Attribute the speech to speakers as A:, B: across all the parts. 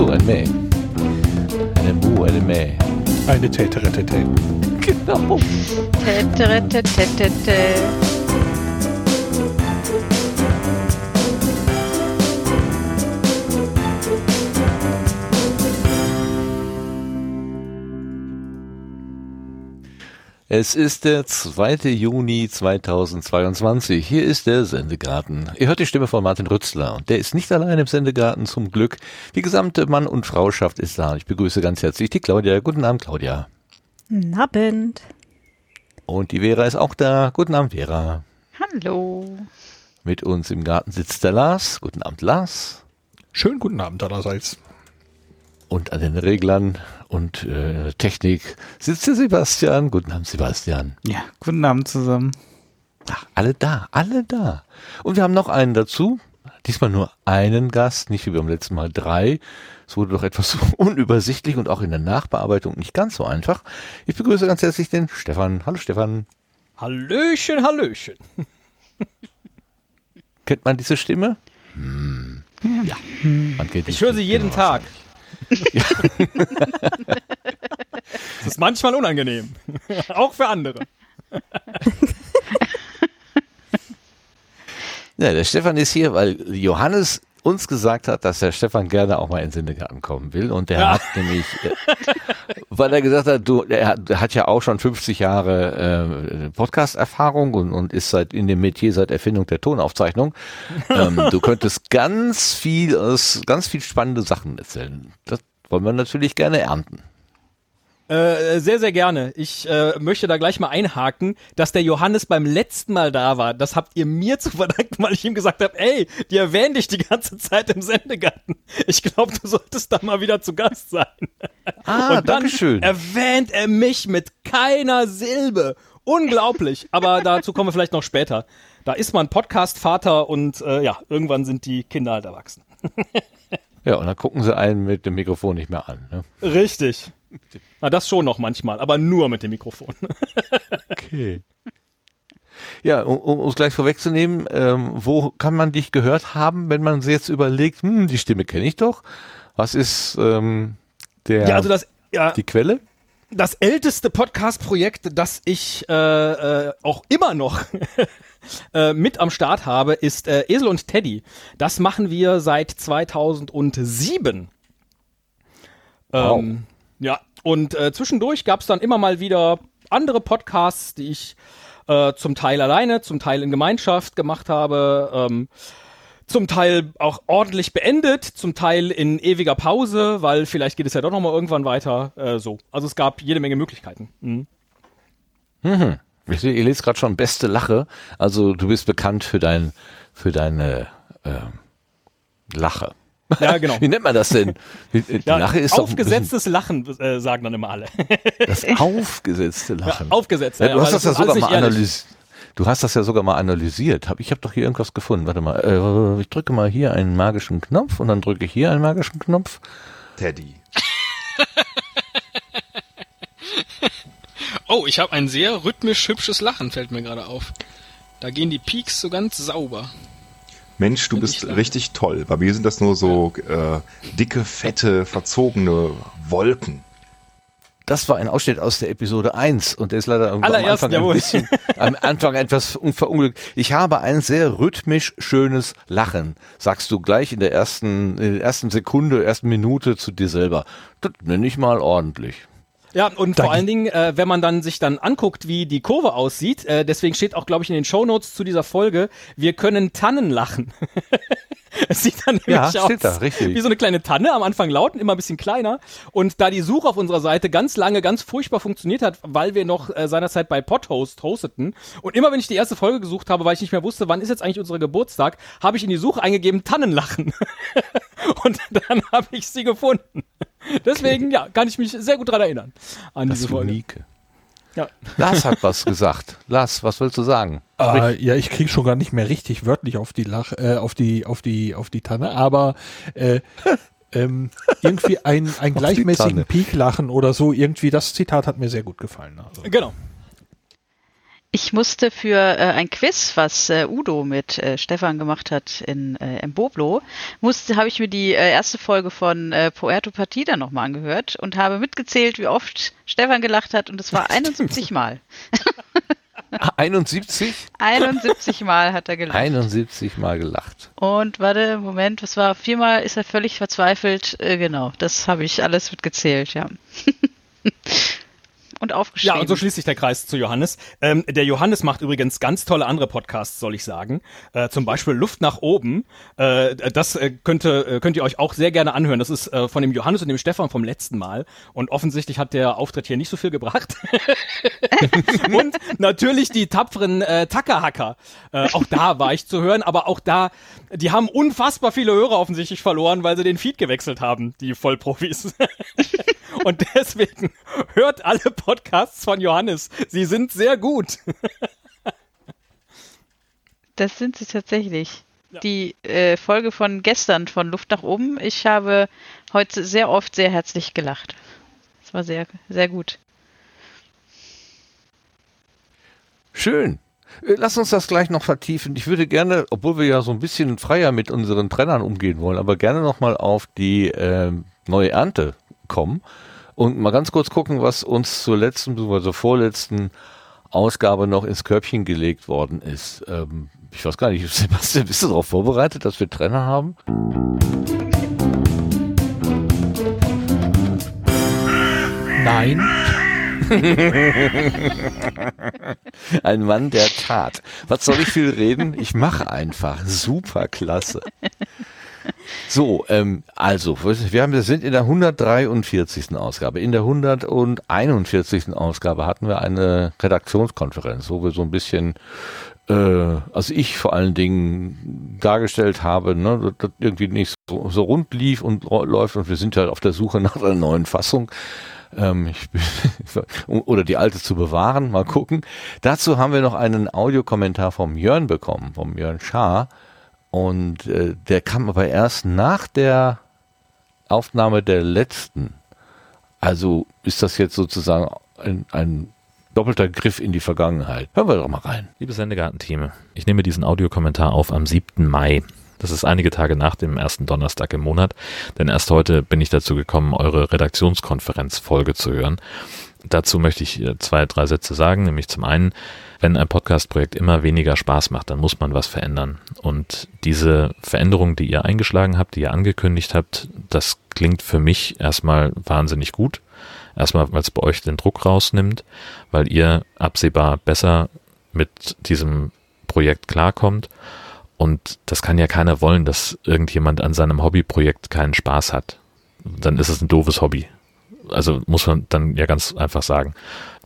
A: Achso, ein Mäh. Eine Mu, eine Mäh.
B: Eine Täteretete.
A: Genau.
C: Täteretetetete.
A: Es ist der 2. Juni 2022. Hier ist der Sendegarten. Ihr hört die Stimme von Martin Rützler und der ist nicht allein im Sendegarten zum Glück. Die gesamte Mann- und Frauschaft ist da. Ich begrüße ganz herzlich die Claudia. Guten Abend, Claudia.
C: Guten Abend.
A: Und die Vera ist auch da. Guten Abend, Vera.
C: Hallo.
A: Mit uns im Garten sitzt der Lars. Guten Abend, Lars.
B: Schönen guten Abend allerseits.
A: Und an den Reglern und äh, Technik sitzt der Sebastian. Guten Abend, Sebastian.
D: Ja, guten Abend zusammen.
A: Ach, alle da, alle da. Und wir haben noch einen dazu. Diesmal nur einen Gast, nicht wie beim letzten Mal drei. Es wurde doch etwas unübersichtlich und auch in der Nachbearbeitung nicht ganz so einfach. Ich begrüße ganz herzlich den Stefan. Hallo Stefan.
E: Hallöchen, Hallöchen.
A: Kennt man diese Stimme? Hm.
E: Ja.
A: Man kennt
E: Ich höre sie jeden Tag.
A: Ja.
E: Das ist manchmal unangenehm. Auch für andere.
A: Ja, der Stefan ist hier, weil Johannes uns gesagt hat, dass der Stefan gerne auch mal in den Sendegarten kommen will. Und der
E: Ja.
A: hat nämlich, äh, weil er gesagt hat, du, er hat, ja auch schon 50 Jahre äh, Podcast-Erfahrung und, und ist seit in dem Metier seit Erfindung der Tonaufzeichnung. Ähm, du könntest ganz viel, aus- ganz viel spannende Sachen erzählen. Das wollen wir natürlich gerne ernten.
E: Äh, sehr, sehr gerne. Ich äh, möchte da gleich mal einhaken, dass der Johannes beim letzten Mal da war. Das habt ihr mir zu verdanken, weil ich ihm gesagt habe, ey, die erwähnen dich die ganze Zeit im Sendegarten. Ich glaube, du solltest da mal wieder zu Gast sein.
A: Ah,
E: Und dann
A: Dankeschön.
E: erwähnt er mich mit keiner Silbe. Unglaublich. Aber dazu kommen wir vielleicht noch später. Da ist man Podcast-Vater und äh, ja, irgendwann sind die Kinder halt erwachsen.
A: Ja, und dann gucken sie einen mit dem Mikrofon nicht mehr an. Ne?
E: Richtig. Na, das schon noch manchmal, aber nur mit dem Mikrofon.
A: Okay. Ja, um, es gleich vorwegzunehmen, ähm, wo kann man dich gehört haben, wenn man sich jetzt überlegt, hm, die Stimme kenne ich doch. Was ist ähm, der,
E: Ja, also das, ja,
A: die Quelle?
E: das älteste Podcast-Projekt, das ich äh, äh, auch immer noch äh, mit am Start habe, ist äh, Esel und Teddy. Das machen wir seit 2007.
A: Wow.
E: Ähm, ja, und äh, zwischendurch gab es dann immer mal wieder andere Podcasts, die ich äh, zum Teil alleine, zum Teil in Gemeinschaft gemacht habe. Ähm, zum Teil auch ordentlich beendet, zum Teil in ewiger Pause, weil vielleicht geht es ja doch noch mal irgendwann weiter. Äh, so, also es gab jede Menge Möglichkeiten. Mhm.
A: Ich sehe, ihr lest gerade schon beste Lache. Also du bist bekannt für dein, für deine ähm, Lache.
E: Ja, genau.
A: Wie nennt man das denn? Die, die
E: Ja,
A: Lache ist doch
E: aufgesetztes Lachen, äh, sagen dann immer alle.
A: das aufgesetzte Lachen.
E: Ja, aufgesetzt.
A: Ja,
E: ja,
A: du hast
E: weil
A: das ja sogar mal analysiert. Du hast das ja sogar mal analysiert. Hab, ich habe doch hier irgendwas gefunden. Warte mal. Äh, ich drücke mal hier einen magischen Knopf und dann drücke ich hier einen magischen Knopf.
F: Teddy.
G: Oh, ich habe ein sehr rhythmisch hübsches Lachen, fällt mir gerade auf. Da gehen die Peaks so ganz sauber.
F: Mensch, du bist richtig toll. Bei mir sind das nur so äh, dicke, fette, verzogene Wolken.
A: Das war ein Ausschnitt aus der Episode 1 und der ist leider am
E: Allererst,
A: Anfang ein bisschen, am Anfang etwas un- verunglückt. Ich habe ein sehr rhythmisch schönes Lachen, sagst du gleich in der ersten, in der ersten Sekunde, ersten Minute zu dir selber. Das nenne ich mal ordentlich.
E: Ja, und vor allen Dingen, äh, wenn man dann sich dann anguckt, wie die Kurve aussieht, äh, deswegen steht auch, glaube ich, in den Shownotes zu dieser Folge, wir können Tannen lachen. es sieht dann
A: Ja,
E: nämlich
A: steht
E: aus
A: da,
E: wie so eine kleine Tanne, am Anfang laut und immer ein bisschen kleiner. Und da die Suche auf unserer Seite ganz lange, ganz furchtbar funktioniert hat, weil wir noch äh, seinerzeit bei Podhost hosteten und immer wenn ich die erste Folge gesucht habe, weil ich nicht mehr wusste, wann ist jetzt eigentlich unser Geburtstag, habe ich in die Suche eingegeben Tannenlachen. und dann habe ich sie gefunden. Deswegen, ja, kann ich mich sehr gut dran erinnern an
A: Das
E: diese Folge.
A: Unique.
E: Ja.
A: Lars hat was gesagt. Lars, was willst du sagen?
B: Äh, ja, ich kriege schon gar nicht mehr richtig wörtlich auf die Lach, äh, auf die, auf die, auf die Tanne, aber äh, ähm, irgendwie ein,
A: Tanne.
B: gleichmäßigen Peak lachen oder so, irgendwie das Zitat hat mir sehr gut gefallen. Also.
E: Genau.
C: Ich musste für äh, ein Quiz, was äh, Udo mit äh, Stefan gemacht hat in, äh, im Boblo, musste, habe ich mir die äh, erste Folge von äh, Puerto Partida nochmal angehört und habe mitgezählt, wie oft Stefan gelacht hat und es war 71 Mal.
A: 71?
C: 71 Mal hat er gelacht.
A: 71 Mal gelacht.
C: Und warte, Moment, was war? Viermal ist er völlig verzweifelt. Äh, genau, das habe ich alles mitgezählt, ja. und aufgeschrieben.
E: Ja, und so schließt sich der Kreis zu Johannes. Ähm, der Johannes macht übrigens ganz tolle andere Podcasts, soll ich sagen. Äh, zum Beispiel Luft nach oben. Äh, das äh, könnte, äh, könnt ihr euch auch sehr gerne anhören. Das ist äh, von dem Johannes und dem Stefan vom letzten Mal. Und offensichtlich hat der Auftritt hier nicht so viel gebracht. und natürlich die tapferen äh, Tackerhacker. Äh, auch da war ich zu hören, aber auch da, die haben unfassbar viele Hörer offensichtlich verloren, weil sie den Feed gewechselt haben, die Vollprofis. und deswegen hört alle Podcasts von Johannes. Sie sind sehr gut.
C: Das sind sie tatsächlich. Die äh, Folge von gestern von Luft nach oben. Ich habe heute sehr oft sehr herzlich gelacht. Das war sehr, sehr gut.
A: Schön. Äh, Lass uns das gleich noch vertiefen. Ich würde gerne, obwohl wir ja so ein bisschen freier mit unseren Trennern umgehen wollen, aber gerne nochmal auf die ähm, neue Ernte kommen und mal ganz kurz gucken, was uns zur letzten, also vorletzten Ausgabe noch ins Körbchen gelegt worden ist. Ähm, ich weiß gar nicht, Sebastian, bist du darauf vorbereitet, dass wir Trenner haben?
B: Nein.
A: Ein Mann der Tat. Was soll ich viel reden? Ich mache einfach. Super klasse. So, ähm, also, wir, haben, wir sind in der 143. Ausgabe. In der 141. Ausgabe hatten wir eine Redaktionskonferenz, wo wir so ein bisschen, äh, also ich vor allen Dingen dargestellt habe, ne, dass das irgendwie nicht so, so rund lief und läuft und wir sind halt auf der Suche nach einer neuen Fassung. Ähm, bin, oder die alte zu bewahren, mal gucken. Dazu haben wir noch einen Audiokommentar vom Jörn bekommen, vom Jörn Schaar. Und äh, der kam aber erst nach der Aufnahme der letzten. Also ist das jetzt sozusagen ein, ein doppelter Griff in die Vergangenheit. Hören wir doch mal rein.
D: Liebes Sendegarten-Team, ich nehme diesen Audiokommentar auf am 7. Mai. Das ist einige Tage nach dem ersten Donnerstag im Monat, denn erst heute bin ich dazu gekommen, eure Redaktionskonferenzfolge zu hören. Dazu möchte ich äh, zwei, drei Sätze sagen, nämlich zum einen, wenn ein Podcast-Projekt immer weniger Spaß macht, dann muss man was verändern. Und diese Veränderung, die ihr eingeschlagen habt, die ihr angekündigt habt, das klingt für mich erstmal wahnsinnig gut. Erstmal, weil es bei euch den Druck rausnimmt, weil ihr absehbar besser mit diesem Projekt klarkommt. Und das kann ja keiner wollen, dass irgendjemand an seinem Hobbyprojekt keinen Spaß hat. Dann ist es ein doofes Hobby also muss man dann ja ganz einfach sagen,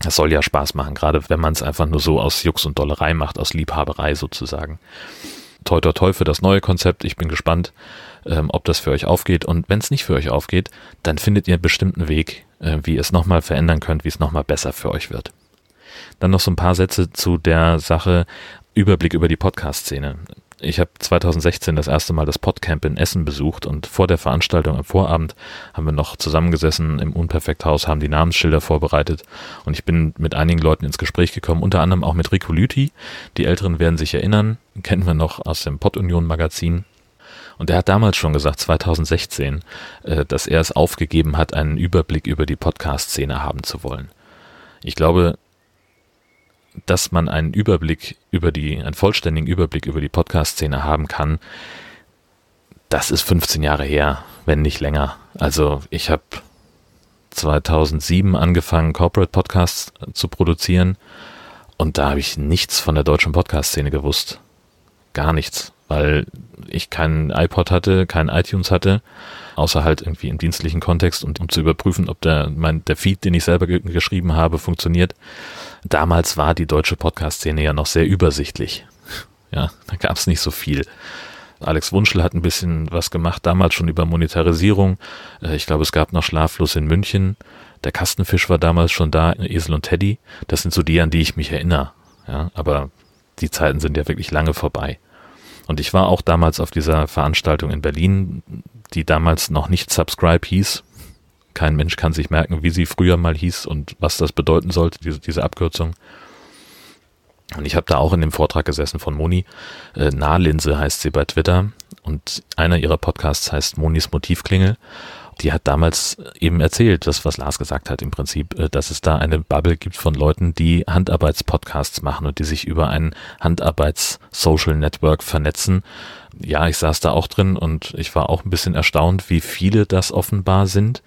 D: es soll ja Spaß machen, gerade wenn man es einfach nur so aus Jux und Dollerei macht, aus Liebhaberei sozusagen. Toi, toi, toi für das neue Konzept. Ich bin gespannt, ähm, ob das für euch aufgeht. Und wenn es nicht für euch aufgeht, dann findet ihr einen bestimmten Weg, äh, wie ihr es nochmal verändern könnt, wie es nochmal besser für euch wird. Dann noch so ein paar Sätze zu der Sache Überblick über die Podcast-Szene ich habe 2016 das erste Mal das Podcamp in Essen besucht und vor der Veranstaltung am Vorabend haben wir noch zusammengesessen im Unperfekthaus, haben die Namensschilder vorbereitet und ich bin mit einigen Leuten ins Gespräch gekommen, unter anderem auch mit Rico Lüthi. Die Älteren werden sich erinnern, kennen wir noch aus dem Pod-Union Magazin. Und er hat damals schon gesagt, 2016, äh, dass er es aufgegeben hat, einen Überblick über die Podcast-Szene haben zu wollen. Ich glaube, dass man einen Überblick über die, einen vollständigen Überblick über die Podcast-Szene haben kann, das ist 15 Jahre her, wenn nicht länger. Also ich habe 2007 angefangen, Corporate Podcasts zu produzieren und da habe ich nichts von der deutschen Podcast-Szene gewusst. Gar nichts, weil ich keinen iPod hatte, keinen iTunes hatte, außer halt irgendwie im dienstlichen Kontext und um zu überprüfen, ob der, mein, der Feed, den ich selber ge geschrieben habe, funktioniert. Damals war die deutsche Podcast-Szene ja noch sehr übersichtlich. Ja, da gab es nicht so viel. Alex Wunschel hat ein bisschen was gemacht, damals schon über Monetarisierung. Äh, ich glaube, es gab noch Schlaflos in München. Der Kastenfisch war damals schon da, Esel und Teddy. Das sind so die, an die ich mich erinnere. Ja, aber die Zeiten sind ja wirklich lange vorbei. Und ich war auch damals auf dieser Veranstaltung in Berlin, die damals noch nicht Subscribe hieß. Kein Mensch kann sich merken, wie sie früher mal hieß und was das bedeuten sollte, diese, diese Abkürzung. Und ich habe da auch in dem Vortrag gesessen von Moni. Äh, Nahlinse heißt sie bei Twitter. Und einer ihrer Podcasts heißt Monis Motivklingel. Die hat damals eben erzählt, das, was Lars gesagt hat im Prinzip, äh, dass es da eine Bubble gibt von Leuten, die Handarbeitspodcasts machen und die sich über ein Handarbeits-Social-Network vernetzen. Ja, ich saß da auch drin und ich war auch ein bisschen erstaunt, wie viele das offenbar sind.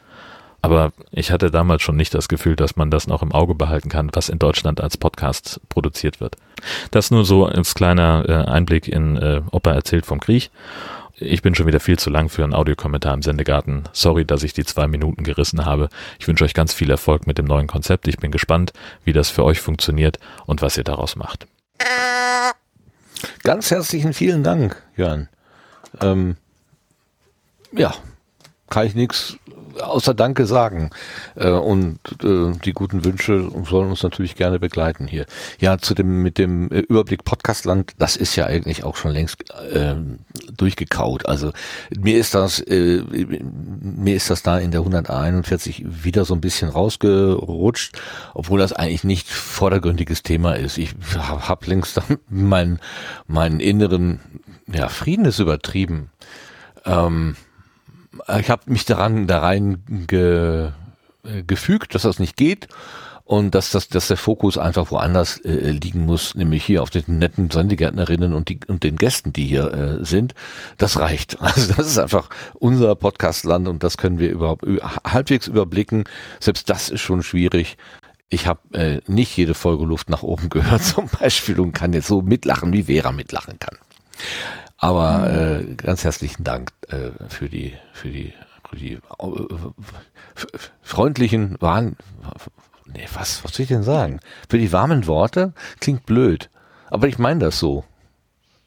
D: Aber ich hatte damals schon nicht das Gefühl, dass man das noch im Auge behalten kann, was in Deutschland als Podcast produziert wird. Das nur so als kleiner äh, Einblick in äh, Opa erzählt vom Krieg. Ich bin schon wieder viel zu lang für einen Audiokommentar im Sendegarten. Sorry, dass ich die zwei Minuten gerissen habe. Ich wünsche euch ganz viel Erfolg mit dem neuen Konzept. Ich bin gespannt, wie das für euch funktioniert und was ihr daraus macht.
A: Ganz herzlichen vielen Dank, Jörn. Ähm, ja, kann ich nichts außer Danke sagen. Äh, und äh, die guten Wünsche sollen uns natürlich gerne begleiten hier. Ja, zu dem mit dem äh, Überblick Podcastland, das ist ja eigentlich auch schon längst äh, durchgekaut. Also mir ist das äh, mir ist das da in der 141 wieder so ein bisschen rausgerutscht, obwohl das eigentlich nicht vordergründiges Thema ist. Ich habe hab längst meinen meinen inneren ja Frieden ist übertrieben. Ähm, ich habe mich daran da rein ge, äh, gefügt, dass das nicht geht und dass, das, dass der Fokus einfach woanders äh, liegen muss, nämlich hier auf den netten Sendegärtnerinnen und, die, und den Gästen, die hier äh, sind. Das reicht. Also das ist einfach unser Podcastland und das können wir überhaupt halbwegs überblicken. Selbst das ist schon schwierig. Ich habe äh, nicht jede Folge Luft nach oben gehört zum Beispiel und kann jetzt so mitlachen, wie Vera mitlachen kann. Aber äh, ganz herzlichen Dank äh, für die für die für die äh, freundlichen waren nee, was was soll ich denn sagen? Für die warmen Worte klingt blöd, aber ich meine das so.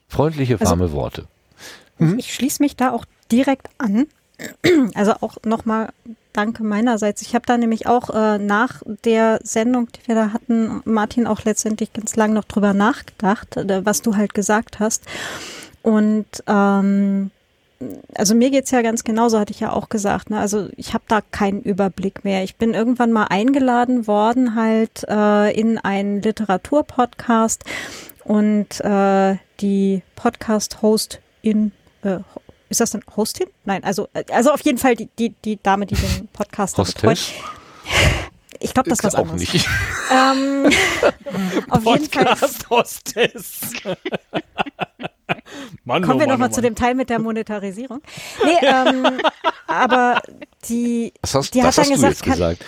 A: Freundliche warme also, Worte.
H: Hm? Ich schließe mich da auch direkt an. Also auch nochmal Danke meinerseits. Ich habe da nämlich auch äh, nach der Sendung, die wir da hatten, Martin auch letztendlich ganz lang noch drüber nachgedacht, äh, was du halt gesagt hast. Und ähm, also mir geht's ja ganz genauso, hatte ich ja auch gesagt. Ne? Also ich habe da keinen Überblick mehr. Ich bin irgendwann mal eingeladen worden, halt äh, in einen Literaturpodcast und äh, die Podcast-Host in äh, ist das denn Hostin? Nein, also also auf jeden Fall die die, die Dame, die den Podcast betreut. Ich glaube, das ist was auch anderes. Nicht. Ähm, auf jeden Fall. Hostess. Mann, Kommen oh wir nochmal oh zu dem Teil mit der Monetarisierung. Nee, ähm, aber die,
A: das hast,
H: die
A: das
H: hat dann
A: gesagt, kann, gesagt,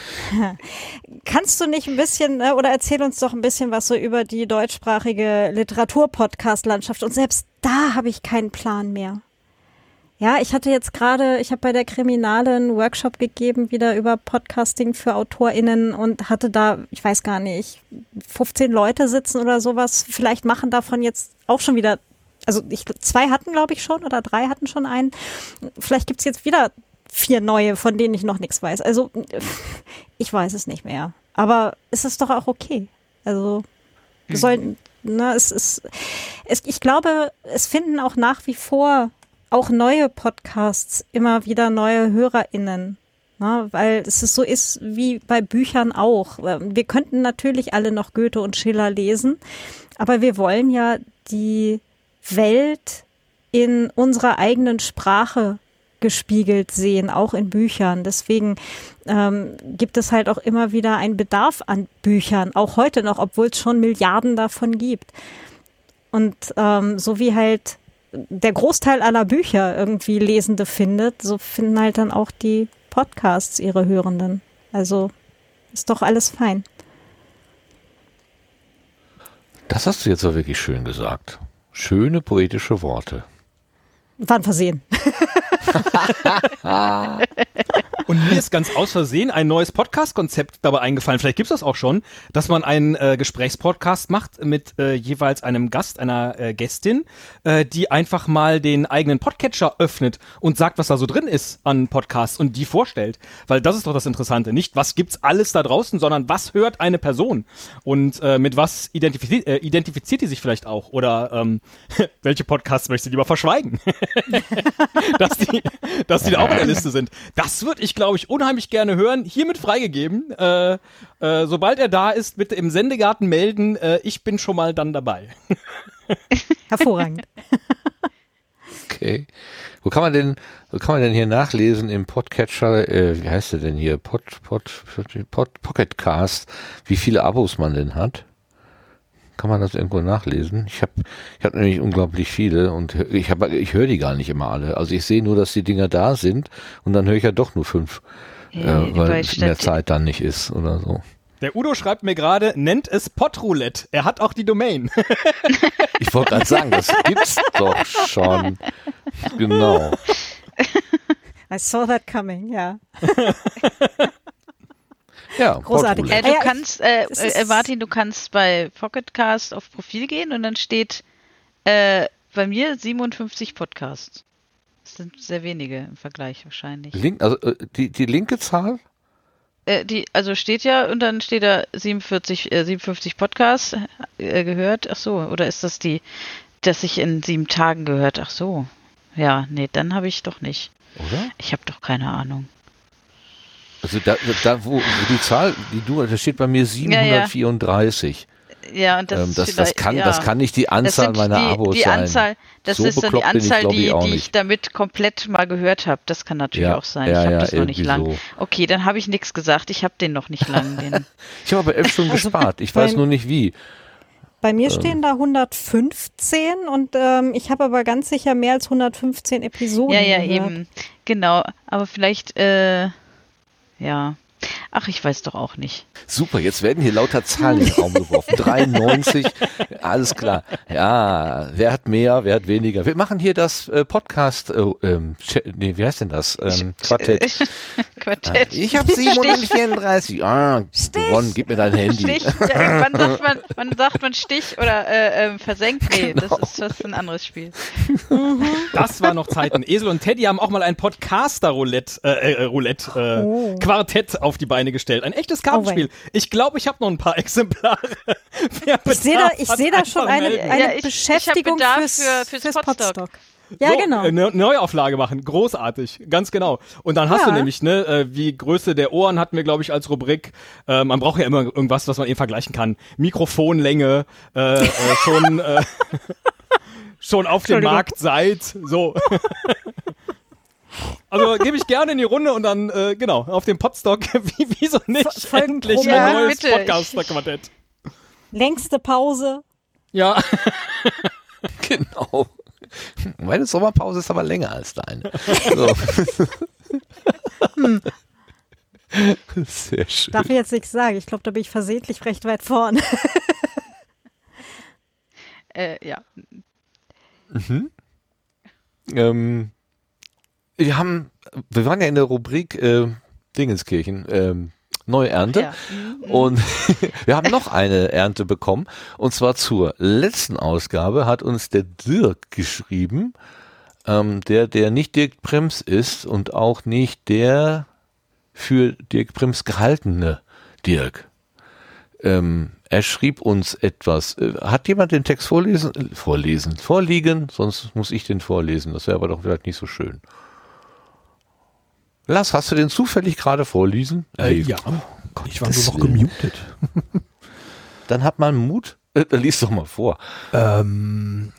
H: kannst du nicht ein bisschen ne, oder erzähl uns doch ein bisschen was so über die deutschsprachige Literatur-Podcast-Landschaft und selbst da habe ich keinen Plan mehr. Ja, ich hatte jetzt gerade, ich habe bei der Kriminale einen Workshop gegeben, wieder über Podcasting für AutorInnen und hatte da, ich weiß gar nicht, 15 Leute sitzen oder sowas. Vielleicht machen davon jetzt auch schon wieder also ich, zwei hatten, glaube ich, schon oder drei hatten schon einen. Vielleicht gibt's jetzt wieder vier neue, von denen ich noch nichts weiß. Also ich weiß es nicht mehr. Aber es ist doch auch okay. Also mhm. sollen, ne, es ist, es, ich glaube, es finden auch nach wie vor auch neue Podcasts immer wieder neue HörerInnen. Ne, weil es ist so ist wie bei Büchern auch. Wir könnten natürlich alle noch Goethe und Schiller lesen, aber wir wollen ja die Welt in unserer eigenen Sprache gespiegelt sehen, auch in Büchern. Deswegen ähm, gibt es halt auch immer wieder einen Bedarf an Büchern, auch heute noch, obwohl es schon Milliarden davon gibt. Und ähm, so wie halt der Großteil aller Bücher irgendwie Lesende findet, so finden halt dann auch die Podcasts ihre Hörenden. Also ist doch alles fein.
A: Das hast du jetzt so wirklich schön gesagt. Schöne poetische Worte.
H: War ein Versehen.
E: Und mir ist ganz aus Versehen ein neues Podcast-Konzept dabei eingefallen. Vielleicht gibt's das auch schon, dass man einen äh, Gesprächspodcast macht mit äh, jeweils einem Gast, einer äh, Gästin, äh, die einfach mal den eigenen Podcatcher öffnet und sagt, was da so drin ist an Podcasts und die vorstellt. Weil das ist doch das Interessante. Nicht, was gibt's alles da draußen, sondern was hört eine Person und äh, mit was identifiziert, äh, identifiziert die sich vielleicht auch oder ähm, welche Podcasts möchte sie lieber verschweigen. dass die, dass die da auch in der Liste sind. Das würde ich, glaube ich, unheimlich gerne hören. Hiermit freigegeben. Äh, äh, sobald er da ist, bitte im Sendegarten melden. Äh, ich bin schon mal dann dabei.
H: Hervorragend.
A: Okay. Wo kann man denn, wo kann man denn hier nachlesen im Podcatcher, äh, wie heißt der denn hier? Pod, Pod, Pod, Pocketcast, wie viele Abos man denn hat? Kann man das irgendwo nachlesen? Ich habe ich hab nämlich unglaublich viele und ich habe ich höre die gar nicht immer alle. Also ich sehe nur, dass die Dinger da sind und dann höre ich ja doch nur fünf,
C: Ja,
A: äh, weil mehr Zeit dann nicht ist oder so.
E: Der Udo schreibt mir gerade, nennt es Podroulette. Er hat auch die Domain.
A: Ich wollte gerade sagen, das gibt's doch schon. Genau.
H: I saw that coming, ja.
A: Ja,
H: Großartig.
C: Äh, du kannst, äh, äh, Martin, du kannst bei Pocketcast auf Profil gehen und dann steht äh, bei mir 57 Podcasts. Das sind sehr wenige im Vergleich wahrscheinlich.
A: Link, also äh, die, die linke Zahl?
C: Äh, die, also steht ja und dann steht da 47, äh, 57 Podcasts äh, gehört. Ach so, oder ist das die, dass ich in sieben Tagen gehört? Ach so. Ja, nee, dann habe ich doch nicht.
A: Oder?
C: Ich habe doch keine Ahnung.
A: Also da, da wo, wo die Zahl, die du, da steht bei mir 734.
C: Ja, und das,
A: ähm,
C: ist
A: das, das, kann,
C: ja.
A: das kann nicht die Anzahl meiner
C: die,
A: Abos
C: die
A: sein.
C: Anzahl, das
A: So
C: ist dann die Anzahl,
A: ich,
C: die, die ich damit komplett mal gehört habe. Das kann natürlich
A: Ja,
C: auch sein.
A: ja,
C: ich habe
A: ja,
C: das noch nicht lang.
A: so.
C: Okay, dann habe ich nichts gesagt. Ich habe den noch nicht lang. Den.
A: Ich habe aber elf Stunden
H: Also
A: gespart. Ich weiß nur nicht wie.
H: Bei
A: Ähm.
H: mir stehen da 115 und ähm, ich habe aber ganz sicher mehr als 115 Episoden.
C: ja, ja,
H: gehört.
C: eben. Genau. Aber vielleicht, äh, ja. Ach, ich weiß doch auch nicht.
A: Super, jetzt werden hier lauter Zahlen in den Raum geworfen. 93, alles klar. Ja, wer hat mehr, wer hat weniger. Wir machen hier das äh, Podcast, äh, ähm, nee, wie heißt denn das? Ähm, Quartett.
C: Quartett.
A: Ich habe 734. Ah, gewonnen, gib mir dein Handy.
C: Stich. Ja, wann sagt man, wann sagt man Stich oder äh, ähm, versenkt? Nee,
A: Genau.
C: das ist ist ein anderes Spiel.
E: Das war noch Zeiten. Esel und Teddy haben auch mal ein Podcaster-Roulette, äh, äh, Roulette, äh,
H: Oh.
E: Quartett auf die Beine gestellt. Ein echtes Kartenspiel. ich glaube, ich habe noch ein paar Exemplare. Wer
H: Ich sehe da, ich sehe da schon eine, eine
C: Ja, ich- ich
H: Beschäftigung
C: Bedarf
H: fürs,
C: für- fürs
H: fürs
C: Podstock.
H: Podstock. Ja,
E: so,
H: genau.
E: äh, Eine Neuauflage machen, großartig, ganz genau. Und dann hast
H: Ja.
E: du nämlich, ne, äh, wie Größe der Ohren hatten wir, glaube ich, als Rubrik. Äh, man braucht ja immer irgendwas, was man eben vergleichen kann. Mikrofonlänge, äh, äh, schon, äh, schon auf dem. Markt seid, so. Also gebe ich gerne in die Runde und dann, äh, genau, auf dem Podstock, wie, wieso nicht,
H: Voll
E: endlich
C: Ja,
E: ein neues Podcaster-Quartett.
H: Längste Pause.
E: Ja,
A: Genau. Meine Sommerpause ist aber länger als deine. So. Sehr schön.
H: Darf ich jetzt nichts sagen. Ich glaube, da bin ich versehentlich recht weit vorne.
C: Äh, ja.
A: Ähm, wir haben, wir waren ja in der Rubrik äh, Dingenskirchen, ähm, neue Ernte.
C: ja.
A: Und wir haben noch eine Ernte bekommen. Und zwar zur letzten Ausgabe hat uns der Dirk geschrieben, ähm, der, der nicht Dirk Prims ist und auch nicht der für Dirk Prims gehaltene Dirk. Ähm, er schrieb uns etwas. Äh, hat jemand den Text vorlesen? Äh, vorlesen, vorliegen? Sonst muss ich den vorlesen. Das wäre aber doch vielleicht nicht so schön. Lass, hast du den zufällig gerade vorlesen?
B: Äh, ja, ich war nur noch gemutet.
A: Dann hat man Mut. Äh, dann lies doch mal vor.
B: Ähm,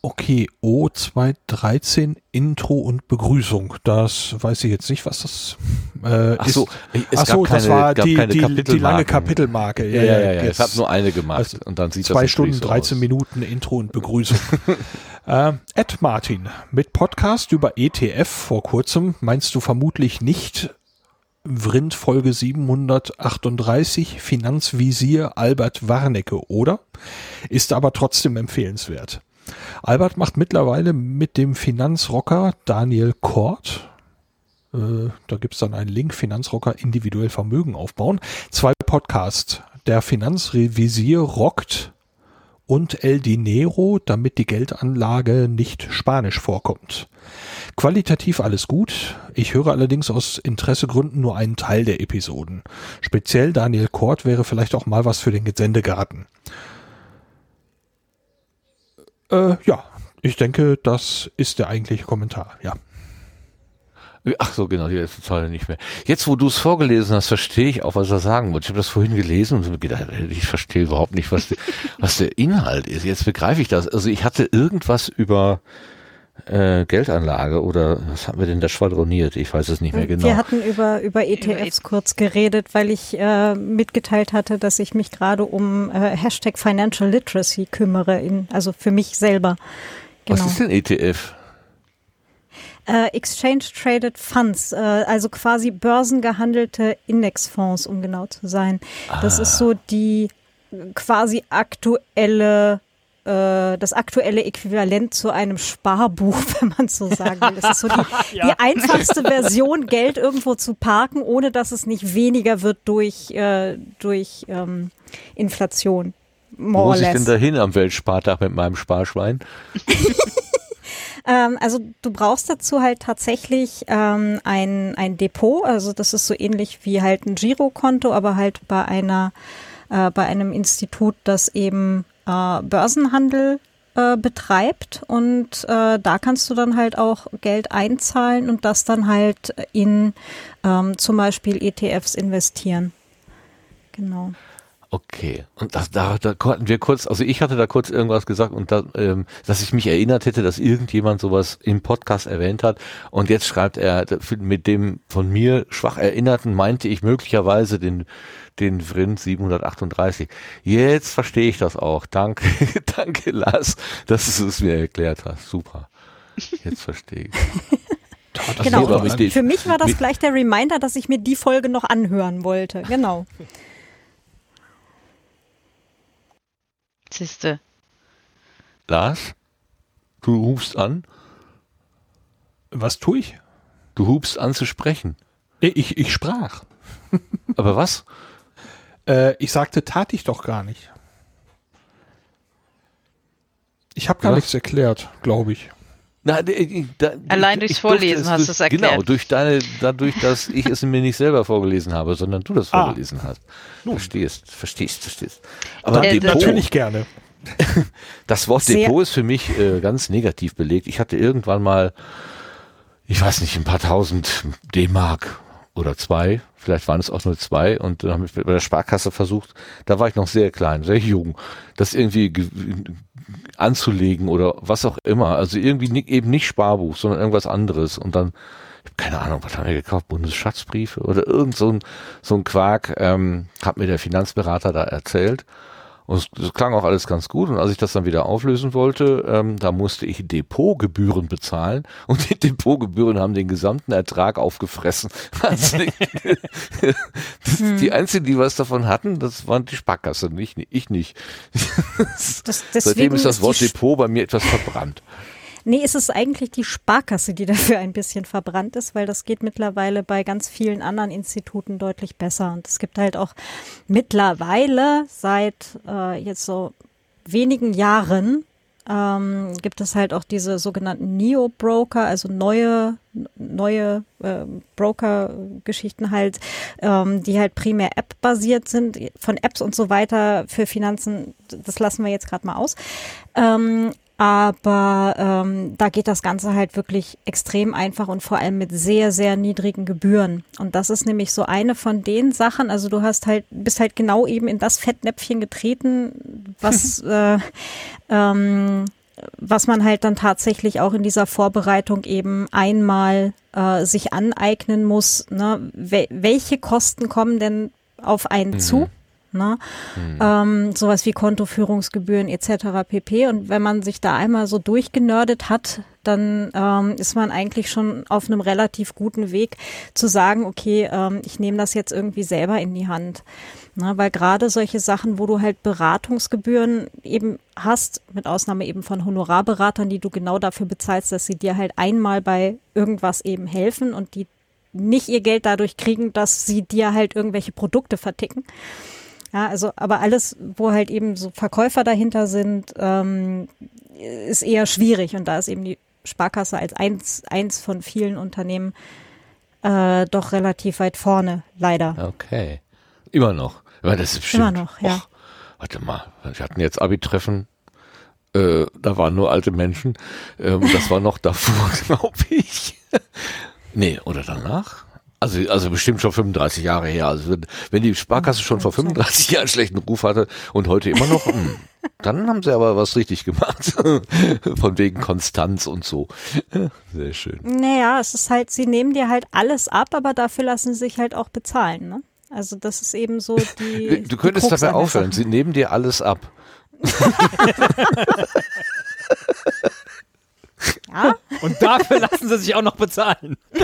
B: okay, O213 Intro und Begrüßung. Das weiß ich jetzt nicht, was das äh,
A: Ach so,
B: ist.
A: es
B: Ach so, das war die, die, die lange. Kapitelmarke.
A: Ja, ja, ja. ja.
B: jetzt-
A: Es hat nur eine gemacht.
B: Also
A: und dann sieht
B: Zwei
A: das
B: Stunden,
A: natürlich so
B: 13
A: aus.
B: Minuten Intro und Begrüßung. äh, Ed Martin, mit Podcast über ETF vor kurzem meinst du vermutlich nicht Vrind Folge 738 Finanzvisier Albert Warnecke, oder? Ist aber trotzdem empfehlenswert. Albert macht mittlerweile mit dem Finanzrocker Daniel Kort, äh, da gibt's dann einen Link, Finanzrocker individuell Vermögen aufbauen, zwei Podcasts. Der Finanzrevisier rockt und El Dinero, damit die Geldanlage nicht spanisch vorkommt. Qualitativ alles gut. Ich höre allerdings aus Interessegründen nur einen Teil der Episoden. Speziell Daniel Kort wäre vielleicht auch mal was für den Gesendegarten. Äh, ja, ich denke, das ist der eigentliche Kommentar. Ja.
A: Ach so, genau, die letzte Zeile nicht mehr. Jetzt, wo du es vorgelesen hast, verstehe ich auch, was er sagen wollte. Ich habe das vorhin gelesen und so gedacht, ich verstehe überhaupt nicht, was, die, was der Inhalt ist. Jetzt begreife ich das. Also ich hatte irgendwas über äh, Geldanlage oder was haben wir denn da schwadroniert? Ich weiß es nicht mehr genau.
H: Wir hatten über, über ETFs kurz geredet, weil ich äh, mitgeteilt hatte, dass ich mich gerade um äh, Hashtag Financial Literacy kümmere, in, also für mich selber. Genau.
A: Was ist denn ETF?
H: Äh, Exchange Traded Funds, äh, also quasi börsengehandelte Indexfonds, um genau zu sein. Das ist so die quasi aktuelle äh, das aktuelle Äquivalent zu einem Sparbuch, wenn man so sagen will. Das ist so die, die einfachste Version, Geld irgendwo zu parken, ohne dass es nicht weniger wird durch, äh, durch ähm, Inflation.
A: Wo
H: More or
A: muss ich denn dahin am Weltspartag mit meinem Sparschwein?
H: Ähm, also du brauchst dazu halt tatsächlich ähm, ein, ein Depot. Also das ist so ähnlich wie halt ein Girokonto, aber halt bei einer äh, bei einem Institut, das eben äh, Börsenhandel äh, betreibt und äh, da kannst du dann halt auch Geld einzahlen und das dann halt in ähm, zum Beispiel ETFs investieren. Genau.
A: Okay. Und das, da, da hatten wir kurz, also ich hatte da kurz irgendwas gesagt und da, ähm, dass ich mich erinnert hätte, dass irgendjemand sowas im Podcast erwähnt hat. Und jetzt schreibt er, mit dem von mir schwach Erinnerten meinte ich möglicherweise den, den Vrind 738. Jetzt verstehe ich das auch. Danke, danke Lars, dass du es mir erklärt hast. Super. Jetzt verstehe ich.
B: Das
H: Genau. Für mich war das gleich der Reminder, dass ich mir die Folge noch anhören wollte. Genau.
C: Siehste.
A: Lars, du hubst an,
B: Was tue ich?
A: du hubst an zu sprechen.
B: Ich, ich sprach.
A: Aber was?
B: Äh, ich sagte, tat ich doch gar nicht. Ich habe gar
A: Was?
B: nichts erklärt, glaube ich.
A: Na, d- da,
C: Allein
A: ich-
C: durchs Vorlesen hast
A: durch-
C: du's erklärt.
A: Genau, durch deine, dadurch, dass ich es mir nicht selber vorgelesen habe, sondern du das
B: Ah.
A: vorgelesen hast. Verstehst, verstehst, verstehst. Aber
C: Äh,
A: Depot,
B: Natürlich gerne.
A: das Wort
H: Sehr-
A: Depot ist für mich äh, ganz negativ belegt. Ich hatte irgendwann mal, ich weiß nicht, ein paar tausend D-Mark oder zwei, vielleicht waren es auch nur zwei und dann habe ich bei der Sparkasse versucht, da war ich noch sehr klein, sehr jung, das irgendwie ge- anzulegen oder was auch immer. Also irgendwie ni- eben nicht Sparbuch, sondern irgendwas anderes und dann keine Ahnung, was haben wir gekauft? Bundesschatzbriefe oder irgend so ein, so ein Quark, ähm, hat mir der Finanzberater da erzählt. Und es, klang auch alles ganz gut. Und als ich das dann wieder auflösen wollte, ähm, da musste ich Depotgebühren bezahlen. Und die Depotgebühren haben den gesamten Ertrag aufgefressen. Also die, das, die einzigen, die was davon hatten, das waren die Sparkasse, nicht, ich nicht.
H: Das,
A: Seitdem ist das Wort Depot bei mir etwas verbrannt.
H: Nee, es ist eigentlich die Sparkasse, die dafür ein bisschen verbrannt ist, weil das geht mittlerweile bei ganz vielen anderen Instituten deutlich besser. Und es gibt halt auch mittlerweile seit äh, jetzt so wenigen Jahren ähm, gibt es halt auch diese sogenannten Neo-Broker, also neue, neue äh, Broker-Geschichten halt, ähm, die halt primär App-basiert sind. Von Apps und so weiter für Finanzen, das lassen wir jetzt gerade mal aus. Ähm, aber ähm, da geht das Ganze halt wirklich extrem einfach und vor allem mit sehr, sehr niedrigen Gebühren. Und das ist nämlich so eine von den Sachen. Also du hast halt, bist halt genau eben in das Fettnäpfchen getreten, was, äh, ähm, was man halt dann tatsächlich auch in dieser Vorbereitung eben einmal äh, sich aneignen muss. Ne? Wel welche Kosten kommen denn auf einen zu? Ne? Ähm, sowas wie Kontoführungsgebühren etc. pp. Und wenn man sich da einmal so durchgenördet hat, dann ähm, ist man eigentlich schon auf einem relativ guten Weg zu sagen, okay, ähm, ich nehme das jetzt irgendwie selber in die Hand. Na, weil gerade solche Sachen, wo du halt Beratungsgebühren eben hast, mit Ausnahme eben von Honorarberatern, die du genau dafür bezahlst, dass sie dir halt einmal bei irgendwas eben helfen und die nicht ihr Geld dadurch kriegen, dass sie dir halt irgendwelche Produkte verticken. Ja, also, aber alles, wo halt eben so Verkäufer dahinter sind, ähm, ist eher schwierig. Und da ist eben die Sparkasse als eins, eins von vielen Unternehmen äh, doch relativ weit vorne, leider.
A: Okay. Immer noch. Ja, das ist bestimmt.
H: Immer noch, ja.
A: Och, warte mal, wir hatten jetzt Abi-Treffen. Äh, da waren nur alte Menschen. Ähm, das war noch davor, glaube ich. Nee, oder danach? Also, also bestimmt schon 35 Jahre her. Also wenn, wenn die Sparkasse schon vor 35 Jahren schlechten Ruf hatte und heute immer noch, hm, dann haben sie aber was richtig gemacht. Von wegen Konstanz und so. Sehr schön.
H: Naja, es ist halt, sie nehmen dir halt alles ab, aber dafür lassen sie sich halt auch bezahlen, ne? Also das ist eben so die.
A: Du könntest
H: die
A: dabei aufhören. Sie nehmen dir alles ab.
H: Ja,
E: Und dafür lassen sie sich auch noch bezahlen.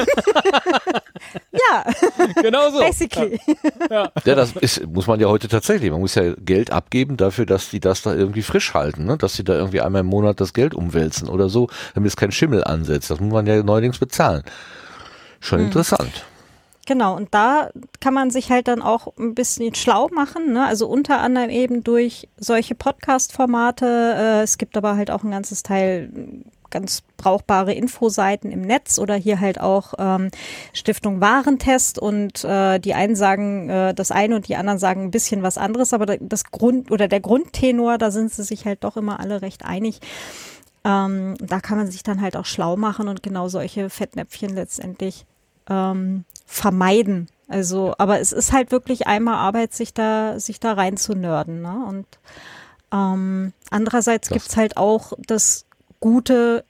H: ja,
E: Genau so.
H: basically.
A: Ja, das ist, muss man ja heute tatsächlich. Man muss ja Geld abgeben dafür, dass die das da irgendwie frisch halten, ne? dass sie da irgendwie einmal im Monat das Geld umwälzen oder so, damit es kein Schimmel ansetzt. Das muss man ja neuerdings bezahlen. Schon interessant.
H: Genau, und da kann man sich halt dann auch ein bisschen schlau machen, ne? also unter anderem eben durch solche Podcast-Formate. Äh, es gibt aber halt auch ein ganzes Teil ganz brauchbare Infoseiten im Netz oder hier halt auch ähm, Stiftung Warentest und äh, die einen sagen äh, das eine und die anderen sagen ein bisschen was anderes, aber da- das Grund oder der Grundtenor, da sind sie sich halt doch immer alle recht einig. Ähm, da kann man sich dann halt auch schlau machen und genau solche Fettnäpfchen letztendlich ähm, vermeiden. Also, aber es ist halt wirklich einmal Arbeit, sich da, sich da rein zu nörden. Ne? Und ähm, andererseits
A: Das-
H: gibt's halt auch das gute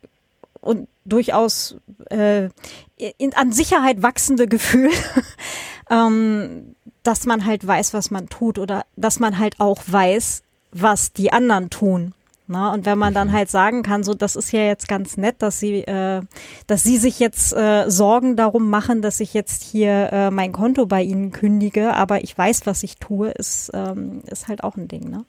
H: und durchaus äh, in, an Sicherheit wachsende Gefühl, ähm, dass man halt weiß, was man tut oder dass man halt auch weiß, was die anderen tun. Na, und wenn man dann halt sagen kann, so das ist ja jetzt ganz nett, dass sie, äh, dass sie sich jetzt äh, Sorgen darum machen, dass ich jetzt hier äh, mein Konto bei ihnen kündige, aber ich weiß, was ich tue, ist, ähm, ist halt auch ein Ding, ne?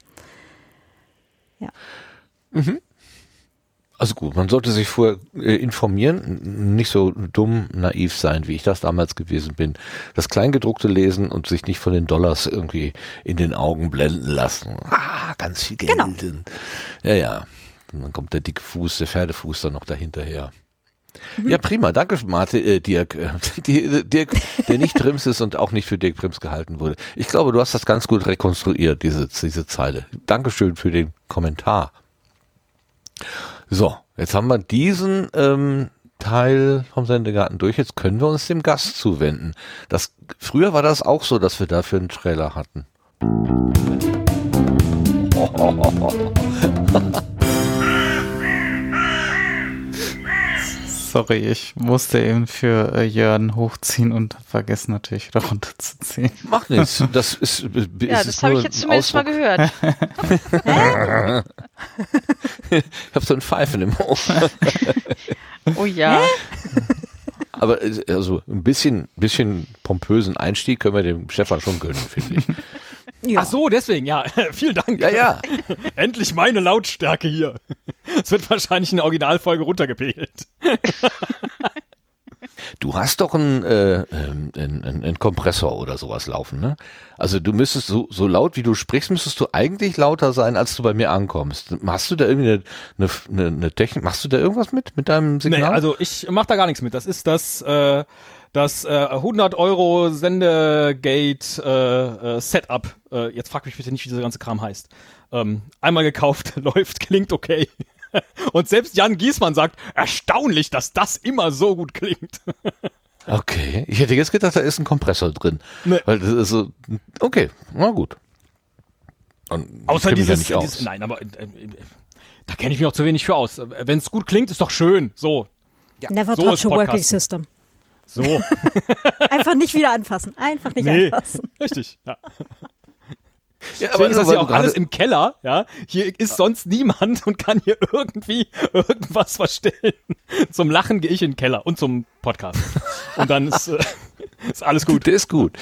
A: Also gut, man sollte sich vorher äh, informieren, nicht so dumm, naiv sein, wie ich das damals gewesen bin. Das Kleingedruckte lesen und sich nicht von den Dollars irgendwie in den Augen blenden lassen. Ah, ganz viel Geld.
H: Genau.
A: Ja, ja. Und dann kommt der dicke Fuß, der Pferdefuß dann noch dahinterher. Ja, prima. Danke, Marte, äh, Dirk. Äh, die, Dirk, der nicht Trims ist und auch nicht für Dirk Trims gehalten wurde. Ich glaube, du hast das ganz gut rekonstruiert, diese, diese Zeile. Dankeschön für den Kommentar. So, jetzt haben wir diesen ähm, Teil vom Sendegarten durch. Jetzt können wir uns dem Gast zuwenden. Das, früher war das auch so, dass wir dafür einen Trailer hatten.
I: Sorry, ich musste eben für äh, Jörn hochziehen und vergessen natürlich wieder runterzuziehen.
A: Macht nichts. Das ist, ist
C: Ja, das habe ich jetzt zumindest mal gehört.
A: Ich habe so ein Pfeifen im Ohr.
C: Oh ja.
A: Aber äh, also ein bisschen, bisschen pompösen Einstieg können wir dem Stefan schon gönnen, finde ich.
H: Ja.
E: Ach so, deswegen, ja. Vielen Dank.
A: Ja, ja.
E: Endlich meine Lautstärke hier. Es wird wahrscheinlich in der Originalfolge runtergepegelt.
A: Du hast doch einen, äh, ähm, einen, einen, Kompressor oder sowas laufen, ne? Also du müsstest so, so laut wie du sprichst, müsstest du eigentlich lauter sein, als du bei mir ankommst. Hast du da irgendwie eine, eine, eine, eine Technik? Machst du da irgendwas mit mit deinem Signal?
E: Nee, also ich mach da gar nichts mit. Das ist das, äh, das äh, 100 Euro Sendegate äh, äh, Setup. Äh, jetzt frag mich bitte nicht, wie dieser ganze Kram heißt. Ähm, einmal gekauft, läuft, klingt okay. Und selbst Jan Giesmann sagt, erstaunlich, dass das immer so gut klingt.
A: okay, ich hätte jetzt gedacht, da ist ein Kompressor drin,
E: Nee.
A: weil das ist so. Okay, na gut. Und
E: Außer dieses,
A: ja nicht
E: dieses
A: aus.
E: nein, aber äh, äh, da kenne ich mich auch zu wenig für aus. Wenn es gut klingt, ist doch schön. So,
H: Never
E: so
H: touch a working system.
E: So,
H: Einfach nicht wieder anfassen. Einfach nicht
E: nee,
H: anfassen.
E: richtig. Ja.
A: Ja,
E: Deswegen ist das ja auch alles im Keller, ja. Hier ist sonst niemand und kann hier irgendwie irgendwas verstellen. Zum Lachen gehe ich in den Keller und zum Podcast. Und dann ist, äh, ist alles gut.
A: Der ist gut.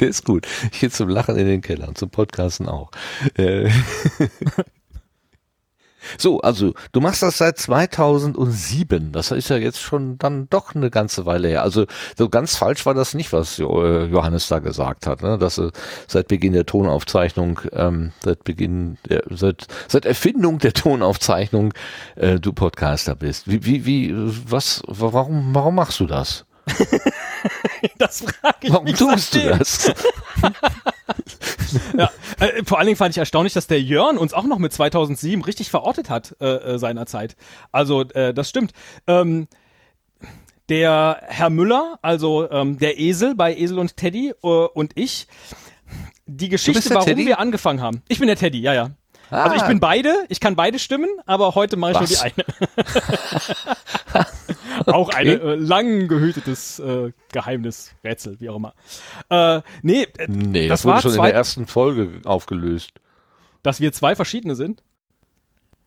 A: Der ist gut. Ich gehe zum Lachen in den Keller und zum Podcasten auch. Äh, So, also du machst das seit 2007. Das ist ja jetzt schon dann doch eine ganze Weile her. Also so ganz falsch war das nicht, was äh, Johannes da gesagt hat, ne? dass äh, seit Beginn der Tonaufzeichnung, ähm, seit Beginn, der, seit seit Erfindung der Tonaufzeichnung äh, du Podcaster bist. Wie wie wie was? Warum warum machst du das?
E: Das frage ich
A: Warum tust du das?
E: Ja, äh, vor allen Dingen fand ich erstaunlich, dass der Jörn uns auch noch mit 2007 richtig verortet hat äh, äh, seinerzeit. Also äh, das stimmt. Ähm, der Herr Müller, also ähm, der Esel bei Esel und Teddy äh, und ich, die Geschichte, warum
A: Teddy?
E: wir angefangen haben. Ich bin der Teddy, ja, ja. Also ich
A: Ah.
E: bin beide, ich kann beide stimmen, aber heute mache ich
A: Was?
E: nur die eine. auch ein äh, lang gehütetes äh, Geheimnis, Rätsel, wie auch immer. Äh, nee, äh,
A: Nee,
E: das
A: das, wurde schon in der ersten Folge aufgelöst.
E: dass wir zwei verschiedene sind.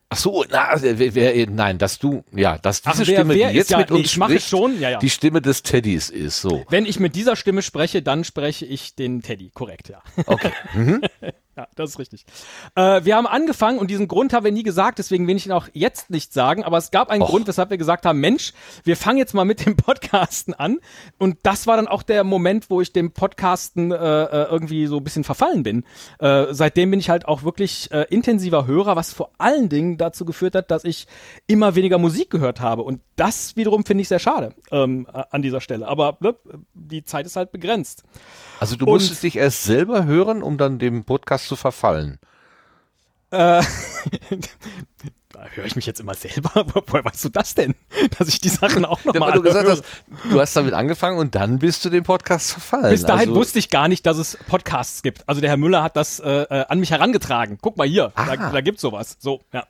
A: Ach so, na, wer, wer, nein, dass du, ja, dass diese
E: Ach, wer-
A: Stimme, die jetzt
E: ja-
A: mit
E: nee,
A: uns spricht,
E: schon, ja, ja.
A: die Stimme des Teddys ist, so.
E: Wenn ich mit dieser Stimme spreche, dann spreche ich den Teddy, korrekt, ja.
A: Okay. Mhm.
E: Ja, das ist richtig. Äh, wir haben angefangen und diesen Grund haben wir nie gesagt, deswegen will ich ihn auch jetzt nicht sagen, aber es gab einen
A: Och.
E: Grund, weshalb wir gesagt haben, Mensch, wir fangen jetzt mal mit dem Podcasten an und das war dann auch der Moment, wo ich dem Podcasten äh, äh, irgendwie so ein bisschen verfallen bin. Äh, seitdem bin ich halt auch wirklich äh, intensiver Hörer, was vor allen Dingen dazu geführt hat, dass ich immer weniger Musik gehört habe und das wiederum finde ich sehr schade ähm, äh, an dieser Stelle, aber ne, die Zeit ist halt begrenzt.
A: Also du
E: Und-
A: musstest dich erst selber hören, um dann dem Podcast zu verfallen.
E: Äh, da höre ich mich jetzt immer selber. Woher weißt du das denn? Dass ich die Sachen auch
A: Ja,
E: nochmal
A: weil du gesagt hast, du hast damit angefangen und dann bist du dem Podcast verfallen.
E: Bis dahin
A: also,
E: wusste ich gar nicht, dass es Podcasts gibt. Also der Herr Müller hat das äh, äh, an mich herangetragen. Guck mal hier, da,
A: Ah.
E: da gibt's sowas. So, ja.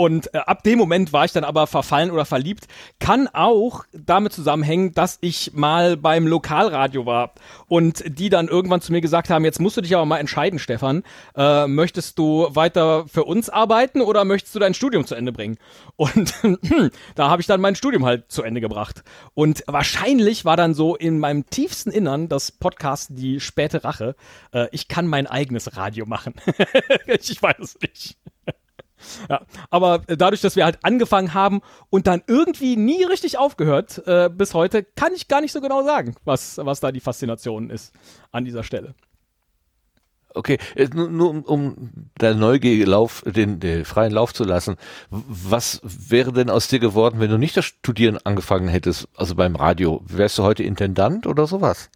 E: Und äh, ab dem Moment war ich dann aber verfallen oder verliebt. Kann auch damit zusammenhängen, dass ich mal beim Lokalradio war und die dann irgendwann zu mir gesagt haben, jetzt musst du dich aber mal entscheiden, Stefan. Äh, möchtest du weiter für uns arbeiten oder möchtest du dein Studium zu Ende bringen? Und da habe ich dann mein Studium halt zu Ende gebracht. Und wahrscheinlich war dann so in meinem tiefsten Innern das Podcast die späte Rache. Äh, ich kann mein eigenes Radio machen. ich weiß es nicht. Ja, aber äh, dadurch, dass wir halt angefangen haben und dann irgendwie nie richtig aufgehört äh, bis heute, kann ich gar nicht so genau sagen, was, was da die Faszination ist an dieser Stelle.
A: Okay, äh, nur, nur um, um der Neugier Lauf, den, den freien Lauf zu lassen. Was wäre denn aus dir geworden, wenn du nicht das Studieren angefangen hättest, also beim Radio? Wärst du heute Intendant oder sowas?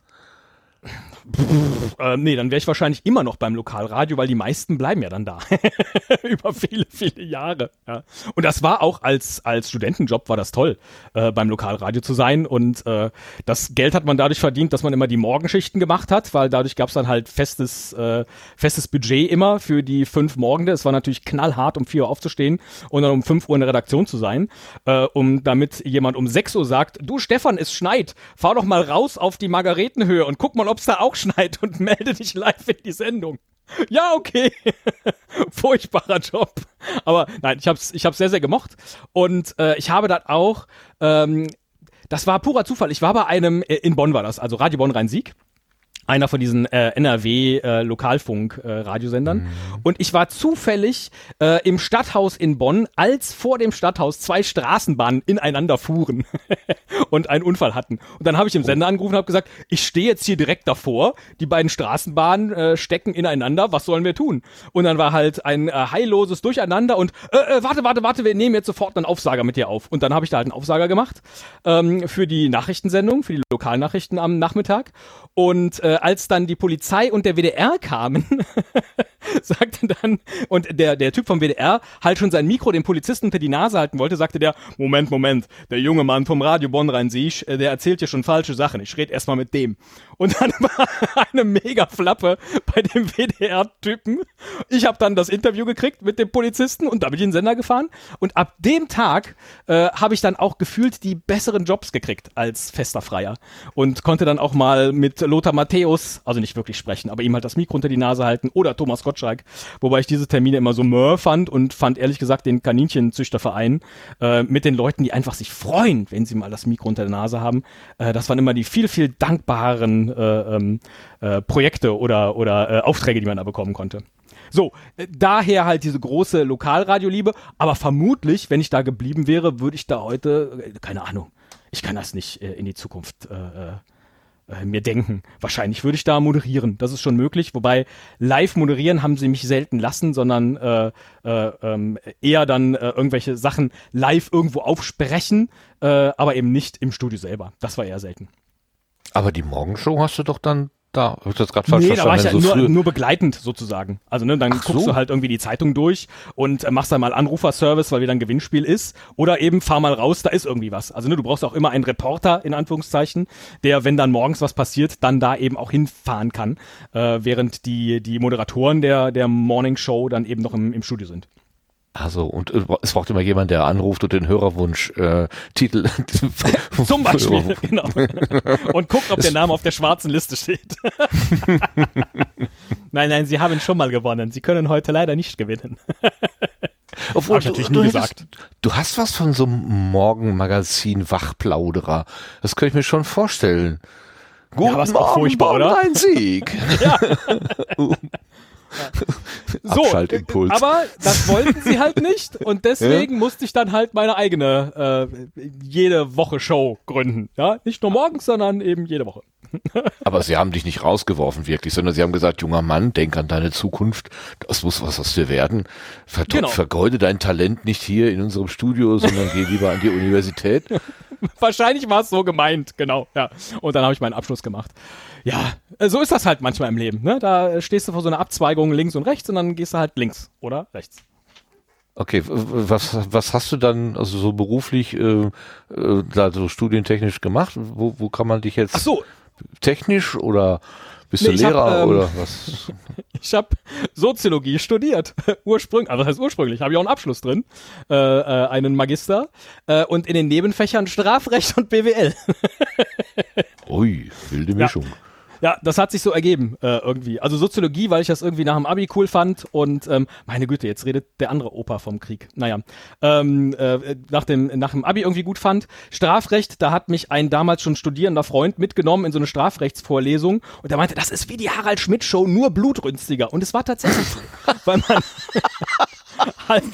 E: Äh, nee, dann wäre ich wahrscheinlich immer noch beim Lokalradio, weil die meisten bleiben ja dann da. Über viele, viele Jahre. Ja. Und das war auch als, als Studentenjob war das toll, äh, beim Lokalradio zu sein. Und äh, das Geld hat man dadurch verdient, dass man immer die Morgenschichten gemacht hat, weil dadurch gab es dann halt festes, äh, festes Budget immer für die fünf Morgende. Es war natürlich knallhart, um vier Uhr aufzustehen und dann um fünf Uhr in der Redaktion zu sein, äh, um damit jemand um sechs Uhr sagt, du Stefan, es schneit, fahr doch mal raus auf die Margaretenhöhe und guck mal, ob es da auch schneit und melde dich live in die Sendung. Ja, okay. Furchtbarer Job. Aber nein, ich hab's, ich hab's sehr, sehr gemocht. Und äh, ich habe dann auch, ähm, das war purer Zufall. Ich war bei einem, äh, in Bonn war das, also Radio Bonn Rhein-Sieg. Einer von diesen äh, NRW-Lokalfunk-Radiosendern.
A: Mhm.
E: Und ich war zufällig äh, im Stadthaus in Bonn, als vor dem Stadthaus zwei Straßenbahnen ineinander fuhren und einen Unfall hatten. Und dann habe ich im Sender angerufen und habe gesagt, ich stehe jetzt hier direkt davor, die beiden Straßenbahnen äh, stecken ineinander, was sollen wir tun? Und dann war halt ein äh, heilloses Durcheinander und äh, äh, warte, warte, warte, wir nehmen jetzt sofort einen Aufsager mit dir auf. Und dann habe ich da halt einen Aufsager gemacht ähm, für die Nachrichtensendung, für die Lokalnachrichten am Nachmittag. Und äh, als dann die Polizei und der WDR kamen, sagte dann, und der, der Typ vom WDR halt schon sein Mikro dem Polizisten unter die Nase halten wollte, sagte der, Moment, Moment, der junge Mann vom Radio Bonn Rhein-Sieg, äh, der erzählt hier schon falsche Sachen, ich rede erstmal mit dem. Und dann war eine mega Flappe bei dem WDR-Typen. Ich habe dann das Interview gekriegt mit dem Polizisten und da bin ich in den Sender gefahren. Und ab dem Tag äh, habe ich dann auch gefühlt die besseren Jobs gekriegt als fester Freier. Und konnte dann auch mal mit Lothar Matthäus, also nicht wirklich sprechen, aber ihm halt das Mikro unter die Nase halten oder Thomas Gottschalk. Wobei ich diese Termine immer so mör fand und fand ehrlich gesagt den Kaninchenzüchterverein äh, mit den Leuten, die einfach sich freuen, wenn sie mal das Mikro unter der Nase haben. Äh, das waren immer die viel, viel dankbaren äh, ähm, äh, Projekte oder, oder äh, Aufträge, die man da bekommen konnte. So, äh, daher halt diese große Lokalradioliebe, aber vermutlich, wenn ich da geblieben wäre, würde ich da heute, äh, keine Ahnung, ich kann das nicht äh, in die Zukunft mir denken. Wahrscheinlich würde ich da moderieren. Das ist schon möglich. Wobei live moderieren haben sie mich selten lassen, sondern äh, äh, ähm, eher dann äh, irgendwelche Sachen live irgendwo aufsprechen, aber eben nicht im Studio selber. Das war eher selten.
A: Aber die Morgenshow hast du doch dann da? Hab ich das gerade falsch
E: Nee, da war ich ja
A: verstanden?
E: nur,
A: so früh-
E: nur begleitend sozusagen. Also ne, dann
A: Ach
E: guckst
A: so.
E: du halt irgendwie die Zeitung durch und äh, machst dann mal Anruferservice, weil wieder ein Gewinnspiel ist. Oder eben fahr mal raus, da ist irgendwie was. Also ne, du brauchst auch immer einen Reporter, in Anführungszeichen, der, wenn dann morgens was passiert, dann da eben auch hinfahren kann. Äh, während die, die Moderatoren der, der Morning Show dann eben noch im, im Studio sind.
A: Also, und äh, es braucht immer jemand, der anruft und den Hörerwunsch äh, Titel
E: Zum Beispiel, genau. Und guckt, ob der Name auf der schwarzen Liste steht. nein, nein, Sie haben schon mal gewonnen. Sie können heute leider nicht gewinnen.
A: Obwohl,
E: ich natürlich
A: du,
E: nie
A: du
E: gesagt.
A: hättest- Du hast was von so einem Morgenmagazin Wachplauderer. Das könnte ich mir schon vorstellen. Guten
E: furchtbar,
A: Morgen,
E: oder?
A: Ein Sieg.
E: So,
A: Abschaltimpuls.
E: aber das wollten sie halt nicht und deswegen musste ich dann halt meine eigene äh, jede Woche Show gründen. Ja, nicht nur morgens, sondern eben jede Woche.
A: Aber sie haben dich nicht rausgeworfen wirklich, sondern sie haben gesagt, junger Mann, denk an deine Zukunft. Das muss was aus dir werden. Ver
E: Genau.
A: Vergeude dein Talent nicht hier in unserem Studio, sondern geh lieber an die Universität.
E: Wahrscheinlich war es so gemeint, genau. Ja, und dann habe ich meinen Abschluss gemacht. Ja, äh, so ist das halt manchmal im Leben. Ne? Da äh, stehst du vor so einer Abzweigung links und rechts und dann gehst du halt links oder rechts.
A: Okay, was, was hast du dann also so beruflich äh, äh, da so studientechnisch gemacht? Wo, wo kann man dich jetzt
E: Ach so,
A: technisch oder bist
E: Nee,
A: du
E: ich hab,
A: Lehrer
E: ähm,
A: oder was?
E: Ich habe Soziologie studiert. Ursprünglich, also was heißt ursprünglich? Habe ich auch einen Abschluss drin, äh, äh, einen Magister äh, und in den Nebenfächern Strafrecht und BWL.
A: Ui, wilde Mischung.
E: Ja, das hat sich so ergeben äh, irgendwie. Also Soziologie, weil ich das irgendwie nach dem Abi cool fand und ähm, meine Güte, jetzt redet der andere Opa vom Krieg. Naja, ähm, äh, nach, dem, nach dem Abi irgendwie gut fand. Strafrecht, da hat mich ein damals schon studierender Freund mitgenommen in so eine Strafrechtsvorlesung und der meinte, das ist wie die Harald Schmidt Show, nur blutrünstiger. Und es war tatsächlich so, weil man halt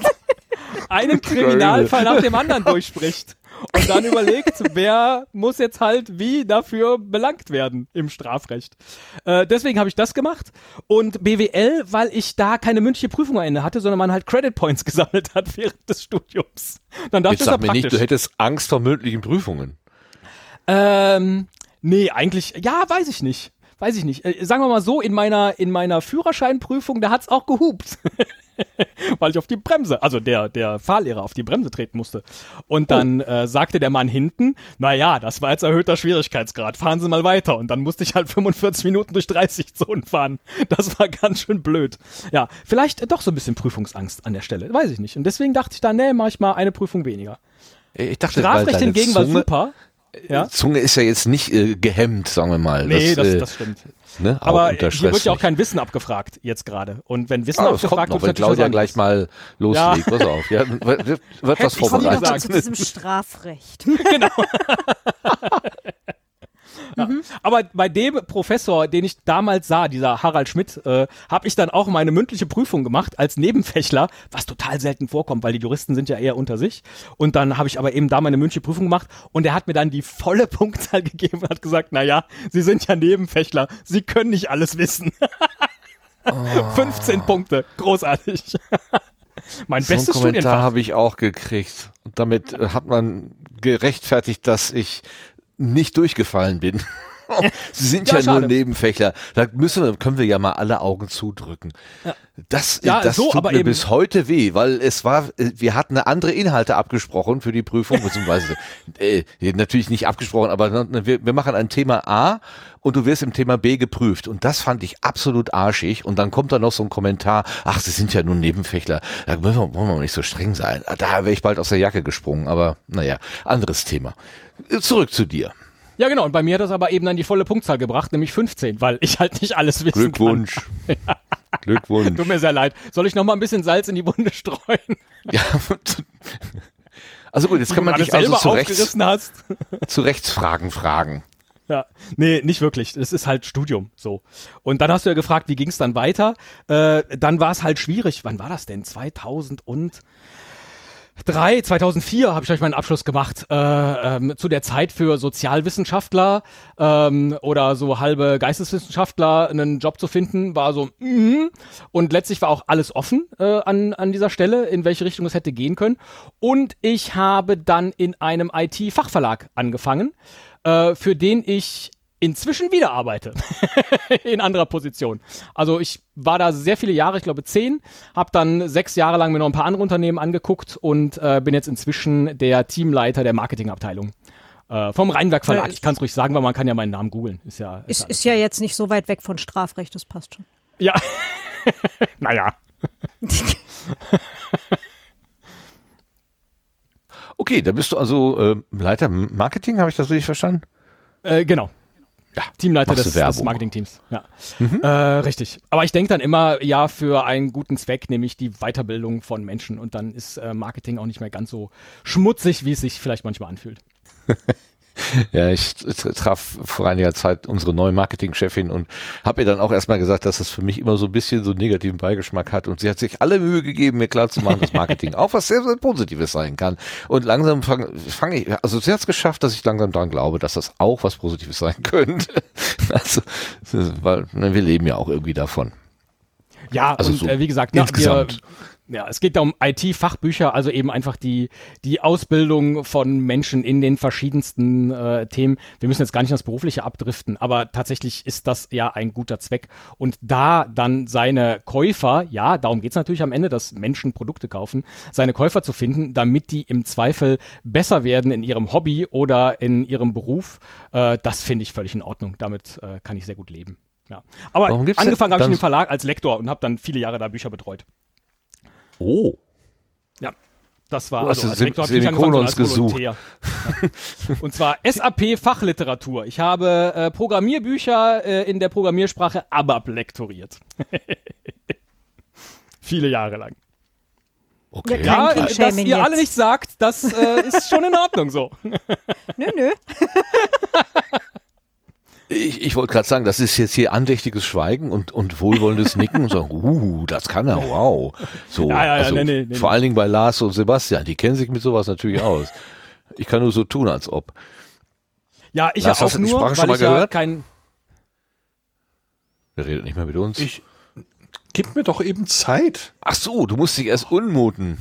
E: einen Kriminalfall nach dem anderen durchspricht. Und dann überlegt, wer muss jetzt halt wie dafür belangt werden im Strafrecht. Äh, deswegen habe ich das gemacht. Und BWL, weil ich da keine mündliche Prüfung am Ende hatte, sondern man halt Credit Points gesammelt hat während des Studiums. Dann dachte ich, das
A: sag mir
E: ja
A: nicht,
E: praktisch.
A: du hättest Angst vor mündlichen Prüfungen.
E: Ähm, nee, eigentlich, ja, weiß ich nicht. Weiß ich nicht. Äh, sagen wir mal so, in meiner, in meiner Führerscheinprüfung, da hat's auch gehupt. Weil ich auf die Bremse, also der, der Fahrlehrer auf die Bremse treten musste. Und dann äh, sagte der Mann hinten, na ja, das war jetzt erhöhter Schwierigkeitsgrad, fahren Sie mal weiter. Und dann musste ich halt 45 Minuten durch 30 Zonen fahren. Das war ganz schön blöd. Ja, vielleicht äh, doch so ein bisschen Prüfungsangst an der Stelle, weiß ich nicht. Und deswegen dachte ich dann, nee, mach ich mal eine Prüfung weniger.
A: Ich dachte,
E: Strafrecht hingegen war
A: Zunge,
E: super. Ja?
A: Zunge ist ja jetzt nicht äh, gehemmt, sagen wir mal.
E: Nee, das,
A: äh,
E: das stimmt.
A: ne,
E: Aber hier wird ja auch kein Wissen abgefragt jetzt gerade. Und wenn Wissen
A: Ah, das
E: abgefragt
A: noch,
E: wird,
A: wenn Claudia gleich mal loslegt. Pass auf, ja, wird, wird was
E: Hätte ich
H: Kommen wir
E: Vorbereitet.
H: doch mal Strafrecht.
E: Aber bei dem Professor, den ich damals sah, dieser Harald Schmidt, äh, habe ich dann auch meine mündliche Prüfung gemacht als Nebenfächler, was total selten vorkommt, weil die Juristen sind ja eher unter sich. Und dann habe ich aber eben da meine mündliche Prüfung gemacht und er hat mir dann die volle Punktzahl gegeben und hat gesagt, na ja, Sie sind ja Nebenfächler, Sie können nicht alles wissen. 15 Punkte, großartig. mein
A: So
E: bestes
A: Kommentar
E: Studienfach.
A: habe ich auch gekriegt. Und damit äh, hat man gerechtfertigt, dass ich nicht durchgefallen bin. Sie sind
E: Ja,
A: ja, nur. Nebenfächler. Da müssen wir, können wir ja mal alle Augen zudrücken. Das,
E: Ja,
A: das
E: so,
A: tut
E: aber
A: mir
E: eben-
A: bis heute weh, weil es war, wir hatten andere Inhalte abgesprochen für die Prüfung, beziehungsweise äh, natürlich nicht abgesprochen, aber ne, wir, wir machen ein Thema A und du wirst im Thema B geprüft. Und das fand ich absolut arschig. Und dann kommt da noch so ein Kommentar, ach, sie sind ja nur Nebenfächler, da müssen wir, wollen wir nicht so streng sein. Da wäre ich bald aus der Jacke gesprungen, aber naja, anderes Thema. Zurück zu dir.
E: Ja, genau. Und bei mir hat das aber eben dann die volle Punktzahl gebracht, nämlich 15, weil ich halt nicht alles wissen
A: Glückwunsch. Glückwunsch.
E: kann. Tut mir sehr leid. Soll ich noch mal ein bisschen Salz in die Wunde streuen?
A: Ja. Also gut, jetzt kann man dich also zu rechts,
E: hast.
A: zu Rechtsfragen fragen.
E: Ja, nee, nicht wirklich. Es ist halt Studium so. Und dann hast du ja gefragt, wie ging es dann weiter? Äh, dann war es halt schwierig. Wann war das denn? 2003, 2004 habe ich euch meinen Abschluss gemacht. Äh, ähm, zu der Zeit für Sozialwissenschaftler ähm, oder so halbe Geisteswissenschaftler einen Job zu finden, war so mhm. und letztlich war auch alles offen äh, an, an dieser Stelle, in welche Richtung es hätte gehen können. Und ich habe dann in einem IT-Fachverlag angefangen, äh, für den ich inzwischen wieder arbeite. in anderer Position. Also ich war da sehr viele Jahre, ich glaube zehn, habe dann sechs Jahre lang mir noch ein paar andere Unternehmen angeguckt und äh, bin jetzt inzwischen der Teamleiter der Marketingabteilung. Äh, vom Rheinwerk Verlag.
H: Äh,
E: Ich kann es ruhig sagen, weil man kann ja meinen Namen googeln. Ist ja,
H: Ist,
E: alles
H: ist ja jetzt nicht so weit weg von Strafrecht, das passt schon.
E: Ja. naja.
A: Okay, da bist du also äh, Leiter Marketing, habe ich das richtig verstanden?
E: Äh, genau.
A: Ja,
E: Teamleiter des, des Marketingteams. Ja. Äh, richtig. Aber ich denke dann immer, ja, für einen guten Zweck, nämlich die Weiterbildung von Menschen. Und dann ist äh, Marketing auch nicht mehr ganz so schmutzig, wie es sich vielleicht manchmal anfühlt.
A: Ja, ich traf vor einiger Zeit unsere neue Marketingchefin und habe ihr dann auch erstmal gesagt, dass das für mich immer so ein bisschen so einen negativen Beigeschmack hat. Und sie hat sich alle Mühe gegeben, mir klarzumachen, dass Marketing auch was sehr, sehr Positives sein kann. Und langsam fange fang ich, also sie hat es geschafft, dass ich langsam daran glaube, dass das auch was Positives sein könnte. Also, weil ne, wir leben ja auch irgendwie davon.
E: Ja,
A: Also
E: und
A: so
E: äh, wie gesagt, na,
A: insgesamt.
E: Wir, ja, es geht da um IT-Fachbücher, also eben einfach die, die Ausbildung von Menschen in den verschiedensten äh, Themen. Wir müssen jetzt gar nicht ins Berufliche abdriften, aber tatsächlich ist das ja ein guter Zweck. Und da dann seine Käufer, ja, darum geht's natürlich am Ende, dass Menschen Produkte kaufen, seine Käufer zu finden, damit die im Zweifel besser werden in ihrem Hobby oder in ihrem Beruf, äh, das finde ich völlig in Ordnung. Damit äh, kann ich sehr gut leben. Ja. Aber angefangen habe ich dem Verlag als Lektor und habe dann viele Jahre da Bücher betreut.
A: Oh.
E: Ja, das war
A: Du hast
E: also,
A: das
E: als
A: Sem-
E: Lektor habe ich nicht angefangen, sondern als
A: Semikolons
E: Volontär. Ja. Und zwar SAP Fachliteratur. Ich habe äh, Programmierbücher äh, in der Programmiersprache ABAP lektoriert. Viele Jahre lang.
A: Okay.
H: Ja,
E: Ja, dass ihr
H: jetzt.
E: alle nicht sagt, das äh, ist schon in Ordnung so.
H: Nö, nö.
A: Ich, ich wollte gerade sagen, das ist jetzt hier andächtiges Schweigen und, und wohlwollendes Nicken und sagen, uh, das kann er, wow. So,
E: Ja, ja, ja,
A: also,
E: nee, nee, nee,
A: vor allen Dingen bei Lars und Sebastian, die kennen sich mit sowas natürlich aus. Ich kann nur so tun, als ob.
E: Ja, ich
A: Lars,
E: ja auch
A: hast
E: nur,
A: Sprache schon
E: weil
A: mal
E: ich ja
A: gehört?
E: kein...
A: Der redet nicht mehr mit uns.
B: Ich, gib mir doch eben Zeit.
A: Ach so, du musst dich erst unmuten.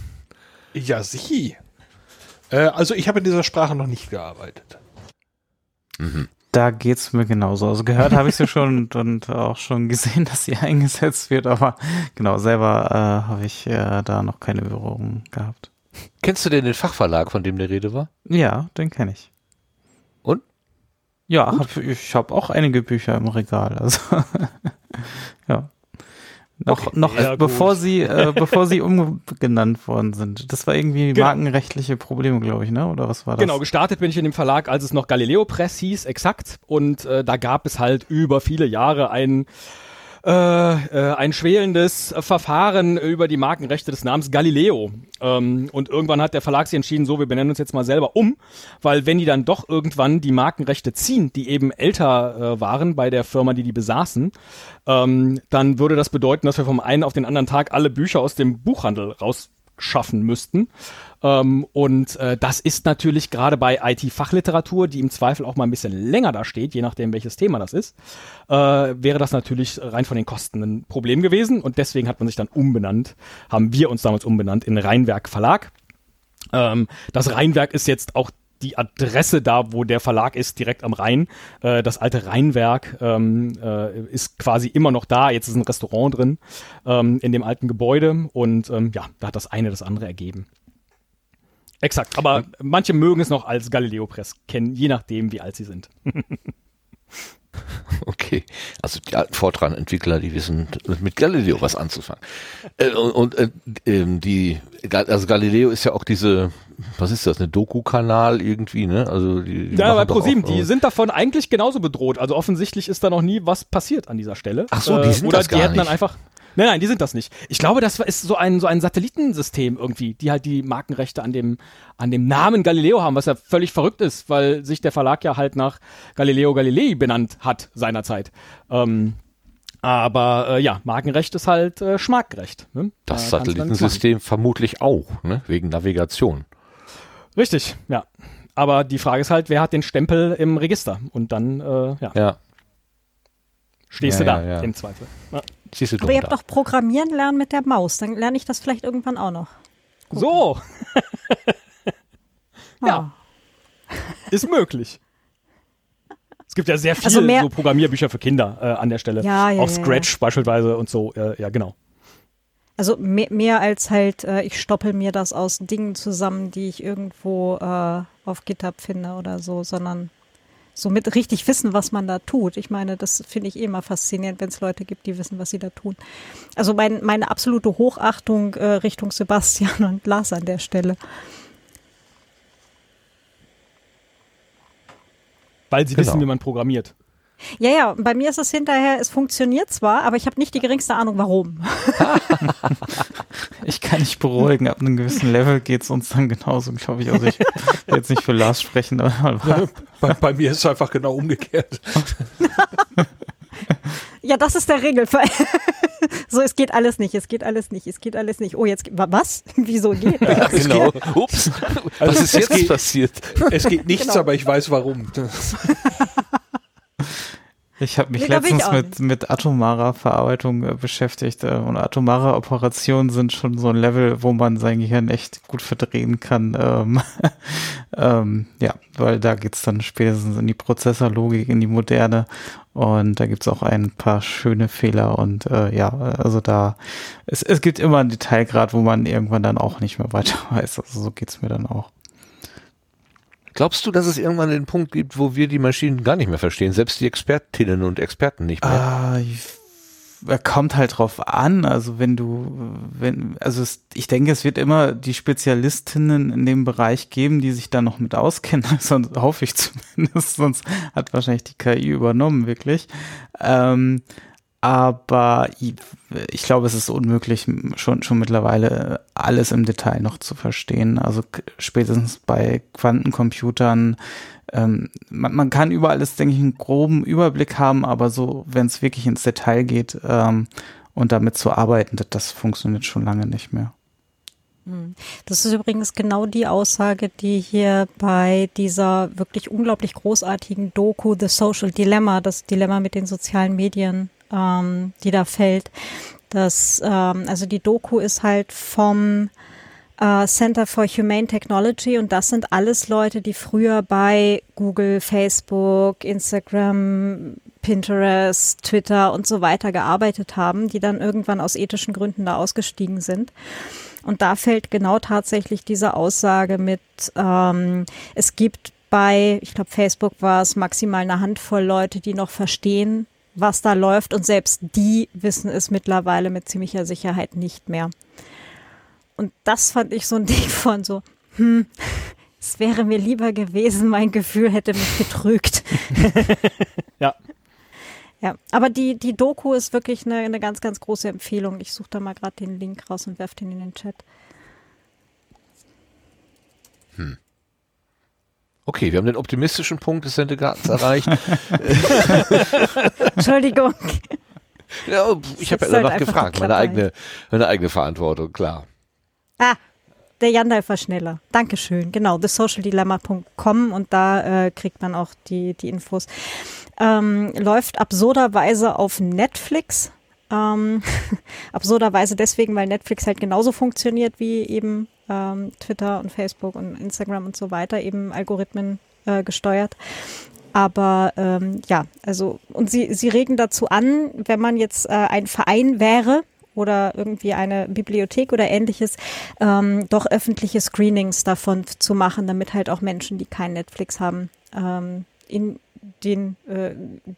B: Ja, sie. Äh, also ich habe in dieser Sprache noch nicht gearbeitet.
I: Da geht's mir genauso. Also gehört habe ich sie schon und, und auch schon gesehen, dass sie eingesetzt wird, aber genau, selber äh, habe ich äh, da noch keine Berührung gehabt.
A: Kennst du denn den Fachverlag, von dem der Rede war?
I: Ja, den kenne ich.
A: Und?
I: Ja, hab, ich habe auch einige Bücher im Regal. Also ja. Noch, noch
E: Ja,
I: bevor
E: gut.
I: sie, äh, bevor sie umgenannt worden sind. Das war irgendwie
E: Genau.
I: markenrechtliche Probleme, glaube ich, ne? Oder was war das?
E: Genau, gestartet bin ich in dem Verlag, als es noch Galileo Press hieß, exakt. Und äh, da gab es halt über viele Jahre ein, äh, äh, ein schwelendes Verfahren über die Markenrechte des Namens Galileo. Ähm, und irgendwann hat der Verlag sich entschieden, so, wir benennen uns jetzt mal selber um, weil wenn die dann doch irgendwann die Markenrechte ziehen, die eben älter äh, waren bei der Firma, die die besaßen, ähm, dann würde das bedeuten, dass wir vom einen auf den anderen Tag alle Bücher aus dem Buchhandel rausschaffen müssten. Ähm, und äh, das ist natürlich gerade bei IT-Fachliteratur, die im Zweifel auch mal ein bisschen länger da steht, je nachdem welches Thema das ist, äh, wäre das natürlich rein von den Kosten ein Problem gewesen. Und deswegen hat man sich dann umbenannt, haben wir uns damals umbenannt in Rheinwerk Verlag. Ähm, das Rheinwerk ist jetzt auch die Adresse da, wo der Verlag ist, direkt am Rhein. Äh, das alte Rheinwerk ähm, äh, ist quasi immer noch da. Jetzt ist ein Restaurant drin ähm, in dem alten Gebäude und ähm, ja, da hat das eine das andere ergeben. Exakt, aber manche mögen es noch als Galileo Press kennen, je nachdem, wie alt sie sind.
A: Okay, also die alten Fortran-Entwickler, die wissen mit Galileo was anzufangen. Äh, und äh, ähm, die, also Galileo ist ja auch diese, was ist das, eine Doku-Kanal irgendwie, ne? Also die, die
E: Ja, bei ProSieben, die
A: äh,
E: sind davon eigentlich genauso bedroht. Also offensichtlich ist da noch nie was passiert an dieser Stelle. Äh,
A: Ach so, die sind
E: Oder
A: das
E: die
A: gar
E: hätten dann
A: nicht.
E: einfach. Nein, nein, die sind das nicht. Ich glaube, das ist so ein, so ein Satellitensystem irgendwie, die halt die Markenrechte an dem, an dem Namen Galileo haben, was ja völlig verrückt ist, weil sich der Verlag ja halt nach Galileo Galilei benannt hat seinerzeit. Ähm, aber äh, ja, Markenrecht ist halt äh, schmackgerecht. Ne?
A: das
E: Da.
A: Satellitensystem vermutlich auch, ne? Wegen Navigation.
E: Richtig, ja. Aber die Frage ist halt, wer hat den Stempel im Register? Und dann, äh, ja,
A: Ja,
E: stehst
A: Ja,
E: du da
A: ja, ja.
E: im Zweifel.
A: Siehst du
H: Aber ihr habt doch Programmieren lernen mit der Maus. Dann lerne ich das vielleicht irgendwann auch noch.
E: So, Ja.
H: Ah.
E: ist möglich. Es gibt ja sehr viele
H: Also
E: so Programmierbücher für Kinder äh, an der Stelle.
H: Ja, ja,
E: Auch
H: ja, ja.
E: Scratch beispielsweise und so. Äh, ja, genau.
H: Also mehr, mehr als halt, äh, ich stoppel mir das aus Dingen zusammen, die ich irgendwo äh, auf GitHub finde oder so, sondern so mit richtig wissen, was man da tut. Ich meine, das finde ich eh immer faszinierend, wenn es Leute gibt, die wissen, was sie da tun. Also mein, meine absolute Hochachtung äh, Richtung Sebastian und Lars an der Stelle.
E: Weil sie
A: Genau.
E: wissen, wie man programmiert.
H: Ja, ja, bei mir ist es hinterher, es funktioniert zwar, aber ich habe nicht die geringste Ahnung, warum.
I: Ich kann nicht beruhigen, ab einem gewissen Level geht es uns dann genauso, glaube ich. Also ich will jetzt nicht für Lars sprechen, aber
B: Bei, bei mir ist es einfach genau umgekehrt.
H: Ja, das ist der Regelfall. so, es geht alles nicht, es geht alles nicht, es geht alles nicht. Oh, jetzt, was? Wieso geht das?
A: genau. Ups. Was
B: Also
A: ist
B: es
A: jetzt
B: geht-
A: passiert?
B: Es geht nichts,
H: Genau.
B: aber ich weiß warum.
I: Ich habe mich
H: Nee,
I: letztens mit, mit atomarer Verarbeitung äh, beschäftigt äh, und atomare Operationen sind schon so ein Level, wo man sein Gehirn echt gut verdrehen kann. Ähm, ähm, ja, weil da geht's dann spätestens in die Prozessorlogik, in die moderne und da gibt's auch ein paar schöne Fehler und äh, ja, also da, es, es gibt immer einen Detailgrad, wo man irgendwann dann auch nicht mehr weiter weiß. Also so geht's mir dann auch.
A: Glaubst du, dass es irgendwann den Punkt gibt, wo wir die Maschinen gar nicht mehr verstehen, selbst die Expertinnen und Experten nicht mehr?
I: Ah, er kommt halt drauf an. Also wenn du, wenn, also es, ich denke, es wird immer die Spezialistinnen in dem Bereich geben, die sich da noch mit auskennen. Sonst hoffe ich zumindest. Sonst hat wahrscheinlich die KI übernommen, wirklich. Ähm, aber ich, glaube, es ist unmöglich, schon, schon mittlerweile alles im Detail noch zu verstehen. Also spätestens bei Quantencomputern, ähm, man, man kann über alles, denke ich, einen groben Überblick haben, aber so, wenn es wirklich ins Detail geht ähm, und damit zu arbeiten, das, das funktioniert schon lange nicht mehr.
H: Das ist übrigens genau die Aussage, die hier bei dieser wirklich unglaublich großartigen Doku The Social Dilemma, das Dilemma mit den sozialen Medien, ähm, die da fällt. Das, ähm, also die Doku ist halt vom äh, Center for Humane Technology und das sind alles Leute, die früher bei Google, Facebook, Instagram, Pinterest, Twitter und so weiter gearbeitet haben, die dann irgendwann aus ethischen Gründen da ausgestiegen sind. Und da fällt genau tatsächlich diese Aussage mit, ähm, es gibt bei, ich glaube, Facebook war es maximal eine Handvoll Leute, die noch verstehen, was da läuft und selbst die wissen es mittlerweile mit ziemlicher Sicherheit nicht mehr. Und das fand ich so ein Ding von so, hm, es wäre mir lieber gewesen, mein Gefühl hätte mich getrügt.
E: Ja.
H: Ja, aber die, die Doku ist wirklich eine, eine ganz, ganz große Empfehlung. Ich suche da mal gerade den Link raus und werfe den in den Chat.
A: Okay, wir haben den optimistischen Punkt des Sendegartens erreicht.
H: Entschuldigung.
A: ja, ich habe ja
H: halt
A: danach
H: einfach
A: gefragt, meine eigene, meine eigene Verantwortung, klar.
H: Ah, der Jandalf war schneller. Dankeschön. Genau, thesocialdilemma.com und da äh, kriegt man auch die, die Infos. Ähm, läuft absurderweise auf Netflix. Ähm, absurderweise deswegen, weil Netflix halt genauso funktioniert wie eben ähm, Twitter und Facebook und Instagram und so weiter, eben Algorithmen äh, gesteuert. Aber ähm, ja, also und sie, sie regen dazu an, wenn man jetzt äh, ein Verein wäre oder irgendwie eine Bibliothek oder ähnliches, ähm, doch öffentliche Screenings davon zu machen, damit halt auch Menschen, die kein Netflix haben, ähm, in den äh,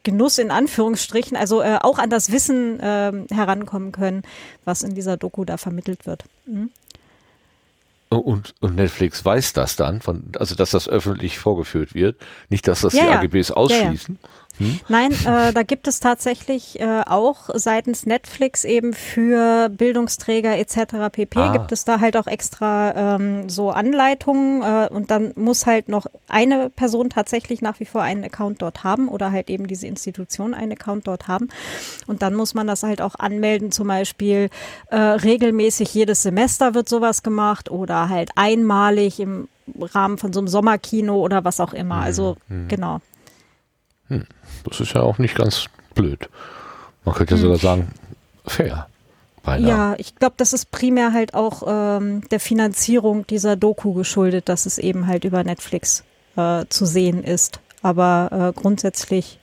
H: Genuss in Anführungsstrichen, also äh, auch an das Wissen ähm, herankommen können, was in dieser Doku da vermittelt wird. Mhm.
A: Und, und Netflix weiß das dann, von, also dass das öffentlich vorgeführt wird, nicht, dass das
H: Ja,
A: die
H: ja.
A: AGBs ausschließen.
H: Nein, äh, da gibt es tatsächlich äh, auch seitens Netflix eben für Bildungsträger etc. pp.
A: Ah.
H: gibt es da halt auch extra ähm, so Anleitungen äh, und dann muss halt noch eine Person tatsächlich nach wie vor einen Account dort haben oder halt eben diese Institution einen Account dort haben und dann muss man das halt auch anmelden, zum Beispiel äh, regelmäßig jedes Semester wird sowas gemacht oder halt einmalig im Rahmen von so einem Sommerkino oder was auch immer. Also genau.
A: Das ist ja auch nicht ganz blöd. Man könnte ja sogar sagen, fair. Beinahe.
H: Ja, ich glaube, das ist primär halt auch ähm, der Finanzierung dieser Doku geschuldet, dass es eben halt über Netflix äh, zu sehen ist. Aber äh, grundsätzlich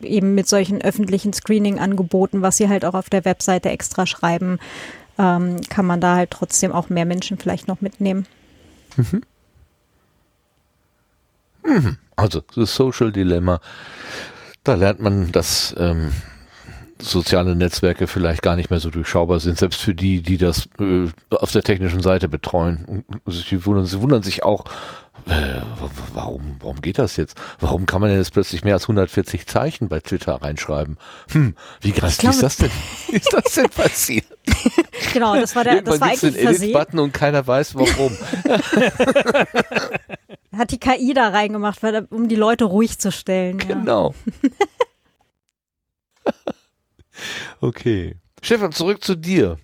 H: eben mit solchen öffentlichen Screening-Angeboten, was sie halt auch auf der Webseite extra schreiben, ähm, kann man da halt trotzdem auch mehr Menschen vielleicht noch mitnehmen.
A: Also das Social Dilemma, da lernt man, dass ähm, soziale Netzwerke vielleicht gar nicht mehr so durchschaubar sind, selbst für die, die das äh, auf der technischen Seite betreuen. Sie wundern, sie wundern sich auch, äh, warum, warum geht das jetzt? Warum kann man denn jetzt plötzlich mehr als 140 Zeichen bei Twitter reinschreiben? Hm, wie krass
H: glaube-
A: ist das denn? Ist das denn passiert?
H: Genau, das war, der, das
A: Irgendwann
H: war
A: gibt's
H: eigentlich
A: den. Edit-Button und keiner weiß warum.
H: Hat die KI da reingemacht, weil, um die Leute ruhig zu stellen. Ja.
A: Genau. okay. Stefan, zurück zu dir.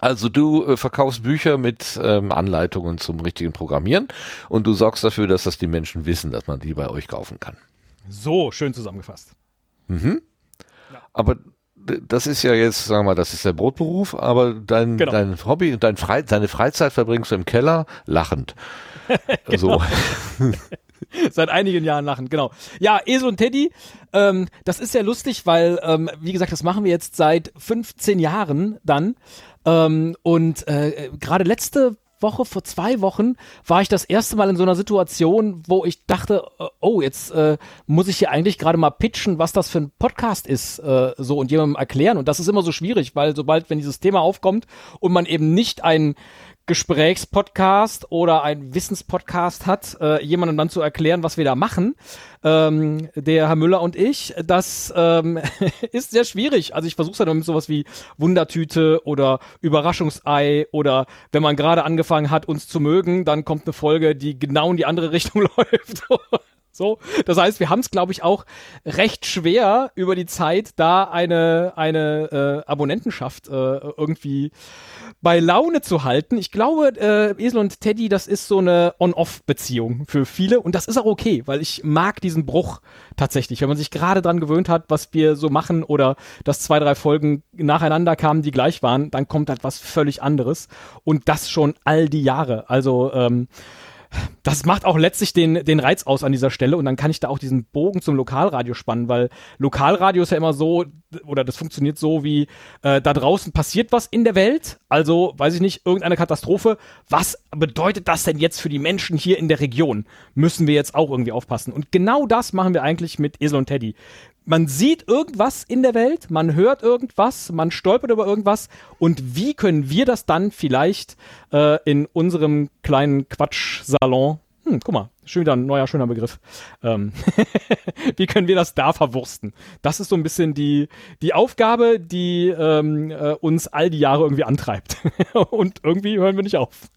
A: Also du äh, verkaufst Bücher mit ähm, Anleitungen zum richtigen Programmieren und du sorgst dafür, dass das die Menschen wissen, dass man die bei euch kaufen kann.
E: So, schön zusammengefasst.
A: Mhm. Aber d- das ist ja jetzt, sagen wir mal, das ist der Brotberuf, aber dein,
E: Genau.
A: dein Hobby und dein Frei, deine Freizeit verbringst du im Keller lachend.
E: Genau.
A: So.
E: Seit einigen Jahren lachen, genau. Ja, Esel und Teddy, ähm, das ist sehr lustig, weil, ähm, wie gesagt, das machen wir jetzt seit 15 Jahren dann. Ähm, und äh, gerade letzte Woche, vor zwei Wochen, war ich das erste Mal in so einer Situation, wo ich dachte, äh, oh, jetzt äh, muss ich hier eigentlich gerade mal pitchen, was das für ein Podcast ist, äh, so und jemandem erklären. Und das ist immer so schwierig, weil sobald, wenn dieses Thema aufkommt und man eben nicht ein Gesprächspodcast oder ein Wissenspodcast hat, äh, jemandem dann zu erklären, was wir da machen, ähm, der Herr Müller und ich, das ähm, ist sehr schwierig. Also ich versuche es dann mit sowas wie Wundertüte oder Überraschungsei oder wenn man gerade angefangen hat, uns zu mögen, dann kommt eine Folge, die genau in die andere Richtung läuft. So, das heißt, wir haben es, glaube ich, auch recht schwer über die Zeit, da eine eine äh, Abonnentenschaft äh, irgendwie bei Laune zu halten. Ich glaube, äh, Esel und Teddy, das ist so eine On-Off-Beziehung für viele und das ist auch okay, weil ich mag diesen Bruch tatsächlich, wenn man sich gerade dran gewöhnt hat, was wir so machen oder dass zwei, drei Folgen nacheinander kamen, die gleich waren, dann kommt halt was völlig anderes und das schon all die Jahre. Also ähm, das macht auch letztlich den, den Reiz aus an dieser Stelle und dann kann ich da auch diesen Bogen zum Lokalradio spannen, weil Lokalradio ist ja immer so, oder das funktioniert so wie, äh, da draußen passiert was in der Welt, also weiß ich nicht, irgendeine Katastrophe, was bedeutet das denn jetzt für die Menschen hier in der Region? Müssen wir jetzt auch irgendwie aufpassen. Und genau das machen wir eigentlich mit Esel und Teddy man sieht irgendwas in der Welt, man hört irgendwas, man stolpert über irgendwas und wie können wir das dann vielleicht äh, in unserem kleinen Quatschsalon, hm, guck mal, schon wieder ein neuer schöner Begriff, ähm, wie können wir das da verwursten? Das ist so ein bisschen die, die Aufgabe, die ähm, äh, uns all die Jahre irgendwie antreibt und irgendwie hören wir nicht auf.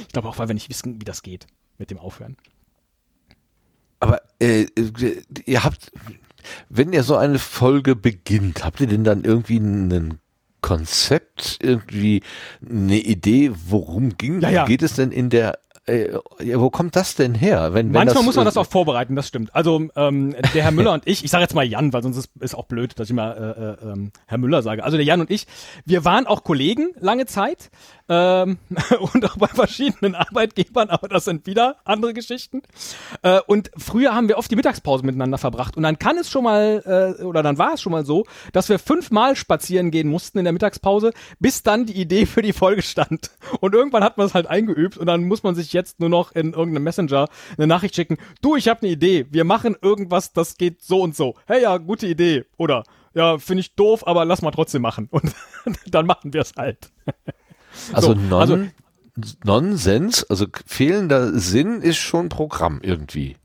E: Ich glaube auch, weil wir nicht wissen, wie das geht mit dem Aufhören.
A: Aber äh, äh, ihr habt, wenn ihr so eine Folge beginnt, habt ihr denn dann irgendwie ein Konzept, irgendwie eine Idee, worum ging?
E: Ja, ja.
A: Geht es denn in der äh, wo kommt das denn her? Wenn, wenn
E: Manchmal
A: das,
E: muss man
A: äh,
E: das auch vorbereiten, das stimmt. Also ähm, der Herr Müller und ich, ich sage jetzt mal Jan, weil sonst ist, ist auch blöd, dass ich mal äh, äh, ähm, Herr Müller sage. Also der Jan und ich, wir waren auch Kollegen lange Zeit ähm, und auch bei verschiedenen Arbeitgebern, aber das sind wieder andere Geschichten. Äh, und früher haben wir oft die Mittagspause miteinander verbracht und dann kann es schon mal äh, oder dann war es schon mal so, dass wir fünfmal spazieren gehen mussten in der Mittagspause, bis dann die Idee für die Folge stand. Und irgendwann hat man es halt eingeübt und dann muss man sich jetzt nur noch in irgendeinem Messenger eine Nachricht schicken. Du, ich habe eine Idee. Wir machen irgendwas, das geht so und so. Hey, ja, gute Idee. Oder ja, finde ich doof, aber lass mal trotzdem machen. Und dann machen wir es halt.
A: also,
E: so,
A: non,
E: also-
A: Nonsens, also fehlender Sinn ist schon Programm irgendwie.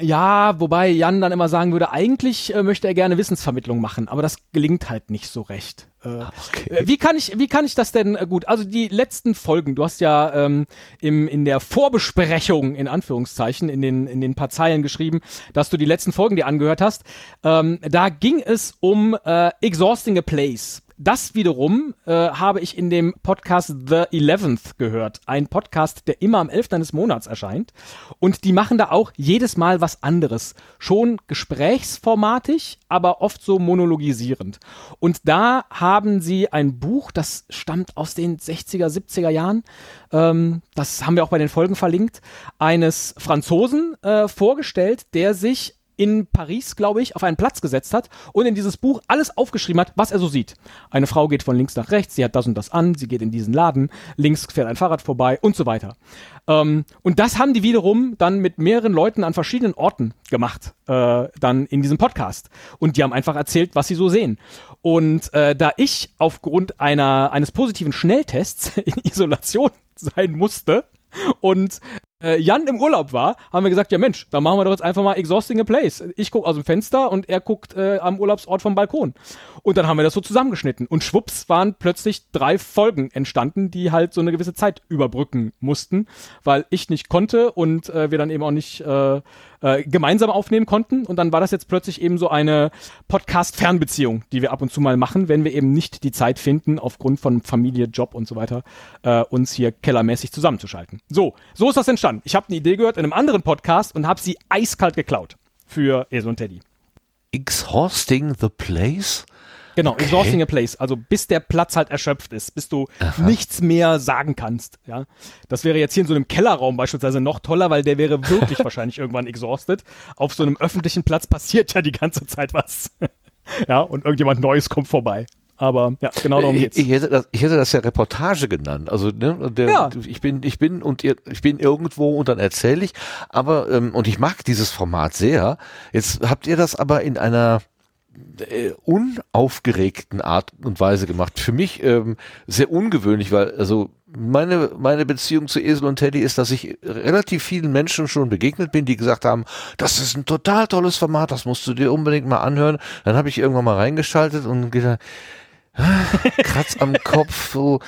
E: Ja, wobei Jan dann immer sagen würde, eigentlich äh, möchte er gerne Wissensvermittlung machen, aber das gelingt halt nicht so recht. Äh, äh, Wie kann ich, wie kann ich das denn äh, gut? Also die letzten Folgen, du hast ja ähm, im, in der Vorbesprechung in Anführungszeichen in den in den paar Zeilen geschrieben, dass du die letzten Folgen dir angehört hast. Ähm, da ging es um äh, exhausting a place. Das wiederum äh, habe ich in dem Podcast The Eleventh gehört. Ein Podcast, der immer am 11. des Monats erscheint. Und die machen da auch jedes Mal was anderes. Schon gesprächsformatig, aber oft so monologisierend. Und da haben sie ein Buch, das stammt aus den 60er, 70er Jahren. Ähm, das haben wir auch bei den Folgen verlinkt. Eines Franzosen äh, vorgestellt, der sich in Paris, glaube ich, auf einen Platz gesetzt hat und in dieses Buch alles aufgeschrieben hat, was er so sieht. Eine Frau geht von links nach rechts, sie hat das und das an, sie geht in diesen Laden, links fährt ein Fahrrad vorbei und so weiter. Ähm, und das haben die wiederum dann mit mehreren Leuten an verschiedenen Orten gemacht, äh, dann in diesem Podcast. Und die haben einfach erzählt, was sie so sehen. Und äh, da ich aufgrund einer, eines positiven Schnelltests in Isolation sein musste, und äh, Jan im Urlaub war, haben wir gesagt, ja Mensch, dann machen wir doch jetzt einfach mal Exhausting a Place. Ich gucke aus dem Fenster und er guckt äh, am Urlaubsort vom Balkon. Und dann haben wir das so zusammengeschnitten. Und schwupps waren plötzlich drei Folgen entstanden, die halt so eine gewisse Zeit überbrücken mussten, weil ich nicht konnte und äh, wir dann eben auch nicht äh, äh, gemeinsam aufnehmen konnten. Und dann war das jetzt plötzlich eben so eine Podcast-Fernbeziehung, die wir ab und zu mal machen, wenn wir eben nicht die Zeit finden, aufgrund von Familie, Job und so weiter, äh, uns hier kellermäßig zusammenzuschalten. So, so ist das entstanden. Ich habe eine Idee gehört in einem anderen Podcast und habe sie eiskalt geklaut für Esel und Teddy.
A: Exhausting the place?
E: Genau,
A: Okay.
E: exhausting a place. Also bis der Platz halt erschöpft ist, bis du
A: Aha.
E: nichts mehr sagen kannst. Ja, das wäre jetzt hier in so einem Kellerraum beispielsweise noch toller, weil der wäre wirklich wahrscheinlich irgendwann exhausted. Auf so einem öffentlichen Platz passiert ja die ganze Zeit was. ja, und irgendjemand Neues kommt vorbei. Aber ja, genau darum
A: ich,
E: geht's.
A: ich, hätte das, ich hätte das ja Reportage genannt. Also ne, der,
E: Ja.
A: ich bin, ich bin und ihr, ich bin irgendwo und dann erzähle ich. Aber ähm, und ich mag dieses Format sehr. Jetzt habt ihr das aber in einer äh, unaufgeregten Art und Weise gemacht. Für mich ähm, sehr ungewöhnlich, weil also meine meine Beziehung zu Esel und Teddy ist, dass ich relativ vielen Menschen schon begegnet bin, die gesagt haben, das ist ein total tolles Format, das musst du dir unbedingt mal anhören. Dann habe ich irgendwann mal reingeschaltet und gedacht, Kratz am Kopf, so,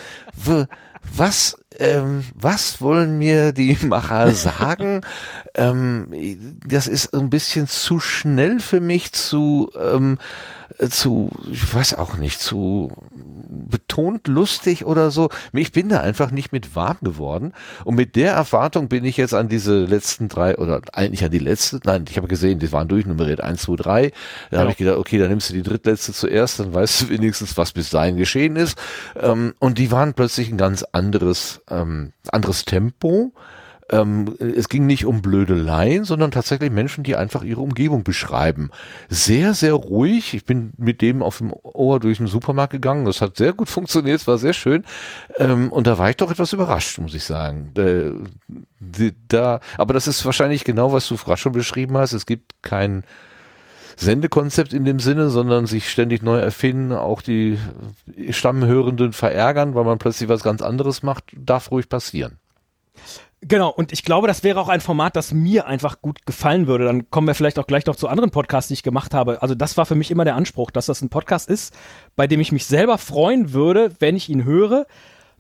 A: was, ähm, was wollen mir die Macher sagen? ähm, das ist ein bisschen zu schnell für mich, zu, ähm, äh, zu, ich weiß auch nicht, zu betont lustig oder so. Ich bin da einfach nicht mit warm geworden. Und mit der Erwartung bin ich jetzt an diese letzten drei, oder eigentlich an die letzte, nein, ich habe gesehen, die waren durchnummeriert, eins, zwei, drei. Da habe ich gedacht, okay, dann nimmst du die drittletzte zuerst, dann weißt du wenigstens, was bis dahin geschehen ist. Ähm, und die waren plötzlich ein ganz anderes, ähm, anderes Tempo. Ähm, es ging nicht um Blödeleien, sondern tatsächlich Menschen, die einfach ihre Umgebung beschreiben. Sehr, sehr ruhig. Ich bin mit dem auf dem Ohr durch den Supermarkt gegangen. Das hat sehr gut funktioniert, es war sehr schön. Ähm, und da war ich doch etwas überrascht, muss ich sagen. Äh, da, aber das ist wahrscheinlich genau, was du gerade schon beschrieben hast. Es gibt kein Sendekonzept in dem Sinne, sondern sich ständig neu erfinden, auch die Stammhörenden verärgern, weil man plötzlich was ganz anderes macht, darf ruhig passieren.
E: Genau, und ich glaube, das wäre auch ein Format, das mir einfach gut gefallen würde. Dann kommen wir vielleicht auch gleich noch zu anderen Podcasts, die ich gemacht habe. Also das war für mich immer der Anspruch, dass das ein Podcast ist, bei dem ich mich selber freuen würde, wenn ich ihn höre.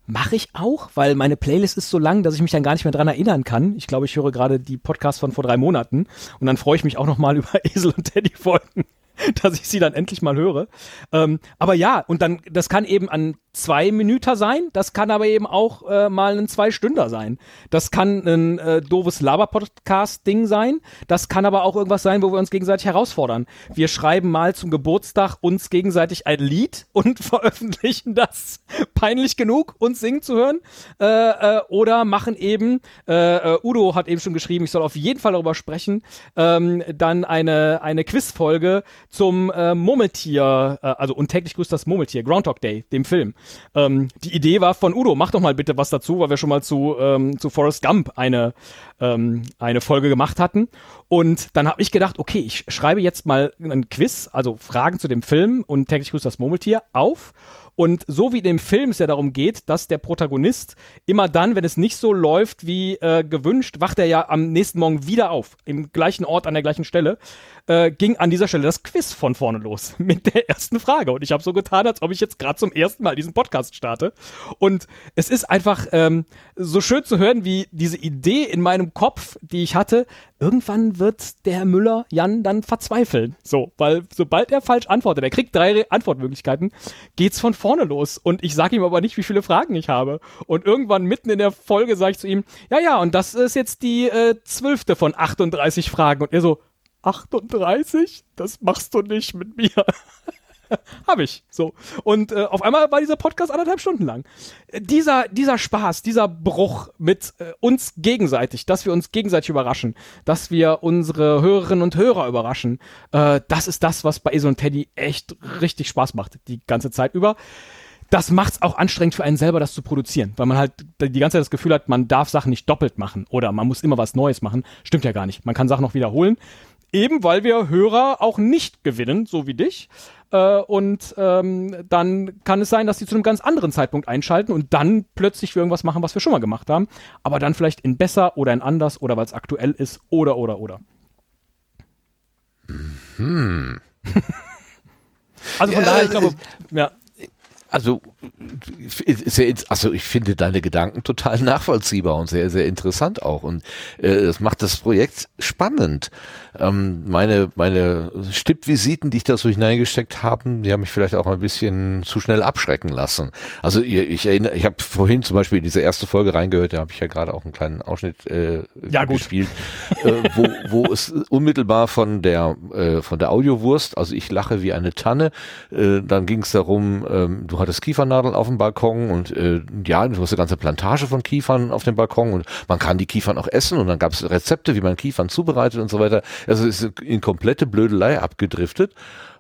E: Mache ich auch, weil meine Playlist ist so lang, dass ich mich dann gar nicht mehr dran erinnern kann. Ich glaube, ich höre gerade die Podcasts von vor drei Monaten und dann freue ich mich auch noch mal über Esel und Teddy Folgen, dass ich sie dann endlich mal höre. Ähm, aber ja, und dann, das kann eben an zwei Minuten sein, das kann aber eben auch äh, mal ein Zwei-Stünder sein. Das kann ein äh, doofes Laber-Podcast-Ding sein, das kann aber auch irgendwas sein, wo wir uns gegenseitig herausfordern. Wir schreiben mal zum Geburtstag uns gegenseitig ein Lied und veröffentlichen das peinlich genug, uns singen zu hören. Äh, äh, oder machen eben, äh, äh, Udo hat eben schon geschrieben, ich soll auf jeden Fall darüber sprechen, ähm, dann eine, eine Quizfolge zum äh, Murmeltier, äh, also und täglich grüßt das Murmeltier, Groundhog Day, dem Film. Ähm, die Idee war von Udo, mach doch mal bitte was dazu, weil wir schon mal zu, ähm, zu Forrest Gump eine, ähm, eine Folge gemacht hatten. Und dann habe ich gedacht, okay, ich schreibe jetzt mal ein Quiz, also Fragen zu dem Film und täglich grüßt das Murmeltier auf Und so wie in dem Film es ja darum geht, dass der Protagonist immer dann, wenn es nicht so läuft wie äh, gewünscht, wacht er ja am nächsten Morgen wieder auf, im gleichen Ort, an der gleichen Stelle, äh, ging an dieser Stelle das Quiz von vorne los mit der ersten Frage. Und ich habe so getan, als ob ich jetzt gerade zum ersten Mal diesen Podcast starte. Und es ist einfach ähm, so schön zu hören, wie diese Idee in meinem Kopf, die ich hatte, irgendwann wird der Müller, Jan, dann verzweifeln. So, weil sobald er falsch antwortet, er kriegt drei Antwortmöglichkeiten, geht's von vorne los. Und ich sage ihm aber nicht, wie viele Fragen ich habe. Und irgendwann mitten in der Folge sage ich zu ihm, ja, ja, und das ist jetzt die äh, zwölfte von 38 Fragen. Und er so, 38? Das machst du nicht mit mir. Habe ich. So. Und äh, auf einmal war dieser Podcast anderthalb Stunden lang. Äh, dieser, dieser Spaß, dieser Bruch mit äh, uns gegenseitig, dass wir uns gegenseitig überraschen, dass wir unsere Hörerinnen und Hörer überraschen, äh, das ist das, was bei Esel und Teddy echt richtig Spaß macht, die ganze Zeit über. Das macht's auch anstrengend für einen selber, das zu produzieren, weil man halt die ganze Zeit das Gefühl hat, man darf Sachen nicht doppelt machen oder man muss immer was Neues machen. Stimmt ja gar nicht. Man kann Sachen noch wiederholen. Eben weil wir Hörer auch nicht gewinnen, so wie dich. Äh, und ähm, dann kann es sein, dass sie zu einem ganz anderen Zeitpunkt einschalten und dann plötzlich für irgendwas machen, was wir schon mal gemacht haben. Aber dann vielleicht in besser oder in anders oder weil es aktuell ist oder oder oder.
A: Hm.
E: Also von
A: Ja,
E: daher, ich glaube, ja.
A: Also, sehr, also ich finde deine Gedanken total nachvollziehbar und sehr, sehr interessant auch. Und äh, das macht das Projekt spannend. Ähm, meine, meine Stippvisiten, die ich da so hineingesteckt habe, die haben mich vielleicht auch ein bisschen zu schnell abschrecken lassen. Also ich, ich erinnere, ich habe vorhin zum Beispiel in diese erste Folge reingehört, da habe ich ja gerade auch einen kleinen Ausschnitt äh,
E: Ja,
A: gespielt, äh, wo, wo es unmittelbar von der äh, von der Audiowurst, also ich lache wie eine Tanne, äh, dann ging es darum, ähm, du hattest Kiefernadeln auf dem Balkon und äh, ja, du hast eine ganze Plantage von Kiefern auf dem Balkon und man kann die Kiefern auch essen und dann gab es Rezepte, wie man Kiefern zubereitet und so weiter. Also es ist in komplette Blödelei abgedriftet,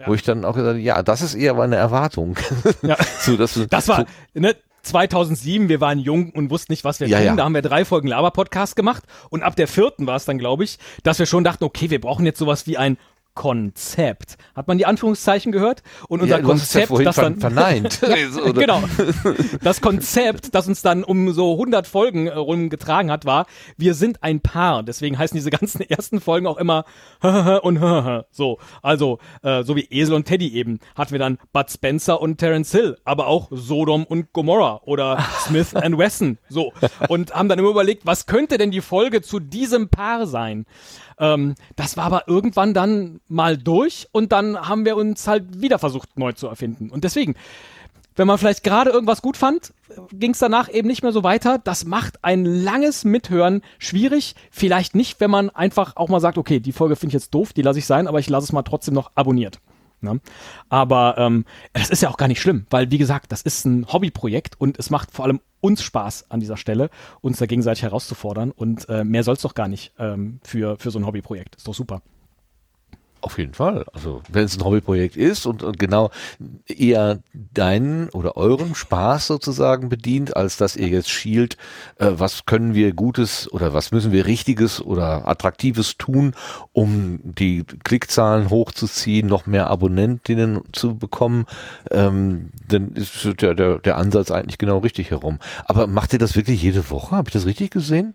A: wo ich dann auch gesagt habe, ja, das ist eher meine Erwartung.
E: Ja.
A: so, dass du-
E: Das war,
A: so,
E: ne, 2007, wir waren jung und wussten nicht, was wir
A: Ja,
E: tun.
A: ja.
E: Da haben wir drei Folgen Laber-Podcast gemacht. Und ab der vierten war es dann, glaube ich, dass wir schon dachten, okay, wir brauchen jetzt sowas wie ein Konzept. Hat man die Anführungszeichen gehört? Und unser
A: ja, hast es ja
E: Konzept, das dann
A: verneint.
E: Genau. Das Konzept, das uns dann um so 100 Folgen äh, rumgetragen hat, war, wir sind ein Paar. Deswegen heißen diese ganzen ersten Folgen auch immer und so. Also, äh, so wie Esel und Teddy eben, hatten wir dann Bud Spencer und Terence Hill, aber auch Sodom und Gomorrah oder Smith and Wesson. So. Und haben dann immer überlegt, was könnte denn die Folge zu diesem Paar sein? Ähm, das war aber irgendwann dann mal durch und dann haben wir uns halt wieder versucht, neu zu erfinden. Und deswegen, wenn man vielleicht gerade irgendwas gut fand, ging es danach eben nicht mehr so weiter. Das macht ein langes Mithören schwierig. Vielleicht nicht, wenn man einfach auch mal sagt, okay, die Folge finde ich jetzt doof, die lasse ich sein, aber ich lasse es mal trotzdem noch abonniert. Ne? Aber ähm, das ist ja auch gar nicht schlimm, weil wie gesagt, das ist ein Hobbyprojekt und es macht vor allem uns Spaß an dieser Stelle, uns da gegenseitig herauszufordern und äh, mehr soll es doch gar nicht ähm, für, für so ein Hobbyprojekt. Ist doch super.
A: Auf jeden Fall. Also wenn es ein Hobbyprojekt ist und, und genau eher deinen oder euren Spaß sozusagen bedient, als dass ihr jetzt schielt, äh, was können wir Gutes oder was müssen wir Richtiges oder Attraktives tun, um die Klickzahlen hochzuziehen, noch mehr Abonnentinnen zu bekommen, ähm, dann ist der, der, der Ansatz eigentlich genau richtig herum. Aber macht ihr das wirklich jede Woche? Habe ich das richtig gesehen?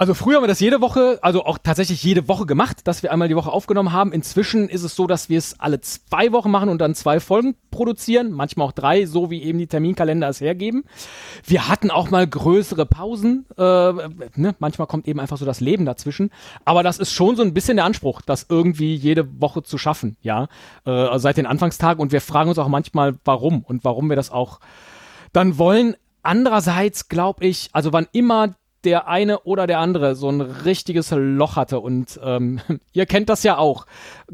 E: Also früher haben wir das jede Woche, also auch tatsächlich jede Woche gemacht, dass wir einmal die Woche aufgenommen haben. Inzwischen ist es so, dass wir es alle zwei Wochen machen und dann zwei Folgen produzieren, manchmal auch drei, so wie eben die Terminkalender es hergeben. Wir hatten auch mal größere Pausen, äh, ne? manchmal kommt eben einfach so das Leben dazwischen. Aber das ist schon so ein bisschen der Anspruch, das irgendwie jede Woche zu schaffen, ja, äh, seit den Anfangstagen. Und wir fragen uns auch manchmal, warum und warum wir das auch dann wollen. Andererseits glaube ich, also wann immer der eine oder der andere so ein richtiges Loch hatte und ähm, ihr kennt das ja auch,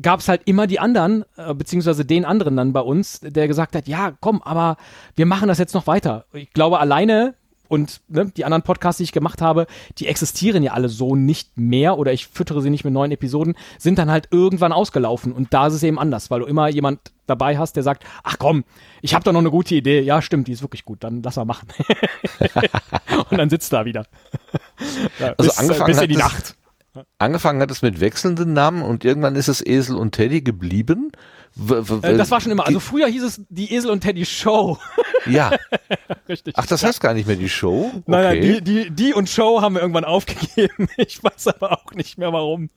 E: gab es halt immer die anderen, äh, beziehungsweise den anderen dann bei uns, der gesagt hat, ja, komm, aber wir machen das jetzt noch weiter. Ich glaube, alleine und ne, die anderen Podcasts, die ich gemacht habe, die existieren ja alle so nicht mehr oder ich füttere sie nicht mit neuen Episoden, sind dann halt irgendwann ausgelaufen und da ist es eben anders, weil du immer jemand dabei hast, der sagt, ach komm, ich habe da noch eine gute Idee. Ja, stimmt, die ist wirklich gut, dann lass mal machen. und dann sitzt da wieder. Ja,
A: Also
E: bis,
A: angefangen
E: bis in die Nacht.
A: Angefangen hat es mit wechselnden Namen und irgendwann ist es Esel und Teddy geblieben.
E: Äh, das war schon immer. Also früher hieß es die Esel und Teddy Show.
A: ja.
E: Richtig.
A: Ach, das heißt gar nicht mehr die Show? Okay.
E: Nein, nein, die, die, die und Show haben wir irgendwann aufgegeben. Ich weiß aber auch nicht mehr warum.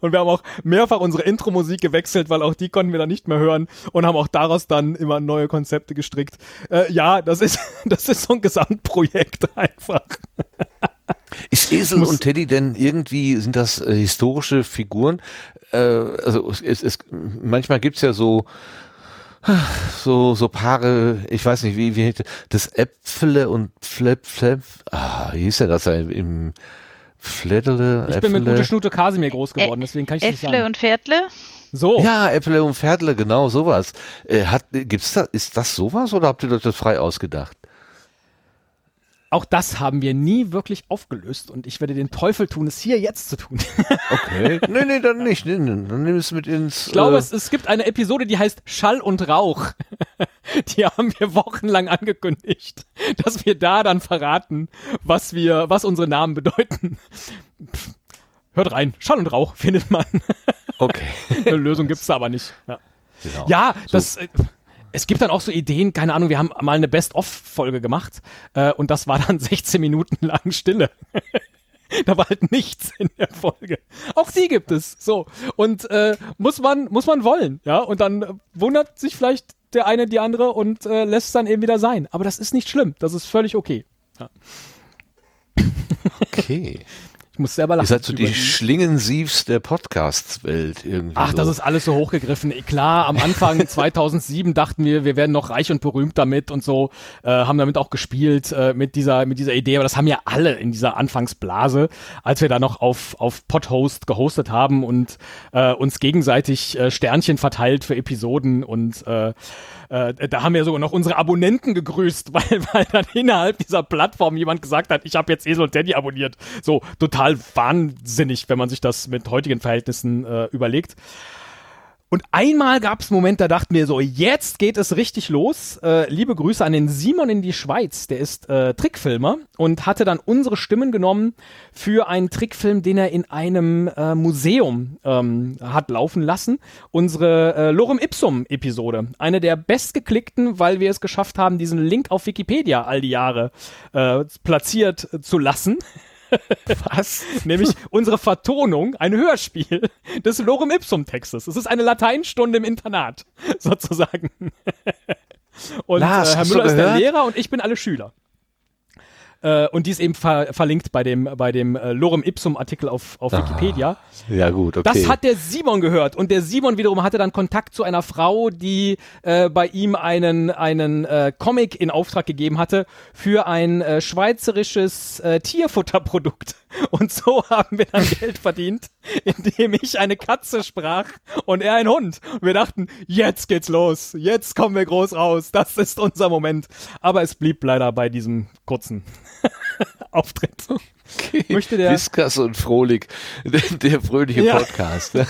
E: Und wir haben auch mehrfach unsere Intro-Musik gewechselt, weil auch die konnten wir dann nicht mehr hören und haben auch daraus dann immer neue Konzepte gestrickt. Äh, ja, das ist, das ist so ein Gesamtprojekt einfach.
A: Ist Esel und Teddy denn irgendwie, sind das äh, historische Figuren? Äh, also es, es, manchmal gibt's ja so so so Paare, ich weiß nicht, wie wie das Äpfele und Flep Flep, ah, wie hieß denn das da im Fleddele,
E: Ich bin mit
A: Äpfele?
E: Gute Schnute Kasimir groß geworden, deswegen kann ich das nicht sagen.
C: und Pferdle?
E: So,
A: Ja, Äpfele und Pferdle, genau sowas. Äh, hat gibt's da ist das sowas oder habt ihr euch das frei ausgedacht?
E: Auch das haben wir nie wirklich aufgelöst und ich werde den Teufel tun, es hier jetzt zu tun.
A: Okay. nee, nee, dann nicht. Nee, nee, dann nimm es mit ins
E: Ich glaube,
A: äh,
E: es, es gibt eine Episode, die heißt Schall und Rauch. Die haben wir wochenlang angekündigt, dass wir da dann verraten, was wir, was unsere Namen bedeuten. Pff, Hört rein, Schall und Rauch findet man.
A: Okay.
E: Eine Lösung gibt's da aber nicht. Ja,
A: Genau.
E: ja das. Äh, es gibt dann auch so Ideen, keine Ahnung, wir haben mal eine Best-of-Folge gemacht äh, und das war dann 16 Minuten lang Stille. da war halt nichts in der Folge. Auch die gibt es. So. Und äh, muss man, muss man wollen, ja. Und dann äh, wundert sich vielleicht der eine die andere und äh, lässt es dann eben wieder sein. Aber das ist nicht schlimm. Das ist völlig okay.
A: Okay.
E: Ich muss selber lachen.
A: Ihr seid so die Schlingensiefs der Podcast-Welt irgendwie.
E: Ach,
A: so.
E: das ist alles so hochgegriffen. Klar, am Anfang 2007 dachten wir, wir werden noch reich und berühmt damit und so, äh, haben damit auch gespielt äh, mit dieser mit dieser Idee. Aber das haben ja alle in dieser Anfangsblase, als wir da noch auf auf Podhost gehostet haben und äh, uns gegenseitig äh, Sternchen verteilt für Episoden und äh, äh, da haben wir sogar noch unsere Abonnenten gegrüßt, weil, weil dann innerhalb dieser Plattform jemand gesagt hat, ich habe jetzt Esel und Teddy abonniert. So total wahnsinnig, wenn man sich das mit heutigen Verhältnissen äh, überlegt. Und einmal gab es einen Moment, da dachten wir so, jetzt geht es richtig los. Äh, liebe Grüße an den Simon in die Schweiz, der ist äh, Trickfilmer und hatte dann unsere Stimmen genommen für einen Trickfilm, den er in einem äh, Museum ähm, hat laufen lassen. Unsere äh, Lorem Ipsum Episode, eine der bestgeklickten, weil wir es geschafft haben, diesen Link auf Wikipedia all die Jahre äh, platziert zu lassen. Was? Nämlich unsere Vertonung, ein Hörspiel des Lorem Ipsum Textes. Es ist eine Lateinstunde im Internat, sozusagen. Und
A: Lars,
E: äh, Herr Müller ist der? Lehrer und ich bin alle Schüler. Äh, und die ist eben ver verlinkt bei dem, bei dem äh, Lorem Ipsum Artikel auf, auf Wikipedia.
A: Ja, gut, okay.
E: Das hat der Simon gehört und der Simon wiederum hatte dann Kontakt zu einer Frau, die äh, bei ihm einen einen äh, Comic in Auftrag gegeben hatte für ein äh, schweizerisches äh, Tierfutterprodukt und so haben wir dann Geld verdient, indem ich eine Katze sprach und er ein Hund. Und wir dachten, jetzt geht's los, jetzt kommen wir groß raus, das ist unser Moment. Aber es blieb leider bei diesem kurzen Auftritt. Möchte der
A: Viskas und Frohlich, der, der fröhliche
E: Ja.
A: Podcast. ne?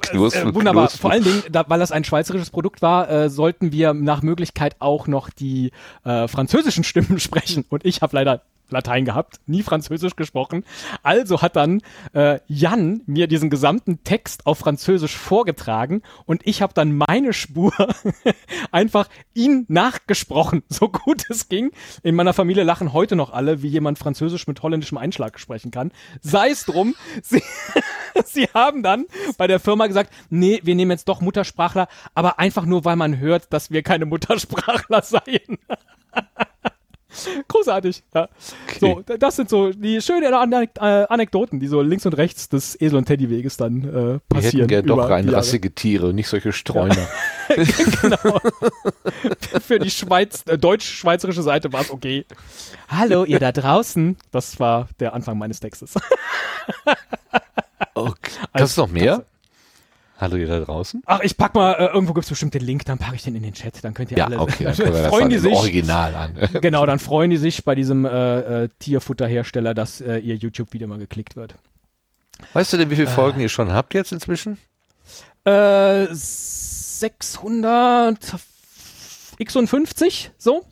A: Knusper,
E: Äh, wunderbar.
A: knusper.
E: Vor allen Dingen, da, weil das ein schweizerisches Produkt war, äh, sollten wir nach Möglichkeit auch noch die äh, französischen Stimmen sprechen. Und ich habe leider Latein gehabt, nie Französisch gesprochen. Also hat dann äh, Jan mir diesen gesamten Text auf Französisch vorgetragen und ich habe dann meine Spur einfach ihn nachgesprochen, so gut es ging. In meiner Familie lachen heute noch alle, wie jemand Französisch mit holländischem Einschlag sprechen kann. Sei es drum, sie, sie haben dann bei der Firma gesagt, nee, wir nehmen jetzt doch Muttersprachler, aber einfach nur, weil man hört, dass wir keine Muttersprachler seien. Großartig. Ja. So, d- das sind so die schönen Anek äh, Anekdoten, die so links und rechts des Esel- und Teddyweges dann äh,
A: Wir
E: passieren.
A: hätten gern
E: über
A: doch
E: die Jahre.
A: reinrassige Tiere, nicht solche Streuner.
E: genau. Für die Schweiz, äh, deutsch-schweizerische Seite war es okay. Hallo, ihr da draußen. Das war der Anfang meines Textes.
A: Okay. Hast du noch mehr? Hallo ihr da draußen?
E: Ach, ich pack mal, äh, irgendwo gibt's bestimmt den Link, dann packe ich den in den Chat, dann könnt ihr
A: Ja,
E: alle.
A: okay, dann können wir das
E: freuen
A: dann
E: die sich.
A: Original an.
E: Genau, dann freuen die sich bei diesem äh, äh, Tierfutterhersteller, dass äh, ihr YouTube-Video mal geklickt wird.
A: Weißt du denn, wie viele Folgen ihr schon habt jetzt inzwischen?
E: Äh, 656, so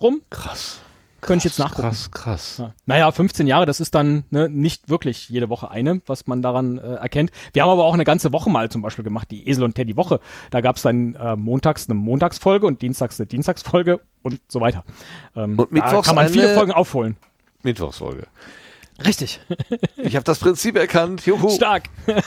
E: rum.
A: Krass.
E: Könnte ich jetzt nachgucken.
A: Krass, krass.
E: Ja. Naja, 15 Jahre, das ist dann ne, nicht wirklich jede Woche eine, was man daran äh, erkennt. Wir haben aber auch eine ganze Woche mal zum Beispiel gemacht, die Esel und Teddy Woche. Da gab es dann äh, montags eine Montagsfolge und dienstags eine Dienstagsfolge und so weiter. Ähm,
A: Und mittwochs
E: da kann man viele Folgen aufholen.
A: Mittwochsfolge.
E: Richtig.
A: Ich habe das Prinzip erkannt. Juhu.
E: Stark.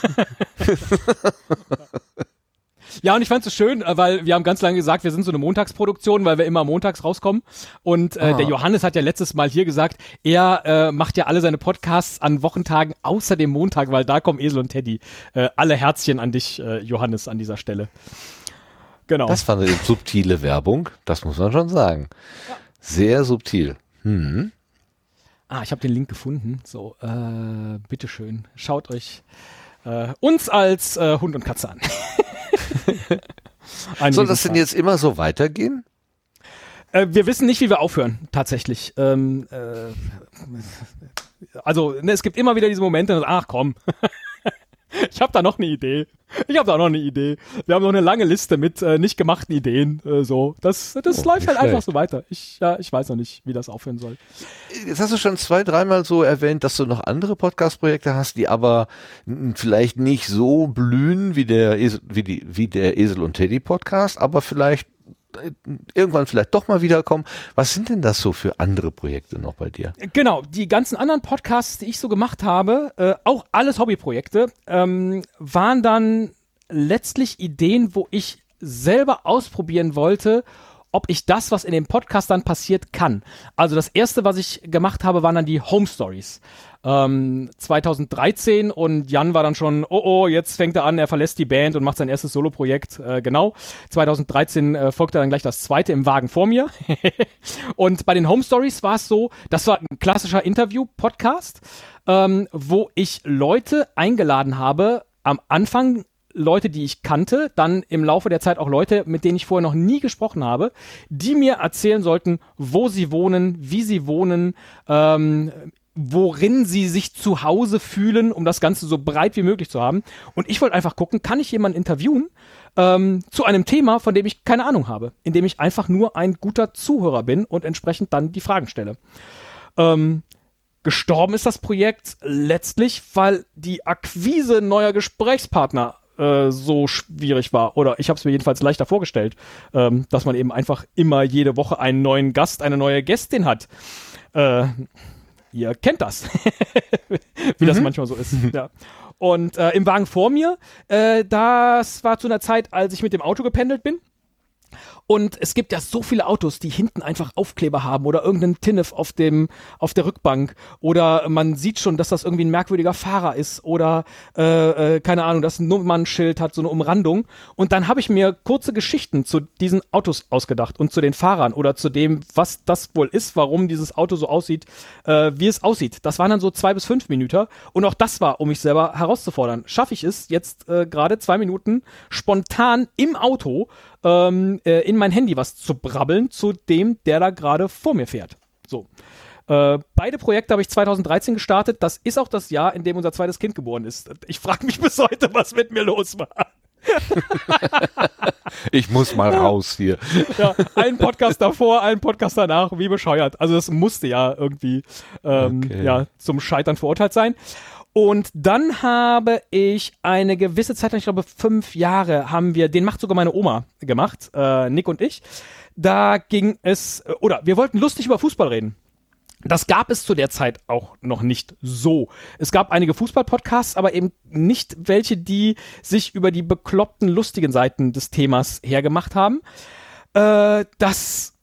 E: Ja, und ich fand's so schön, äh, weil wir haben ganz lange gesagt, wir sind so eine Montagsproduktion, weil wir immer montags rauskommen. Und äh, der Johannes hat ja letztes Mal hier gesagt, er äh, macht ja alle seine Podcasts an Wochentagen außer dem Montag, weil da kommen Esel und Teddy. Äh, alle Herzchen an dich, äh, Johannes, an dieser Stelle. Genau.
A: Das war eine subtile Werbung, das muss man schon sagen. Sehr subtil. Hm.
E: Ah, ich habe den Link gefunden. So, äh, bitteschön. Schaut euch äh, uns als äh, Hund und Katze an.
A: Soll das denn jetzt immer so weitergehen?
E: Äh, wir wissen nicht, wie wir aufhören, tatsächlich. Ähm, äh, also, ne, es gibt immer wieder diese Momente, ach komm, ich habe da noch eine Idee. Ich habe da noch eine Idee. Wir haben noch eine lange Liste mit äh, nicht gemachten Ideen. Äh, so, das, das
A: Oh,
E: läuft halt einfach so weiter. Ich, ja, ich weiß noch nicht, wie das aufhören soll.
A: Jetzt hast du schon zwei, dreimal so erwähnt, dass du noch andere Podcast-Projekte hast, die aber vielleicht nicht so blühen wie der Esel, wie die, wie der Esel und Teddy Podcast, aber vielleicht irgendwann vielleicht doch mal wiederkommen. Was sind denn das so für andere Projekte noch bei dir?
E: Genau, die ganzen anderen Podcasts, die ich so gemacht habe, äh, auch alles Hobbyprojekte, ähm, waren dann letztlich Ideen, wo ich selber ausprobieren wollte, ob ich das, was in dem Podcast dann passiert, kann. Also das erste, was ich gemacht habe, waren dann die Home Stories. Ähm, 2013 und Jan war dann schon, oh oh, jetzt fängt er an, er verlässt die Band und macht sein erstes Soloprojekt. Äh, genau. 2013 äh, folgte dann gleich das zweite im Wagen vor mir. und bei den Home Stories war es so, das war ein klassischer Interview-Podcast, ähm, wo ich Leute eingeladen habe, am Anfang Leute, die ich kannte, dann im Laufe der Zeit auch Leute, mit denen ich vorher noch nie gesprochen habe, die mir erzählen sollten, wo sie wohnen, wie sie wohnen, ähm, worin sie sich zu Hause fühlen, um das Ganze so breit wie möglich zu haben. Und ich wollte einfach gucken, kann ich jemanden interviewen ähm, zu einem Thema, von dem ich keine Ahnung habe, in dem ich einfach nur ein guter Zuhörer bin und entsprechend dann die Fragen stelle. Ähm, gestorben ist das Projekt letztlich, weil die Akquise neuer Gesprächspartner äh, so schwierig war. Oder ich habe es mir jedenfalls leichter vorgestellt, ähm, dass man eben einfach immer jede Woche einen neuen Gast, eine neue Gästin hat. Äh, ihr kennt das, wie das manchmal so ist. ja. Und äh, im Wagen vor mir, äh, das war zu einer Zeit, als ich mit dem Auto gependelt bin. Und es gibt ja so viele Autos, die hinten einfach Aufkleber haben oder irgendeinen Tinnef auf dem auf der Rückbank oder man sieht schon, dass das irgendwie ein merkwürdiger Fahrer ist oder äh, äh, keine Ahnung, das ein Nummernschild hat, so eine Umrandung. Und dann habe ich mir kurze Geschichten zu diesen Autos ausgedacht und zu den Fahrern oder zu dem, was das wohl ist, warum dieses Auto so aussieht, äh, wie es aussieht. Das waren dann so zwei bis fünf Minuten und auch das war, um mich selber herauszufordern. Schaffe ich es jetzt äh, gerade zwei Minuten spontan im Auto ähm, äh, in mein Handy was zu brabbeln zu dem, der da gerade vor mir fährt. So. Äh, beide Projekte habe ich 2013 gestartet. Das ist auch das Jahr, in dem unser zweites Kind geboren ist. Ich frage mich bis heute, was mit mir los war.
A: Ich muss mal raus hier.
E: Ja, ein Podcast davor, ein Podcast danach, wie bescheuert. Also das musste ja irgendwie ähm,
A: Okay.
E: ja, zum Scheitern verurteilt sein. Und dann habe ich eine gewisse Zeit ich glaube fünf Jahre, haben wir, den macht sogar meine Oma gemacht, äh, Nick und ich. Da ging es, äh, oder wir wollten lustig über Fußball reden. Das gab es zu der Zeit auch noch nicht so. Es gab einige Fußball-Podcasts, aber eben nicht welche, die sich über die bekloppten, lustigen Seiten des Themas hergemacht haben. Äh, das,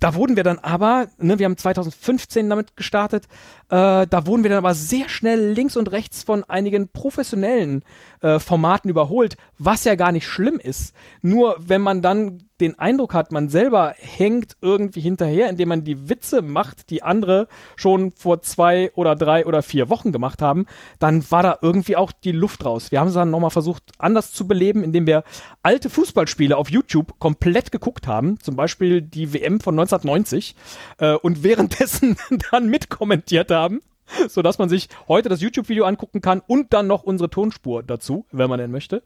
E: da wurden wir dann aber, ne, wir haben 2015 damit gestartet, äh, da wurden wir dann aber sehr schnell links und rechts von einigen professionellen äh, Formaten überholt, was ja gar nicht schlimm ist. Nur wenn man dann den Eindruck hat, man selber hängt irgendwie hinterher, indem man die Witze macht, die andere schon vor zwei oder drei oder vier Wochen gemacht haben, dann war da irgendwie auch die Luft raus. Wir haben es dann nochmal versucht, anders zu beleben, indem wir alte Fußballspiele auf YouTube komplett geguckt haben, zum Beispiel die WM von 1990, äh, und währenddessen dann mitkommentiert haben so dass man sich heute das YouTube-Video angucken kann und dann noch unsere Tonspur dazu, wenn man denn möchte.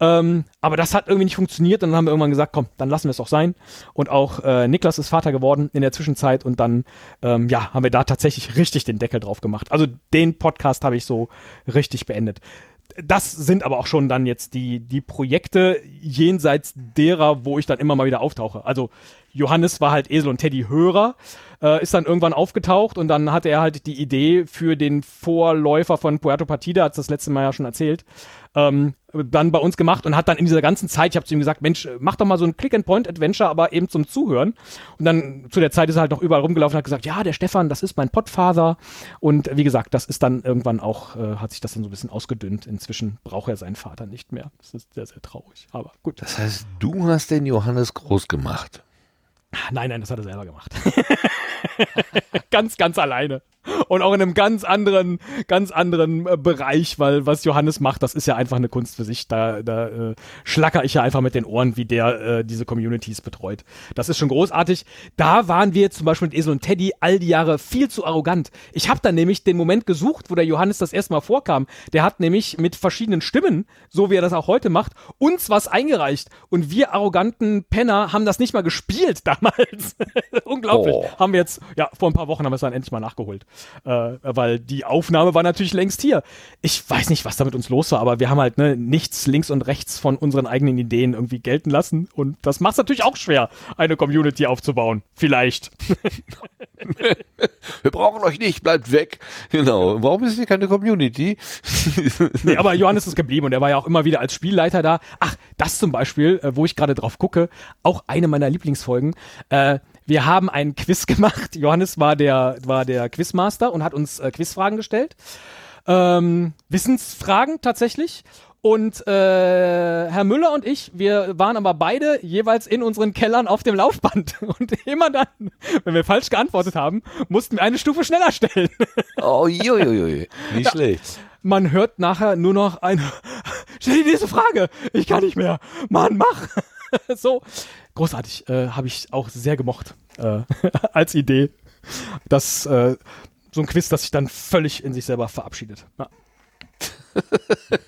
E: Ähm, aber das hat irgendwie nicht funktioniert und dann haben wir irgendwann gesagt, komm, dann lassen wir es auch sein. Und auch äh, Niklas ist Vater geworden in der Zwischenzeit und dann, ähm, ja, haben wir da tatsächlich richtig den Deckel drauf gemacht. Also den Podcast habe ich so richtig beendet das sind aber auch schon dann jetzt die, die Projekte jenseits derer, wo ich dann immer mal wieder auftauche. Also Johannes war halt Esel und Teddy Hörer, äh, ist dann irgendwann aufgetaucht und dann hatte er halt die Idee für den Vorläufer von Puerto Partida, hat das letzte Mal ja schon erzählt, ähm, dann bei uns gemacht und hat dann in dieser ganzen Zeit, ich habe zu ihm gesagt, Mensch, mach doch mal so ein Click-and-Point-Adventure, aber eben zum Zuhören. Und dann zu der Zeit ist er halt noch überall rumgelaufen und hat gesagt, ja, der Stefan, das ist mein Podfather. Und wie gesagt, das ist dann irgendwann auch, äh, hat sich das dann so ein bisschen ausgedünnt. Inzwischen braucht er seinen Vater nicht mehr. Das ist sehr, sehr traurig. Aber gut.
A: Das heißt, du hast den Johannes groß gemacht.
E: Nein, nein, das hat er selber gemacht. ganz, ganz alleine und auch in einem ganz anderen, ganz anderen äh, Bereich, weil was Johannes macht, das ist ja einfach eine Kunst für sich. Da, da äh, schlacker ich ja einfach mit den Ohren, wie der äh, diese Communities betreut. Das ist schon großartig. Da waren wir zum Beispiel mit Esel und Teddy all die Jahre viel zu arrogant. Ich habe dann nämlich den Moment gesucht, wo der Johannes das erste Mal vorkam. Der hat nämlich mit verschiedenen Stimmen, so wie er das auch heute macht, uns was eingereicht. Und wir arroganten Penner haben das nicht mal gespielt damals. Unglaublich. Oh. Haben wir jetzt, ja, vor ein paar Wochen haben wir es dann endlich mal nachgeholt äh, weil die Aufnahme war natürlich längst hier. Ich weiß nicht, was da mit uns los war, aber wir haben halt ne, nichts links und rechts von unseren eigenen Ideen irgendwie gelten lassen und das macht es natürlich auch schwer, eine Community aufzubauen. Vielleicht.
A: wir brauchen euch nicht, bleibt weg. Genau. Warum ist hier keine Community?
E: nee, aber Johannes ist geblieben und er war ja auch immer wieder als Spielleiter da. Ach, das zum Beispiel, äh, wo ich gerade drauf gucke, auch eine meiner Lieblingsfolgen. Äh, wir haben einen Quiz gemacht. Johannes war der, war der Quizmaster und hat uns äh, Quizfragen gestellt. Ähm, Wissensfragen tatsächlich. Und äh, Herr Müller und ich, wir waren aber beide jeweils in unseren Kellern auf dem Laufband. Und immer dann, wenn wir falsch geantwortet haben, mussten wir eine Stufe schneller stellen.
A: Oh, juiuiui. Nicht ja. schlecht.
E: Man hört nachher nur noch eine. Stell die nächste Frage. Ich kann nicht mehr. Mann, mach. so großartig. Äh, Habe ich auch sehr gemocht äh, als Idee. Das äh, so ein Quiz, das sich dann völlig in sich selber verabschiedet. Ja.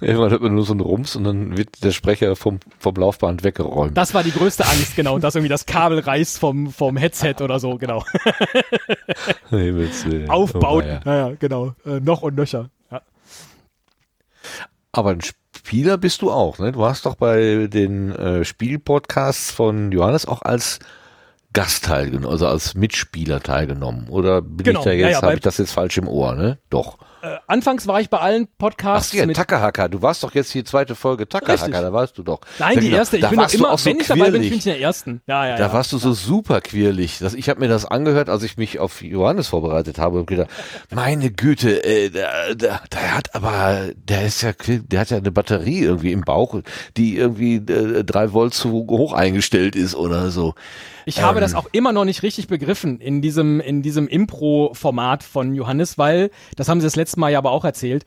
A: Irgendwann hört man nur so einen Rums und dann wird der Sprecher vom, vom Laufband weggeräumt.
E: Das war die größte Angst, genau, dass irgendwie das Kabel reißt vom, vom Headset oder so, genau. Aufbauen, oh, ja. naja, genau, äh, noch und nöcher. Ja.
A: Aber ein Spieler bist du auch, ne? Du hast doch bei den äh, Spielpodcasts von Johannes auch als Gast teilgenommen, also als Mitspieler teilgenommen. Oder bin genau, ich da jetzt, ja, ja, habe ich das jetzt falsch im Ohr, ne? Doch.
E: Äh, anfangs war ich bei allen Podcasts.
A: Ach ja, Takahaka. Du warst doch jetzt die zweite Folge Takahaka, da warst du doch.
E: Nein, die erste. Ich bin doch immer, so wenn ich dabei bin, bin ich in der ersten. Ja, ja,
A: da
E: ja.
A: warst du so super quirlig. Das, ich habe mir das angehört, als ich mich auf Johannes vorbereitet habe und gedacht, meine Güte, äh, der, der, der hat aber, der ist ja, der hat ja eine Batterie irgendwie im Bauch, die irgendwie äh, drei Volt zu hoch eingestellt ist oder so.
E: Ich habe das ähm. auch immer noch nicht richtig begriffen in diesem, in diesem Impro-Format von Johannes, weil, das haben sie das letzte Mal ja aber auch erzählt,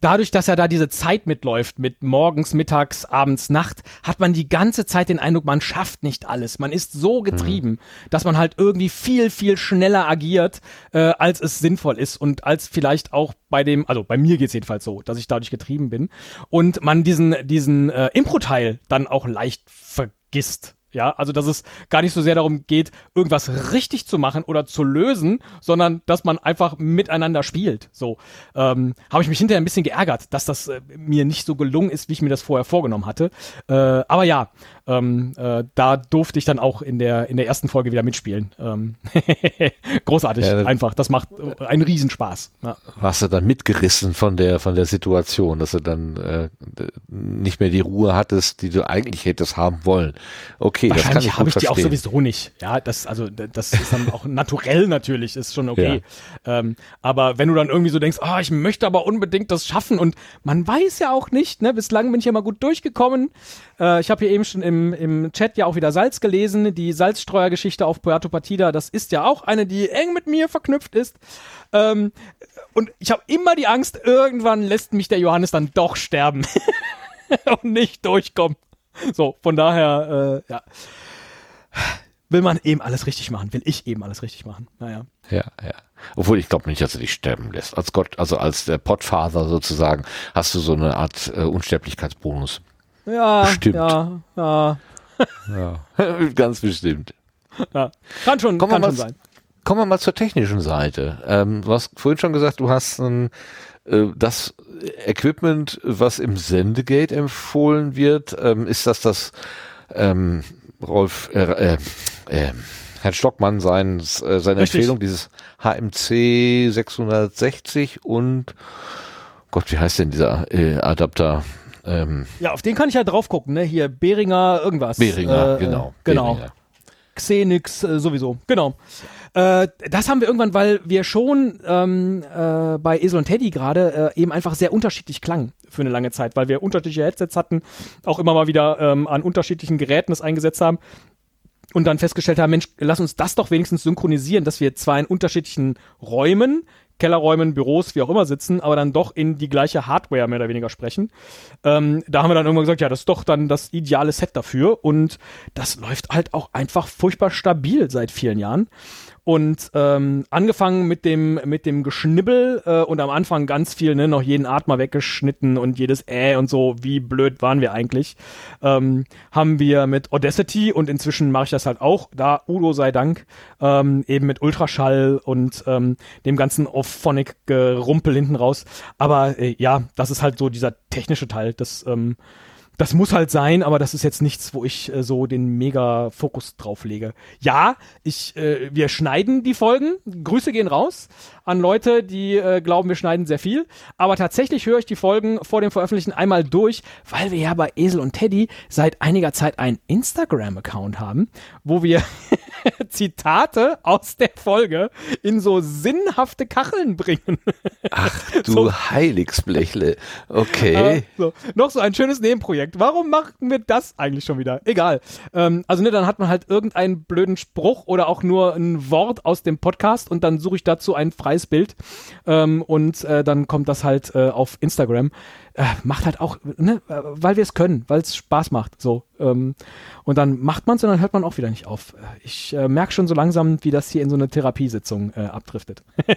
E: dadurch, dass er da diese Zeit mitläuft, mit morgens, mittags, abends, Nacht, hat man die ganze Zeit den Eindruck, man schafft nicht alles. Man ist so getrieben, mhm. dass man halt irgendwie viel, viel schneller agiert, äh, als es sinnvoll ist und als vielleicht auch bei dem, also bei mir geht's jedenfalls so, dass ich dadurch getrieben bin und man diesen, diesen äh, Impro-Teil dann auch leicht vergisst. Ja, also dass es gar nicht so sehr darum geht, irgendwas richtig zu machen oder zu lösen, sondern dass man einfach miteinander spielt. So ähm, habe ich mich hinterher ein bisschen geärgert, dass das äh, mir nicht so gelungen ist, wie ich mir das vorher vorgenommen hatte. Äh, aber ja, ähm, äh, da durfte ich dann auch in der, in der ersten Folge wieder mitspielen. Ähm Großartig, ja, einfach. Das macht äh, einen Riesenspaß. Ja.
A: Warst du dann mitgerissen von der, von der Situation, dass du dann äh, nicht mehr die Ruhe hattest, die du eigentlich hättest haben wollen. Okay,
E: das kann ich habe ich die auch sowieso nicht. Ja, das, also, das ist dann auch naturell natürlich, ist schon okay. Ja. Ähm, aber wenn du dann irgendwie so denkst, ah, oh, ich möchte aber unbedingt das schaffen und man weiß ja auch nicht, ne, bislang bin ich ja mal gut durchgekommen. Äh, ich habe hier eben schon im, im Chat ja auch wieder Salz gelesen. Die Salzstreuergeschichte auf Puerto Partida, das ist ja auch eine, die eng mit mir verknüpft ist. Ähm, und ich habe immer die Angst, irgendwann lässt mich der Johannes dann doch sterben und nicht durchkommen. So, von daher, äh, ja. will man eben alles richtig machen, will ich eben alles richtig machen. Naja.
A: Ja, ja. Obwohl ich glaube nicht, dass er dich sterben lässt. Als Gott, also als der Podfather sozusagen, hast du so eine Art äh, Unsterblichkeitsbonus.
E: Ja,
A: Bestimmt.
E: ja, ja,
A: Ja. Ganz bestimmt.
E: ja. Kann schon,
A: Kommen
E: kann
A: mal
E: schon sein.
A: Kommen wir mal zur technischen Seite. Ähm, du hast vorhin schon gesagt, du hast ein, äh, das Equipment, was im Sendegate empfohlen wird. Ähm, ist das das ähm, Rolf, äh, äh, äh, Herr Stockmann sein, äh, seine
E: Richtig.
A: Empfehlung, dieses HMC 660 und Gott, wie heißt denn dieser äh, Adapter? Ähm,
E: Ja, auf den kann ich ja drauf gucken, ne? Hier Beringer irgendwas.
A: Behringer,
E: Äh,
A: genau.
E: Genau.
A: Behringer.
E: Xenix äh, sowieso, genau. Äh, das haben wir irgendwann, weil wir schon ähm, äh, bei Esel und Teddy gerade äh, eben einfach sehr unterschiedlich klangen für eine lange Zeit, weil wir unterschiedliche Headsets hatten, auch immer mal wieder ähm, an unterschiedlichen Geräten das eingesetzt haben und dann festgestellt haben, Mensch, lass uns das doch wenigstens synchronisieren, dass wir zwar in unterschiedlichen Räumen, Kellerräumen, Büros, wie auch immer sitzen, aber dann doch in die gleiche Hardware mehr oder weniger sprechen. Ähm, da haben wir dann irgendwann gesagt, ja, das ist doch dann das ideale Set dafür und das läuft halt auch einfach furchtbar stabil seit vielen Jahren. Und ähm, angefangen mit dem mit dem Geschnibbel äh, und am Anfang ganz viel, ne, noch jeden Atmer weggeschnitten und jedes Äh und so, wie blöd waren wir eigentlich, ähm, haben wir mit Audacity und inzwischen mache ich das halt auch, da Udo sei Dank, ähm, eben mit Ultraschall und ähm, dem ganzen Auphonic-Gerumpel hinten raus. Aber äh, ja, das ist halt so dieser technische Teil, das ähm, das muss halt sein, aber das ist jetzt nichts, wo ich äh, so den mega Fokus drauf lege. Ja, ich, äh, wir schneiden die Folgen. Grüße gehen raus an Leute, die äh, glauben, wir schneiden sehr viel. Aber tatsächlich höre ich die Folgen vor dem Veröffentlichen einmal durch, weil wir ja bei Esel und Teddy seit einiger Zeit einen Instagram-Account haben, wo wir Zitate aus der Folge in so sinnhafte Kacheln bringen.
A: Du
E: So.
A: Heiligsblechle. Okay.
E: Äh, so. Noch so ein schönes Nebenprojekt. Warum machen wir das eigentlich schon wieder? Egal. Ähm, also ne, dann hat man halt irgendeinen blöden Spruch oder auch nur ein Wort aus dem Podcast und dann suche ich dazu ein freies Bild ähm, und äh, dann kommt das halt äh, auf Instagram. Äh, macht halt auch, ne, weil wir es können, weil es Spaß macht. So. Ähm, und dann macht man es und dann hört man auch wieder nicht auf. Ich äh, merke schon so langsam, wie das hier in so eine Therapiesitzung äh, abdriftet.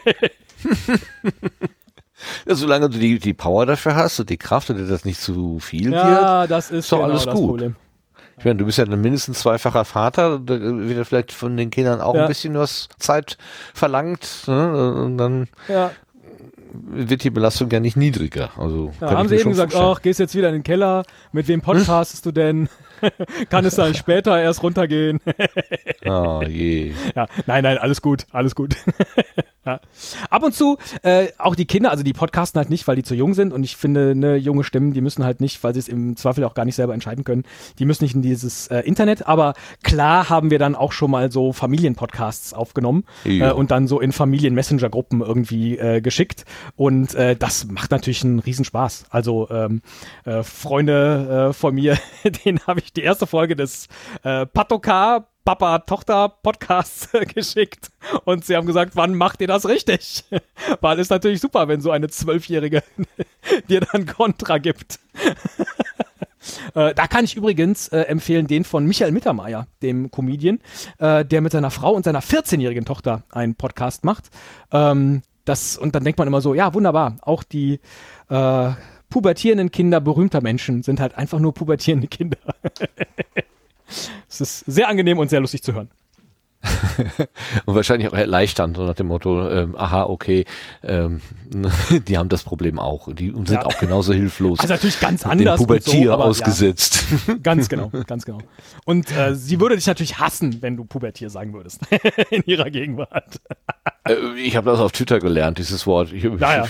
A: Ja, solange du die, die Power dafür hast und die Kraft und dir das nicht zu viel wird.
E: Ja, das ist
A: Ist doch
E: genau
A: alles gut. Ich meine, du bist ja dann mindestens zweifacher Vater, da wird vielleicht von den Kindern auch
E: Ja.
A: ein bisschen was Zeit verlangt. Ne? Und dann
E: Ja.
A: Wird die Belastung ja nicht niedriger. Also
E: Ja, haben sie eben gesagt,
A: vorstellen.
E: ach, gehst jetzt wieder in den Keller. Mit wem podcastest du denn? Kann es dann später erst runtergehen?
A: Ah, je.
E: ja, nein, nein, alles gut, alles gut. ja. Ab und zu, äh, auch die Kinder, also die podcasten halt nicht, weil die zu jung sind und ich finde, ne, junge Stimmen, die müssen halt nicht, weil sie es im Zweifel auch gar nicht selber entscheiden können, die müssen nicht in dieses äh, Internet, aber klar haben wir dann auch schon mal so Familienpodcasts aufgenommen
A: Ja.
E: äh, und dann so in Familien-Messenger-Gruppen irgendwie äh, geschickt und äh, das macht natürlich einen Riesenspaß. Also ähm, äh, Freunde äh, von mir, denen habe ich die erste Folge des äh, Patoka Papa-Tochter-Podcasts geschickt und sie haben gesagt, wann macht ihr das richtig? Weil es natürlich super, wenn so eine Zwölfjährige dir dann Kontra gibt. Äh, da kann ich übrigens äh, empfehlen den von Michael Mittermeier, dem Comedian, äh, der mit seiner Frau und seiner 14-jährigen Tochter einen Podcast macht. Ähm, das, und dann denkt man immer so, ja, wunderbar, auch die äh, pubertierenden Kinder berühmter Menschen sind halt einfach nur pubertierende Kinder. Es ist sehr angenehm und sehr lustig zu hören.
A: Und wahrscheinlich auch erleichternd, so nach dem Motto, ähm, aha, okay, ähm, die haben das Problem auch. Die sind
E: Ja.
A: auch genauso hilflos.
E: Also natürlich ganz
A: dem
E: anders. und
A: Pubertier
E: so,
A: ausgesetzt.
E: Ja, ganz genau, ganz genau. Und äh, sie würde dich natürlich hassen, wenn du Pubertier sagen würdest. In ihrer Gegenwart.
A: Äh, Ich habe das auf Twitter gelernt, dieses Wort. Ich,
E: Ja, ja.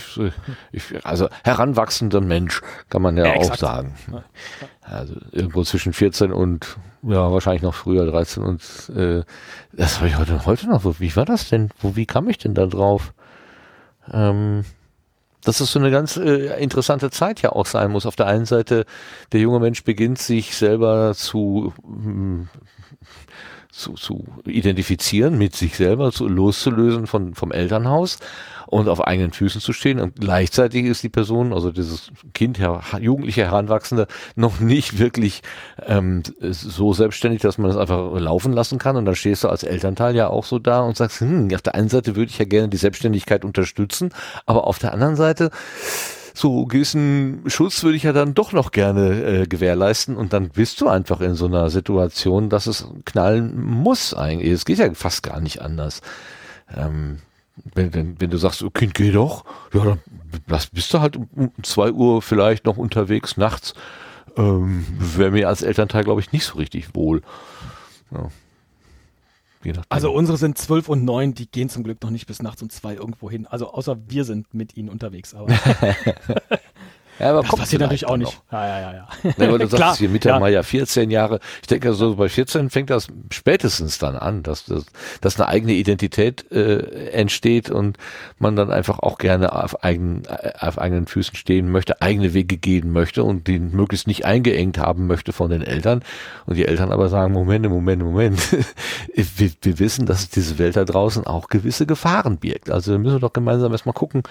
A: Ich, ich, also heranwachsender Mensch kann man ja,
E: Ja,
A: auch
E: exakt.
A: sagen. Also irgendwo zwischen 14 und ja wahrscheinlich noch früher 13 und äh, das habe ich heute heute noch. Wie war das denn? Wo wie kam ich denn da drauf? Ähm, dass es so eine ganz äh, interessante Zeit ja auch sein muss. Auf der einen Seite, der junge Mensch beginnt sich selber zu, mm, zu, zu identifizieren, mit sich selber zu, loszulösen von, vom Elternhaus und auf eigenen Füßen zu stehen. Und gleichzeitig ist die Person, also dieses Kind, her, jugendliche Heranwachsende, noch nicht wirklich ähm, so selbstständig, dass man es einfach laufen lassen kann. Und dann stehst du als Elternteil ja auch so da und sagst, hm, auf der einen Seite würde ich ja gerne die Selbstständigkeit unterstützen, aber auf der anderen Seite so gewissen Schutz würde ich ja dann doch noch gerne äh, gewährleisten und dann bist du einfach in so einer Situation, dass es knallen muss eigentlich. Es geht ja fast gar nicht anders. Ähm, wenn, wenn, wenn du sagst, oh Kind, geh doch, ja, dann bist du halt um zwei Uhr vielleicht noch unterwegs nachts. Ähm, Wäre mir als Elternteil, glaube ich, nicht so richtig wohl. Ja.
E: Also unsere sind zwölf und neun, die gehen zum Glück noch nicht bis nachts um zwei irgendwo hin. Also außer wir sind mit ihnen unterwegs. Aber
A: Ja, aber
E: das passiert natürlich auch
A: noch.
E: nicht. Ja, ja, ja, ja.
A: Ne, weil du
E: Klar,
A: sagst hier Mitte
E: ja.
A: Mai ja 14 Jahre. Ich denke, so bei 14 fängt das spätestens dann an, dass, dass, dass eine eigene Identität äh, entsteht und man dann einfach auch gerne auf, eigenen äh, auf eigenen Füßen stehen möchte, eigene Wege gehen möchte und die möglichst nicht eingeengt haben möchte von den Eltern. Und die Eltern aber sagen, Moment, Moment, Moment. wir, wir wissen, dass diese Welt da draußen auch gewisse Gefahren birgt. Also müssen wir doch gemeinsam erstmal gucken,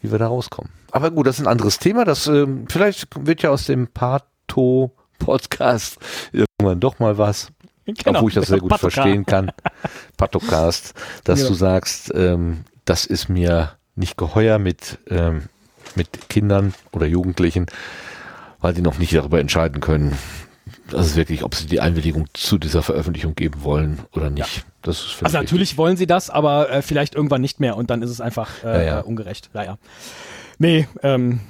A: wie wir da rauskommen. Aber gut, das ist ein anderes Thema. Das ähm, vielleicht wird ja aus dem Pato Podcast irgendwann doch mal was.
E: Genau,
A: obwohl ich das sehr gut
E: Patocast.
A: verstehen kann. Patocast, dass
E: Ja.
A: du sagst, ähm, das ist mir nicht geheuer mit, ähm, mit Kindern oder Jugendlichen, weil die noch nicht darüber entscheiden können, also wirklich, ob sie die Einwilligung zu dieser Veröffentlichung geben wollen oder nicht. Das ist
E: Also
A: richtig.
E: natürlich wollen sie das, aber äh, vielleicht irgendwann nicht mehr und dann ist es einfach äh,
A: Ja, ja.
E: ungerecht. Ja, ja. Nee, ähm,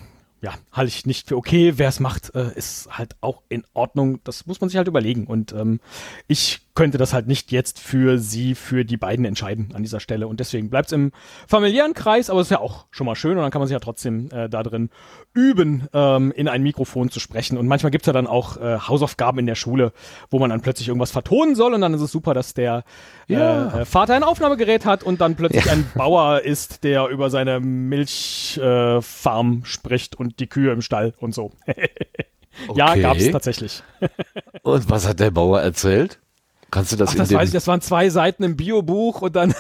E: ja, halte ich nicht für okay. Wer es macht, äh, ist halt auch in Ordnung. Das muss man sich halt überlegen. Und ähm, ich könnte das halt nicht jetzt für sie, für die beiden entscheiden an dieser Stelle. Und deswegen bleibt es im familiären Kreis, aber es ist ja auch schon mal schön und dann kann man sich ja trotzdem äh, da drin üben, ähm, in ein Mikrofon zu sprechen. Und manchmal gibt's ja dann auch äh, Hausaufgaben in der Schule, wo man dann plötzlich irgendwas vertonen soll und dann ist es super, dass der
A: Ja.
E: äh, äh, Vater ein Aufnahmegerät hat und dann plötzlich ein Bauer ist, der über seine Milchfarm äh, Farm spricht und die Kühe im Stall und so. Ja,
A: Okay.
E: gab's tatsächlich.
A: Und was hat der Bauer erzählt? Kannst du das
E: Ach, das weiß ich, das waren zwei Seiten im Biobuch und dann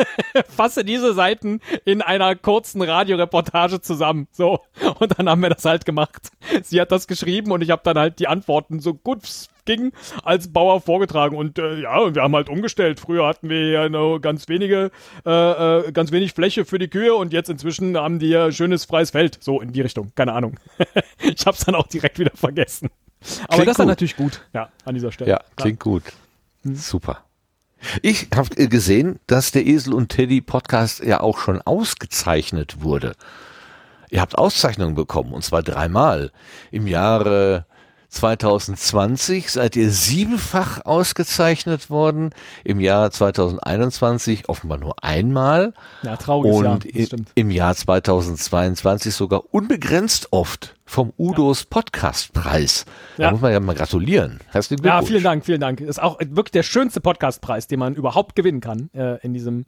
E: fasse diese Seiten in einer kurzen Radioreportage zusammen. So. Und dann haben wir das halt gemacht. Sie hat das geschrieben und ich habe dann halt die Antworten so gut es ging als Bauer vorgetragen. Und äh, ja, wir haben halt umgestellt. Früher hatten wir ja nur ganz wenige, äh, äh, ganz wenig Fläche für die Kühe und jetzt inzwischen haben die ja schönes freies Feld. So in die Richtung. Keine Ahnung. ich habe es dann auch direkt wieder vergessen. Aber
A: Klingt
E: das ist
A: gut.
E: natürlich gut. Ja, an dieser Stelle.
A: Ja,
E: Klar.
A: klingt gut. Super. Ich habe gesehen, dass der Esel und Teddy Podcast ja auch schon ausgezeichnet wurde. Ihr habt Auszeichnungen bekommen, und zwar dreimal. Im Jahre 2020 seid ihr siebenfach ausgezeichnet worden, im Jahr 2021 offenbar nur einmal
E: Ja, trauriges Jahr,
A: und
E: stimmt.
A: im Jahr 2022 sogar unbegrenzt oft vom Udos Podcastpreis. Da
E: Ja.
A: muss man ja mal gratulieren. Herzlichen
E: Ja,
A: Glückwunsch.
E: vielen Dank, vielen Dank. Ist auch wirklich der schönste Podcastpreis, den man überhaupt gewinnen kann äh, in diesem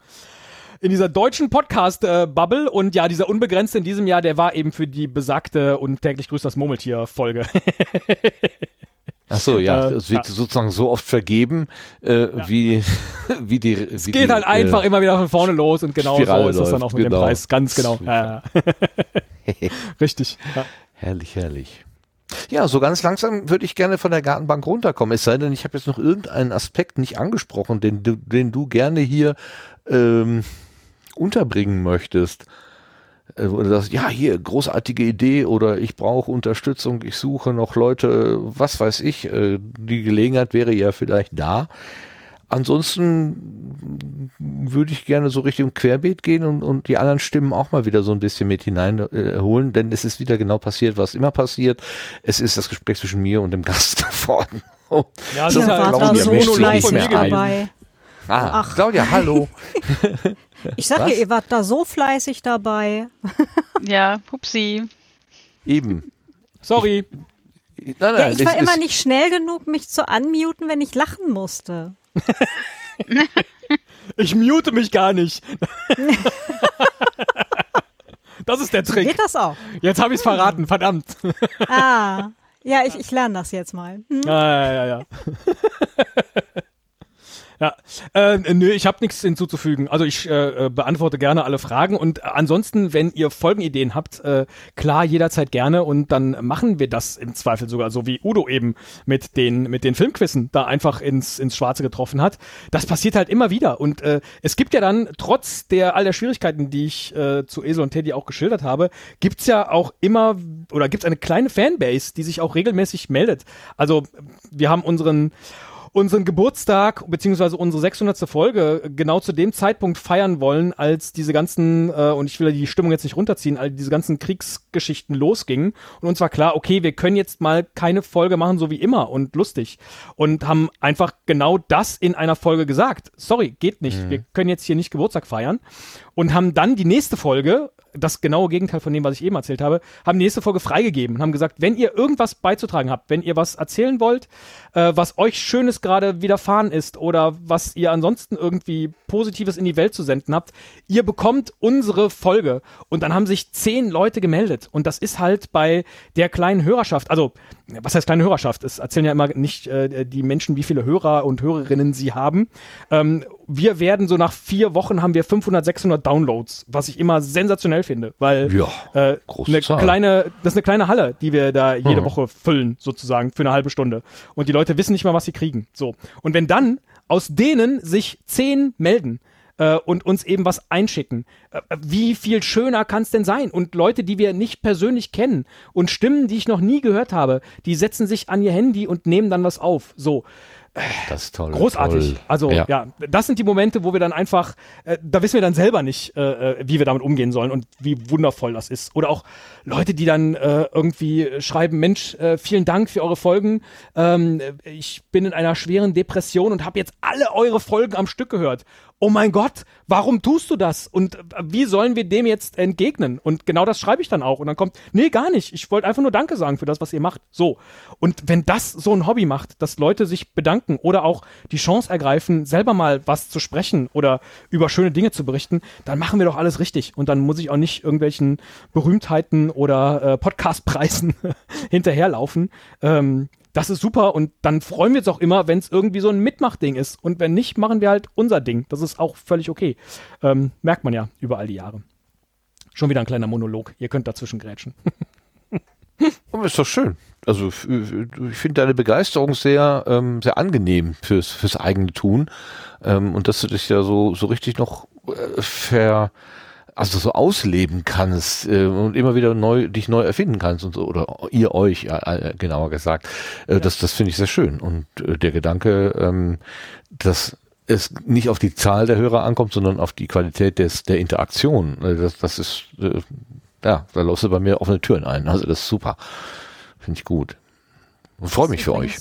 E: in dieser deutschen Podcast-Bubble. und ja, dieser unbegrenzte in diesem Jahr, der war eben für die besagte und täglich grüßt das Murmeltier-Folge.
A: Ach so, ja,
E: Äh,
A: es wird
E: ja.
A: sozusagen so oft vergeben, äh, wie, wie die.
E: Es geht halt einfach immer wieder von vorne los und genau
A: Spirale
E: so ist es dann auch mit
A: genau.
E: dem Preis. Ganz genau. Ja, ja. Richtig.
A: Herrlich, herrlich. Ja, so ganz langsam würde ich gerne von der Gartenbank runterkommen. Es sei denn, ich habe jetzt noch irgendeinen Aspekt nicht angesprochen, den du, den du gerne hier ähm, unterbringen möchtest. Äh, du sagst, ja, hier, großartige Idee oder ich brauche Unterstützung, ich suche noch Leute, was weiß ich, äh, die Gelegenheit wäre ja vielleicht da. Ansonsten würde ich gerne so Richtung Querbeet gehen und, und die anderen Stimmen auch mal wieder so ein bisschen mit hineinholen, äh, denn es ist wieder genau passiert, was immer passiert. Es ist das Gespräch zwischen mir und dem Gast geworden. Oh.
E: Ja, das
A: Claudia
H: da so fleißig
A: nicht mehr ein.
H: dabei.
A: Ah,
H: Ach.
A: Claudia, hallo.
H: Ich sag ja, ihr wart da so fleißig dabei.
C: Ja, hupsi.
A: Eben.
E: Sorry.
A: Nein, nein,
H: Ja, ich war immer nicht schnell genug, mich zu unmuten, wenn ich lachen musste.
E: Ich mute mich gar nicht. Das ist der Trick.
H: Geht das auch?
E: Jetzt habe ich es verraten, verdammt.
H: Ah, ja, ich, ich lerne das jetzt mal. Hm?
E: Ja, ja, ja, ja. Ja, äh, nö, ich habe nichts hinzuzufügen. Also ich äh, äh, beantworte gerne alle Fragen und ansonsten, wenn ihr Folgenideen habt, äh, klar jederzeit gerne und dann machen wir das im Zweifel sogar, so wie Udo eben mit den mit den Filmquissen da einfach ins ins Schwarze getroffen hat. Das passiert halt immer wieder und äh, es gibt ja dann trotz der all der Schwierigkeiten, die ich äh, zu Esel und Teddy auch geschildert habe, gibt's ja auch immer oder gibt's eine kleine Fanbase, die sich auch regelmäßig meldet. Also wir haben unseren unseren Geburtstag beziehungsweise unsere 600. Folge genau zu dem Zeitpunkt feiern wollen, als diese ganzen äh, und ich will die Stimmung jetzt nicht runterziehen, als diese ganzen Kriegsgeschichten losgingen und uns war klar, okay, wir können jetzt mal keine Folge machen so wie immer und lustig und haben einfach genau das in einer Folge gesagt. Sorry, geht nicht. Mhm. Wir können jetzt hier nicht Geburtstag feiern und haben dann die nächste Folge das genaue Gegenteil von dem, was ich eben erzählt habe, haben die nächste Folge freigegeben und haben gesagt, wenn ihr irgendwas beizutragen habt, wenn ihr was erzählen wollt, äh, was euch Schönes gerade widerfahren ist oder was ihr ansonsten irgendwie Positives in die Welt zu senden habt, ihr bekommt unsere Folge. Und dann haben sich zehn Leute gemeldet. Und das ist halt bei der kleinen Hörerschaft, also was heißt kleine Hörerschaft? Es erzählen ja immer nicht äh, die Menschen, wie viele Hörer und Hörerinnen sie haben. Ähm, wir werden so nach vier Wochen haben wir 500, 600 Downloads, was ich immer sensationell finde, weil ja, äh, eine kleine, das ist eine kleine Halle, die wir da jede mhm. Woche füllen, sozusagen, für eine halbe Stunde. Und die Leute wissen nicht mal, was sie kriegen. So. Und wenn dann aus denen sich zehn melden, äh, und uns eben was einschicken. Äh, wie viel schöner kann es denn sein? Und Leute, die wir nicht persönlich kennen und Stimmen, die ich noch nie gehört habe, die setzen sich an ihr Handy und nehmen dann was auf. So.
A: Das ist toll.
E: Großartig.
A: Toll.
E: Also ja. ja. das sind die Momente, wo wir dann einfach, äh, da wissen wir dann selber nicht, äh, äh, wie wir damit umgehen sollen und wie wundervoll das ist. Oder auch Leute, die dann äh, irgendwie schreiben, Mensch, äh, vielen Dank für eure Folgen. Ähm, ich bin in einer schweren Depression und habe jetzt alle eure Folgen am Stück gehört oh mein Gott, warum tust du das? Und äh, wie sollen wir dem jetzt entgegnen? Und genau das schreibe ich dann auch. Und dann kommt, nee, gar nicht. Ich wollte einfach nur Danke sagen für das, was ihr macht. So. Und wenn das so ein Hobby macht, dass Leute sich bedanken oder auch die Chance ergreifen, selber mal was zu sprechen oder über schöne Dinge zu berichten, dann machen wir doch alles richtig. Und dann muss ich auch nicht irgendwelchen Berühmtheiten oder äh, Podcastpreisen hinterherlaufen. Ähm, das ist super und dann freuen wir uns auch immer, wenn es irgendwie so ein Mitmachding ist. Und wenn nicht, machen wir halt unser Ding. Das ist auch völlig okay. Ähm, merkt man ja über all die Jahre. Schon wieder ein kleiner Monolog. Ihr könnt dazwischen grätschen.
A: Aber ist doch schön. Also ich finde deine Begeisterung sehr, ähm, sehr angenehm fürs, fürs eigene Tun. Ähm, und dass du dich ja so, so richtig noch äh, ver, also so ausleben kannst äh, und immer wieder neu dich neu erfinden kannst und so oder ihr euch äh, genauer gesagt. Äh, ja. das das finde ich sehr schön. Und äh, der Gedanke ähm, dass es nicht auf die Zahl der Hörer ankommt sondern auf die Qualität des der Interaktion. Äh, das das ist äh, ja da läufst du bei mir offene Türen ein. Also das ist super. Finde ich gut. Und freue mich für euch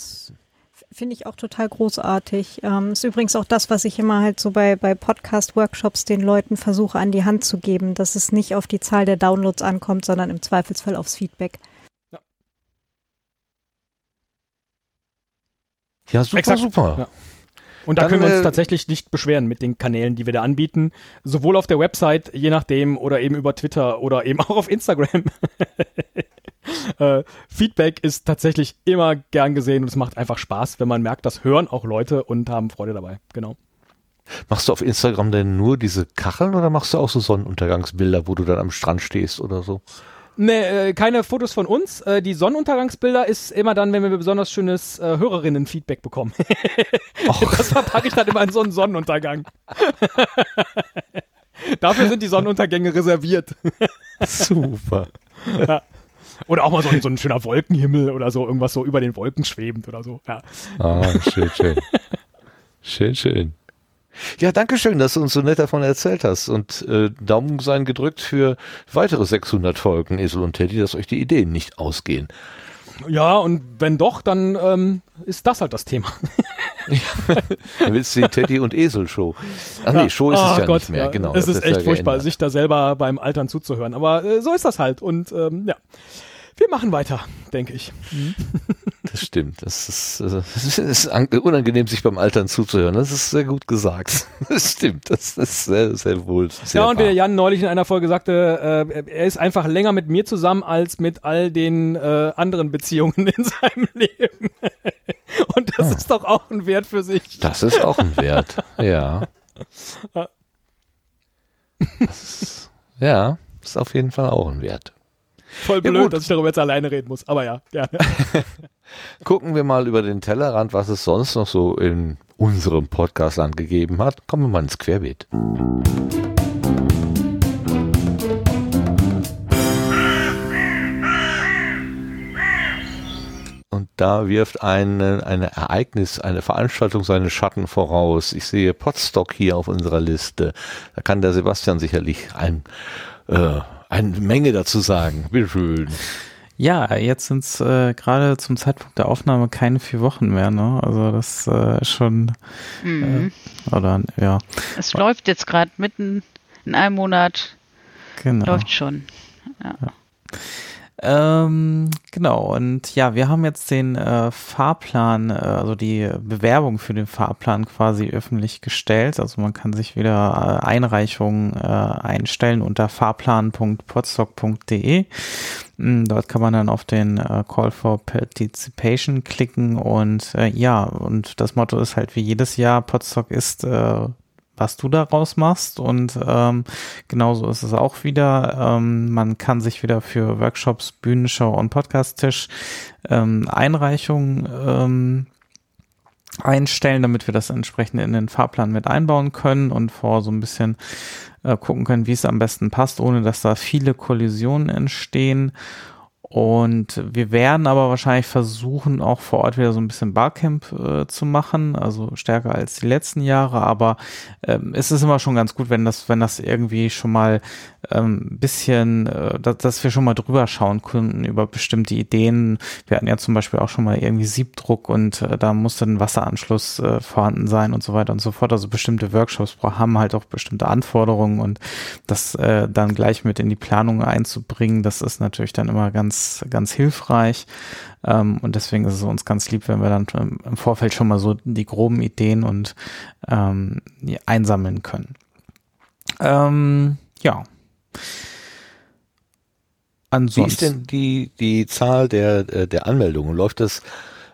H: Finde ich auch total großartig. Ähm, ist übrigens auch das, was ich immer halt so bei, bei Podcast-Workshops den Leuten versuche an die Hand zu geben, dass es nicht auf die Zahl der Downloads ankommt, sondern im Zweifelsfall aufs Feedback.
E: Ja,
A: ja super, Exakt. super. Ja.
E: Und da Dann, können wir uns äh, tatsächlich nicht beschweren mit den Kanälen, die wir da anbieten. Sowohl auf der Website, je nachdem, oder eben über Twitter oder eben auch auf Instagram. äh, Feedback ist tatsächlich immer gern gesehen und es macht einfach Spaß, wenn man merkt, das hören auch Leute und haben Freude dabei. Genau.
A: Machst du auf Instagram denn nur diese Kacheln oder machst du auch so Sonnenuntergangsbilder, wo du dann am Strand stehst oder so?
E: Nee, äh, keine Fotos von uns. Äh, die Sonnenuntergangsbilder ist immer dann, wenn wir besonders schönes äh, Hörerinnen-Feedback bekommen. das verpacke ich dann immer in so einen Sonnenuntergang. Dafür sind die Sonnenuntergänge reserviert.
A: Super.
E: Ja. Oder auch mal so ein, so ein schöner Wolkenhimmel oder so, irgendwas so über den Wolken schwebend oder so. Ja.
A: Ah, schön, schön. schön, schön. Ja, danke schön, dass du uns so nett davon erzählt hast und äh, Daumen sein gedrückt für weitere 600 Folgen Esel und Teddy, dass euch die Ideen nicht ausgehen.
E: Ja, und wenn doch, dann ähm, ist das halt das Thema.
A: ja, dann willst du die Teddy und Esel Show. Ach nee, Show ist oh, es ja Gott, nicht mehr, ja. genau.
E: Es ist echt ja furchtbar, sich da selber beim Altern zuzuhören. Aber äh, so ist das halt. Und ähm, ja wir machen weiter, denke ich. Mhm.
A: das stimmt. Das ist, äh, es ist an- unangenehm, sich beim Altern zuzuhören. Das ist sehr gut gesagt. Das stimmt. Das ist sehr, sehr wohl. Sehr
E: Ja, und wie der Jan neulich in einer Folge sagte, äh, er ist einfach länger mit mir zusammen als mit all den äh, anderen Beziehungen in seinem Leben. und das ist doch auch ein Wert für sich.
A: Das ist auch ein Wert. Ja. Das ist, ja, ist auf jeden Fall auch ein Wert.
E: Voll
A: Ja,
E: blöd,
A: gut.
E: dass ich darüber jetzt alleine reden muss. Aber ja, gerne.
A: Gucken wir mal über den Tellerrand, was es sonst noch so in unserem Podcastland gegeben hat. Kommen wir mal ins Querbeet. Und da wirft eine, ein Ereignis, eine Veranstaltung seine Schatten voraus. Ich sehe Potstock hier auf unserer Liste. Da kann der Sebastian sicherlich ein, äh, eine Menge dazu sagen. Bitteschön.
I: Ja, jetzt sind es äh, gerade zum Zeitpunkt der Aufnahme keine vier Wochen mehr, ne? Also das äh, ist schon
C: Mhm.
I: oder ja,
C: Es läuft jetzt gerade mitten in einem Monat,
I: genau.
C: läuft schon.
I: Ähm, genau, und ja, wir haben jetzt den äh, Fahrplan, äh, also die Bewerbung für den Fahrplan quasi öffentlich gestellt. Also man kann sich wieder äh, Einreichungen äh, einstellen unter fahrplan.podstock.de. Mm, Dort kann man dann auf den äh, Call for Participation klicken und äh, ja, und das Motto ist halt wie jedes Jahr, Podstock ist was du daraus machst. Und ähm, genauso ist es auch wieder. Ähm, man kann sich wieder für Workshops, Bühnenshow und Podcast-Tisch ähm, Einreichungen ähm, einstellen, damit wir das entsprechend in den Fahrplan mit einbauen können und vor so ein bisschen äh, gucken können, wie es am besten passt, ohne dass da viele Kollisionen entstehen. Und wir werden aber wahrscheinlich versuchen, auch vor Ort wieder so ein bisschen Barcamp äh, zu machen, also stärker als die letzten Jahre. Aber ähm, es ist immer schon ganz gut, wenn das, wenn das irgendwie schon mal ähm, ein bisschen, äh, dass, dass wir schon mal drüber schauen können über bestimmte Ideen. Wir hatten ja zum Beispiel auch schon mal irgendwie Siebdruck und äh, da musste ein Wasseranschluss äh, vorhanden sein und so weiter und so fort. Also bestimmte Workshops haben halt auch bestimmte Anforderungen und das äh, dann gleich mit in die Planung einzubringen, das ist natürlich dann immer ganz, ganz hilfreich. Ähm, und deswegen ist es uns ganz lieb, wenn wir dann im, im Vorfeld schon mal so die groben Ideen und ähm, die einsammeln können. Ähm, ja.
A: Wie
I: Ansonsten.
A: ist denn die, die Zahl der, äh, der Anmeldungen? Läuft das,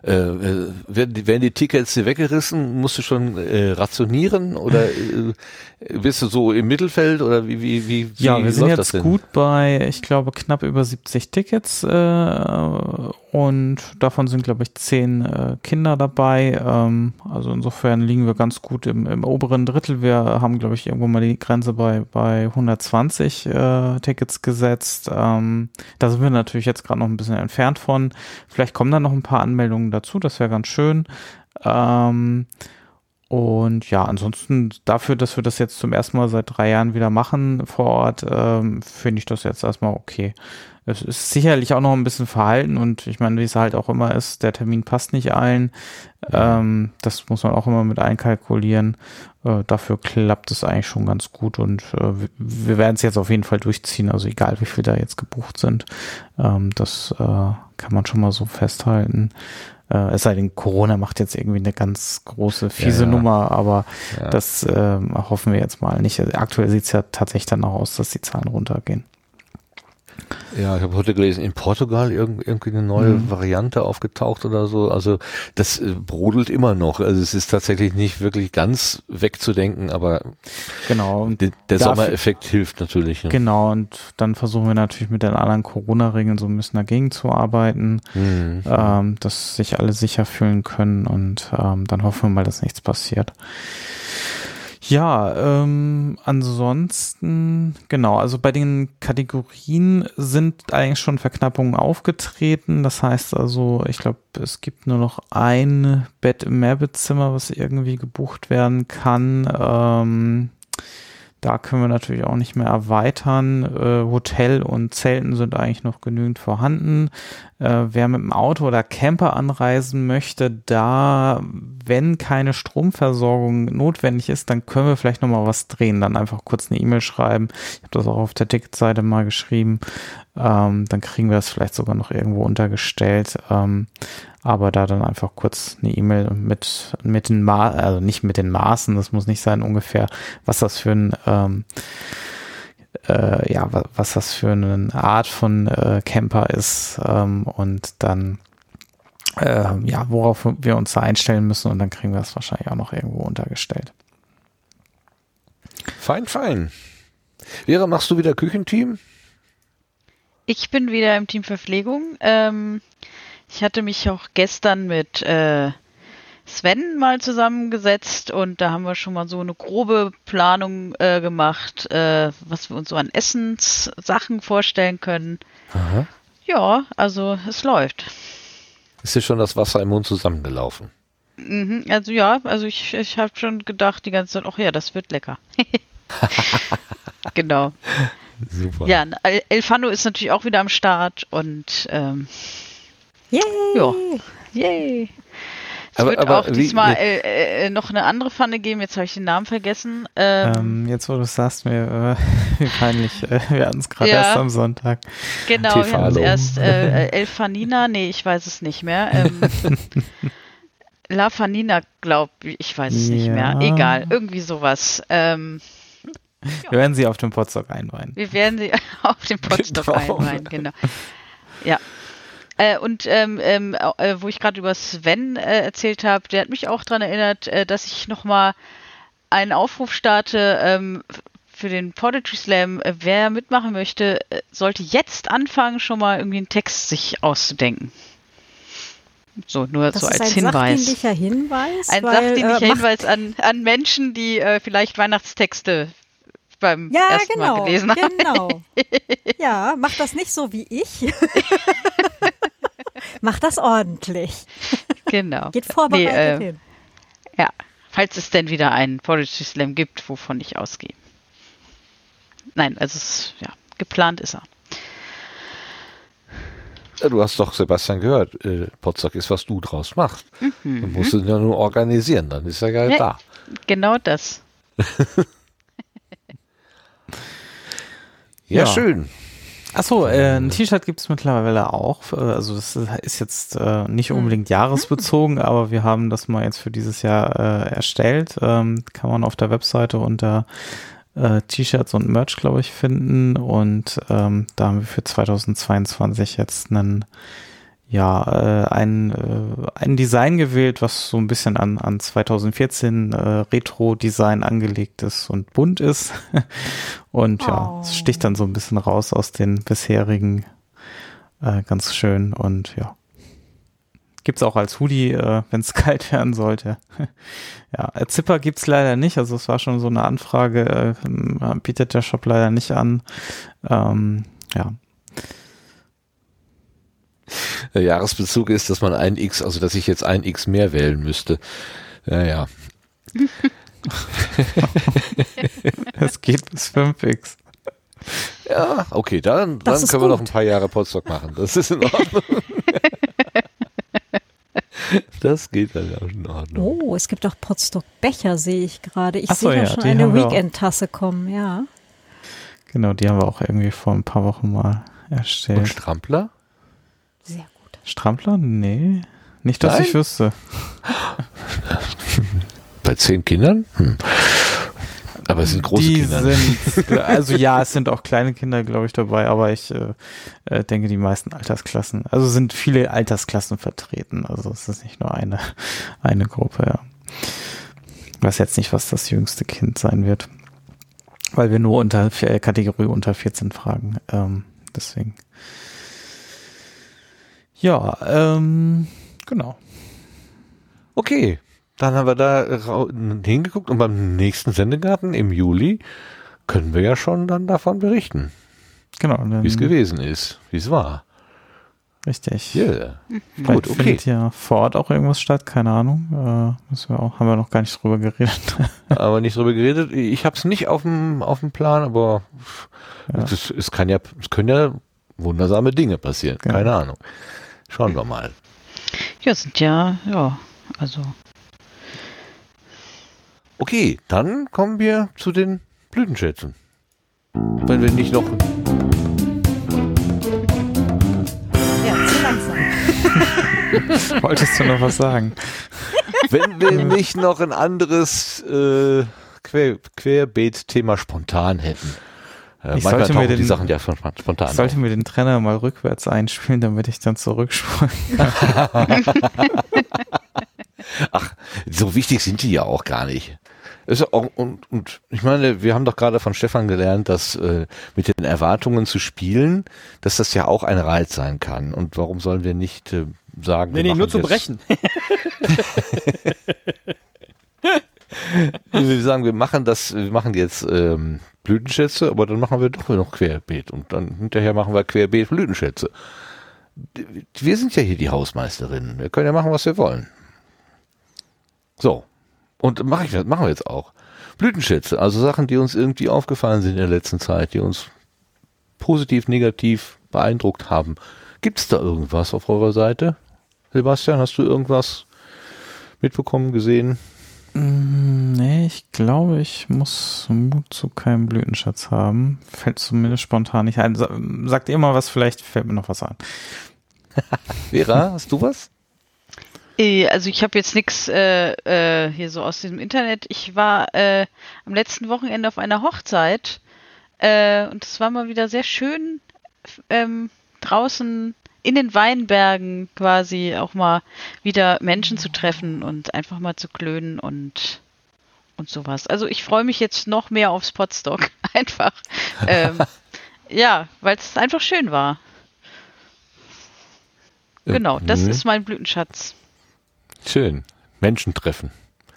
A: äh, äh, werden, die, werden die Tickets dir weggerissen? Musst du schon äh, rationieren oder äh, bist du so im Mittelfeld oder wie, wie, wie, wie
I: Ja, wir sind jetzt gut bei, ich glaube, knapp über 70 Tickets äh, und davon sind, glaube ich, zehn äh, Kinder dabei. Ähm, also insofern liegen wir ganz gut im, im oberen Drittel. Wir haben, glaube ich, irgendwo mal die Grenze bei, bei 120 äh, Tickets gesetzt. Ähm, da sind wir natürlich jetzt gerade noch ein bisschen entfernt von. Vielleicht kommen da noch ein paar Anmeldungen dazu, das wäre ganz schön. Ähm, und ja, ansonsten dafür, dass wir das jetzt zum ersten Mal seit drei Jahren wieder machen vor Ort, ähm, finde ich das jetzt erstmal okay. Es ist sicherlich auch noch ein bisschen verhalten und ich meine, wie es halt auch immer ist, der Termin passt nicht allen. Ähm, das muss man auch immer mit einkalkulieren. Äh, dafür klappt es eigentlich schon ganz gut und äh, wir, wir werden es jetzt auf jeden Fall durchziehen, also egal wie viel da jetzt gebucht sind. Ähm, das äh, kann man schon mal so festhalten. Äh, es sei denn, Corona macht jetzt irgendwie eine ganz große, fiese
A: Ja.
I: Nummer, aber
A: Ja.
I: das ähm, hoffen wir jetzt mal nicht. Also aktuell sieht es ja tatsächlich danach aus, dass die Zahlen runtergehen.
A: Ja, ich habe heute gelesen, in Portugal irgend, irgendwie eine neue
I: Mhm.
A: Variante aufgetaucht oder so. Also das äh, brodelt immer noch. Also es ist tatsächlich nicht wirklich ganz wegzudenken, aber
I: Genau.
A: Der, der Sommereffekt hilft natürlich. Ne?
I: Genau, und dann versuchen wir natürlich mit den anderen Corona-Regeln so ein bisschen dagegen zu arbeiten,
A: Mhm.
I: ähm, dass sich alle sicher fühlen können und ähm, dann hoffen wir mal, dass nichts passiert. Ja, ähm, ansonsten, genau, also bei den Kategorien sind eigentlich schon Verknappungen aufgetreten. Das heißt also, ich glaube, es gibt nur noch ein Bett im Mehrbettzimmer, was irgendwie gebucht werden kann. Ähm, da können wir natürlich auch nicht mehr erweitern. Äh, Hotel und Zelten sind eigentlich noch genügend vorhanden. Äh, wer mit dem Auto oder Camper anreisen möchte, da, wenn keine Stromversorgung notwendig ist, dann können wir vielleicht noch mal was drehen. Dann einfach kurz eine E-Mail schreiben. Ich habe das auch auf der Ticketseite mal geschrieben. Ähm, dann kriegen wir das vielleicht sogar noch irgendwo untergestellt. Ähm, Aber da dann einfach kurz eine E-Mail mit, mit den Ma also nicht mit den Maßen, das muss nicht sein ungefähr, was das für ein, ähm, äh, ja, was, was das für eine Art von äh, Camper ist ähm, und dann äh, ja, worauf wir uns da einstellen müssen und dann kriegen wir das wahrscheinlich auch noch irgendwo untergestellt.
A: Fein, fein. Vera, machst du wieder Küchenteam?
C: Ich bin wieder im Team Verpflegung. Ähm, ich hatte mich auch gestern mit äh, Sven mal zusammengesetzt und da haben wir schon mal so eine grobe Planung äh, gemacht, äh, was wir uns so an Essenssachen vorstellen können.
A: Aha.
C: Ja, also es läuft.
A: Ist dir schon das Wasser im Mund zusammengelaufen?
C: Mhm, also ja, also ich, ich habe schon gedacht die ganze Zeit, ach ja, das wird lecker. genau.
A: Super.
C: Ja, El Elfano ist natürlich auch wieder am Start und ähm,
H: Yay!
C: ja, yay. Es
A: Aber-
C: wird
A: aber
C: auch
A: wie-
C: diesmal äh, äh, noch eine andere Pfanne geben, jetzt habe ich den Namen vergessen. Ähm,
I: Ähm, jetzt, wo du es sagst, mir, äh, wie peinlich, äh, wir hatten es gerade
C: Ja.
I: erst am Sonntag.
C: Genau, wir hatten es erst äh, äh, Elfanina, nee, ich weiß es nicht mehr. Ähm, La Fanina, glaub ich, ich weiß es nicht mehr.
I: Ja.
C: Egal, irgendwie sowas. Ähm,
I: Wir werden sie auf dem Potstock einweihen.
C: wir werden sie auf den Potstock
A: Genau.
C: einweihen, genau. Ja. Äh, und ähm, ähm, äh, wo ich gerade über Sven äh, erzählt habe, der hat mich auch daran erinnert, äh, dass ich nochmal einen Aufruf starte ähm, für den Poetry Slam. Äh, wer mitmachen möchte, äh, sollte jetzt anfangen, schon mal irgendwie einen Text sich auszudenken. So, nur
H: Das
C: so als
H: ein
C: Hinweis.
H: sachdienlicher Hinweis.
C: Ein
H: weil,
C: sachdienlicher
H: äh,
C: Hinweis an, an Menschen, die äh, vielleicht Weihnachtstexte beim
H: Ja,
C: ersten Mal
H: genau,
C: gelesen haben.
H: genau. Ja, mach das nicht so wie ich. mach das ordentlich.
C: Genau.
H: Geht vorbereitet
C: Nee, äh,
H: hin.
C: Ja, falls es denn wieder einen Poetry Slam gibt, wovon ich ausgehe. Nein, also es, ja, geplant ist er.
A: Ja, du hast doch Sebastian gehört, äh, Potsdok ist, was du draus machst. Du musst ihn ja nur organisieren, dann ist er ja
C: Ja.
A: da.
C: Genau das.
A: Ja,
I: Ja.
A: schön.
I: Achso, äh, ein T-Shirt gibt es mittlerweile auch. Äh, Also das ist jetzt äh, nicht unbedingt jahresbezogen, aber wir haben das mal jetzt für dieses Jahr äh, erstellt. Ähm, kann man auf der Webseite unter äh, T-Shirts und Merch, glaube ich, finden. Und ähm, da haben wir für 2022 jetzt einen ja, äh, ein, äh, ein Design gewählt, was so ein bisschen an, an 2014 äh, Retro-Design angelegt ist und bunt ist. und ja,
H: Oh.
I: es sticht dann so ein bisschen raus aus den bisherigen. Äh, ganz schön und ja. Gibt's auch als Hoodie, äh, wenn es kalt werden sollte. ja, äh, Zipper gibt's leider nicht. Also es war schon so eine Anfrage, äh, bietet der Shop leider nicht an. Ähm, ja,
A: Jahresbezug ist, dass man ein X, also dass ich jetzt ein X mehr wählen müsste. Ja, ja.
I: es geht bis 5x.
A: Ja, okay, dann,
H: Das
A: dann können wir noch
H: gut.
A: ein paar Jahre Potsdok machen. Das ist in Ordnung. das geht dann auch in Ordnung.
H: Oh, es gibt auch Potsdok Becher, sehe ich gerade. Ich
I: so,
H: sehe da
I: ja,
H: schon eine. Weekend-Tasse kommen, ja.
I: Genau, die haben wir auch irgendwie vor ein paar Wochen mal
A: Und
I: erstellt.
A: Strampler?
I: Strampler? Nee. Nicht, dass
A: Nein?
I: ich wüsste.
A: Bei zehn Kindern? Hm. Aber es sind große
I: die
A: Kinder.
I: sind, also ja, es sind auch kleine Kinder, glaube ich, dabei, aber ich äh, äh, denke, die meisten Altersklassen, also sind viele Altersklassen vertreten. Also es ist nicht nur eine, eine Gruppe, ja. Ich weiß jetzt nicht, was das jüngste Kind sein wird. Weil wir nur unter äh, Kategorie unter 14 fragen. Ähm, deswegen. Ja, ähm, genau.
A: Okay, dann haben wir da hingeguckt und beim nächsten Sendegarten im Juli können wir ja schon dann davon berichten,
I: Genau.
A: Wie es gewesen ist, wie es war.
I: Richtig.
A: Yeah.
I: Vielleicht
A: Gut, okay.
I: findet ja vor Ort auch irgendwas statt, keine Ahnung. Äh, müssen wir auch, haben wir noch gar nicht drüber geredet.
A: Aber nicht drüber geredet. Ich habe es nicht auf dem auf dem Plan, aber
I: Ja.
A: es, es kann ja, es können ja wundersame Dinge passieren.
I: Genau.
A: Keine Ahnung. Schauen wir mal.
C: Ja, sind ja, ja, also
A: Okay, dann kommen wir zu den Blütenschätzen. Wenn wir nicht noch
H: Ja, zu langsam.
I: Wolltest du noch was sagen?
A: Wenn wir nicht noch ein anderes äh, Quer Querbeet-Thema spontan hätten. Äh,
I: Ich sollte mir
A: tauchen die
I: den-
A: Sachen ja schon spontan
I: Ich sollte
A: auf.
I: mir den Trenner mal rückwärts einspielen, damit ich dann zurückspulen
A: Ach, so wichtig sind die ja auch gar nicht. Ist auch, und, und ich meine, wir haben doch gerade von Stefan gelernt, dass äh, mit den Erwartungen zu spielen, dass das ja auch ein Reiz sein kann. Und warum sollen wir nicht äh, sagen,
E: Nee,
A: wir
E: nee,
A: machen
E: nur zum
A: jetzt-
E: Brechen.
A: Wir sagen, wir machen das, wir machen jetzt ähm, Blütenschätze, aber dann machen wir doch noch Querbeet und dann hinterher machen wir Querbeet Blütenschätze. Wir sind ja hier die Hausmeisterinnen. Wir können ja machen, was wir wollen. So. Und mach ich, machen wir jetzt auch. Blütenschätze, also Sachen, die uns irgendwie aufgefallen sind in der letzten Zeit, die uns positiv, negativ beeindruckt haben. Gibt es da irgendwas auf eurer Seite? Sebastian, hast du irgendwas mitbekommen, gesehen?
I: Mm, Nee, ich glaube, ich muss Mut zu keinem Blütenschatz haben. Fällt zumindest spontan nicht ein. Sa- Sagt ihr mal was, vielleicht fällt mir noch was ein.
A: Vera, hast du was?
C: Eh, Also ich habe jetzt nichts äh, äh, hier so aus diesem Internet. Ich war äh, am letzten Wochenende auf einer Hochzeit äh, und es war mal wieder sehr schön ähm, draußen in den Weinbergen quasi auch mal wieder Menschen zu treffen und einfach mal zu klönen und und sowas. Also ich freue mich jetzt noch mehr aufs Potstock einfach. Ähm, ja, weil es einfach schön war. Genau, das
A: Mhm.
C: ist mein Blütenschatz.
A: Schön. Menschen treffen.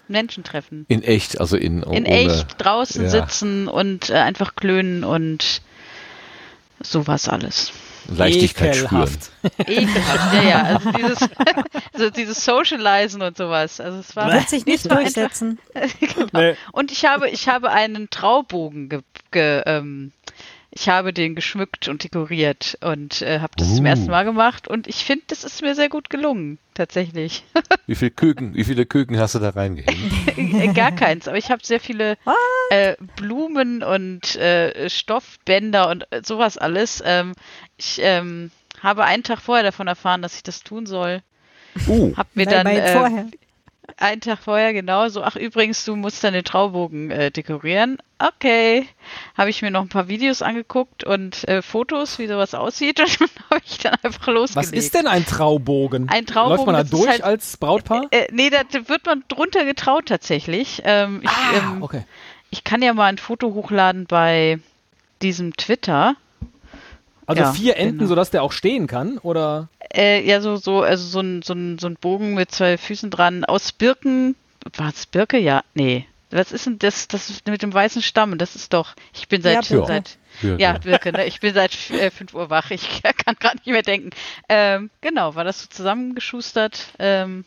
C: Menschen treffen.
A: In echt, also in,
C: In echt draußen
A: ja.
C: sitzen und äh, einfach klönen und sowas alles.
A: Leichtigkeit spüren.
E: Ekelhaft.
C: Ekelhaft, ja, ja. Also dieses, also dieses Socializen und sowas. Also es war
H: Wird sich nicht durchsetzen.
C: genau.
E: Nee.
C: Und ich habe, ich habe einen Traubogen ge, ge, ähm, ich habe den geschmückt und dekoriert und äh, habe das zum
A: Uh.
C: ersten Mal gemacht und ich finde, das ist mir sehr gut gelungen, tatsächlich.
A: Wie viele Küken, wie viele Küken hast du da reingehängt?
C: Äh, Gar keins, aber ich habe sehr viele äh, Blumen und äh, Stoffbänder und äh, sowas alles. Ähm, ich ähm, habe einen Tag vorher davon erfahren, dass ich das tun soll.
A: Uh,
C: Hab mir dann äh,
H: vorher.
C: einen Tag vorher genau so, ach übrigens, du musst deine Traubogen äh, dekorieren. Okay. Habe ich mir noch ein paar Videos angeguckt und äh, Fotos, wie sowas aussieht und dann habe ich dann einfach losgelegt.
E: Was ist denn ein Traubogen?
C: Ein Traubogen,
E: Läuft man da durch
C: halt-
E: als Brautpaar?
C: Äh, nee, da wird man drunter getraut tatsächlich. Ähm, ich,
E: ah,
C: ähm,
E: okay.
C: ich kann ja mal ein Foto hochladen bei diesem Twitter.
E: Also
C: ja,
E: vier Enden,
C: genau.
E: sodass der auch stehen kann? Oder?
C: Äh, ja, so, so, also so ein, so, ein, so ein Bogen mit zwei Füßen dran aus Birken. War es Birke? Ja, nee. Was ist denn das, das ist mit dem weißen Stamm? Das ist doch, ich bin seit,
H: Ja, Birke.
C: seit
A: Birke.
C: ja, Birke, ne? Ich bin seit äh, 5 Uhr wach, ich kann gerade nicht mehr denken. Ähm, genau, war das so zusammengeschustert. Ähm,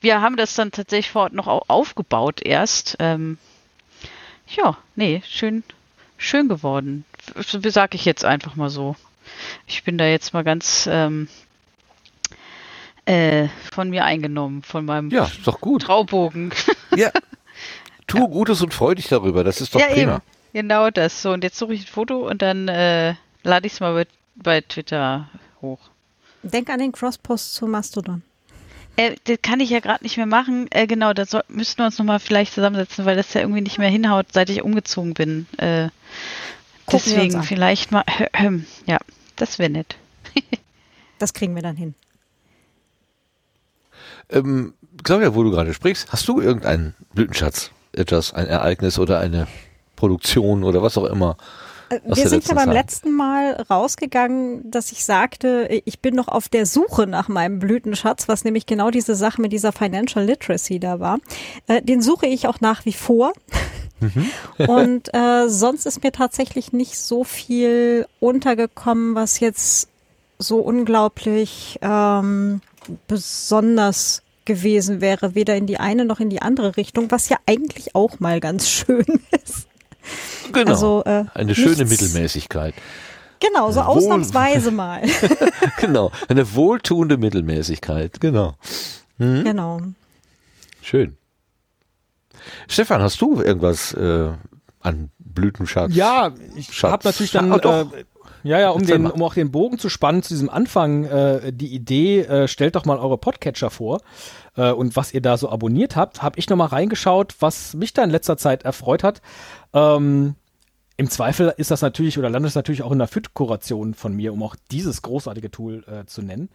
C: wir haben das dann tatsächlich vor Ort noch au- aufgebaut erst. Ähm, ja, nee, schön, schön geworden. Sag ich jetzt einfach mal so. Ich bin da jetzt mal ganz ähm, äh, von mir eingenommen, von meinem
A: ja, ist doch gut.
C: Traubogen.
A: Ja. Tu Gutes und freu dich darüber. Das ist doch
C: ja,
A: prima.
C: eben. Genau das. So, und jetzt suche ich ein Foto und dann äh, lade ich es mal bei, bei Twitter hoch.
H: Denk an den Crosspost zu Mastodon.
C: Äh, das kann ich ja gerade nicht mehr machen. Äh, genau, da soll, müssten wir uns nochmal vielleicht zusammensetzen, weil das ja irgendwie nicht mehr hinhaut, seit ich umgezogen bin. Äh,
H: Gucken
C: deswegen vielleicht mal. ja, das wäre nett.
H: Das kriegen wir dann hin.
A: Ähm, Claudia, wo du gerade sprichst, hast du irgendeinen Blütenschatz? Etwas, ein Ereignis oder eine Produktion oder was auch immer?
H: Äh, Wir sind ja beim
A: Zeit.
H: letzten Mal rausgegangen, dass ich sagte, ich bin noch auf der Suche nach meinem Blütenschatz, was nämlich genau diese Sache mit dieser Financial Literacy da war. Äh, Den suche ich auch nach wie vor. Und äh, sonst ist mir tatsächlich nicht so viel untergekommen, was jetzt so unglaublich ähm, besonders gewesen wäre, weder in die eine noch in die andere Richtung, was ja eigentlich auch mal ganz schön ist.
A: Genau.
H: Also, äh,
A: eine schöne
H: nichts-
A: Mittelmäßigkeit.
H: Genau, so
A: Wohl-
H: ausnahmsweise mal.
A: genau. Eine wohltuende Mittelmäßigkeit. Genau. Mhm.
H: genau.
A: Schön. Stefan, hast du irgendwas äh, an Blütenschatz?
E: Ja, ich habe natürlich dann
A: Ah,
E: äh, Ja, ja, um,
A: Erzähl
E: den,
A: mal.
E: um auch den Bogen zu spannen zu diesem Anfang, äh, die Idee, äh, stellt doch mal eure Podcatcher vor äh, und was ihr da so abonniert habt, habe ich nochmal reingeschaut, was mich da in letzter Zeit erfreut hat. Ähm, Im Zweifel ist das natürlich oder landet es natürlich auch in der FIT-Kuration von mir, um auch dieses großartige Tool äh, zu nennen.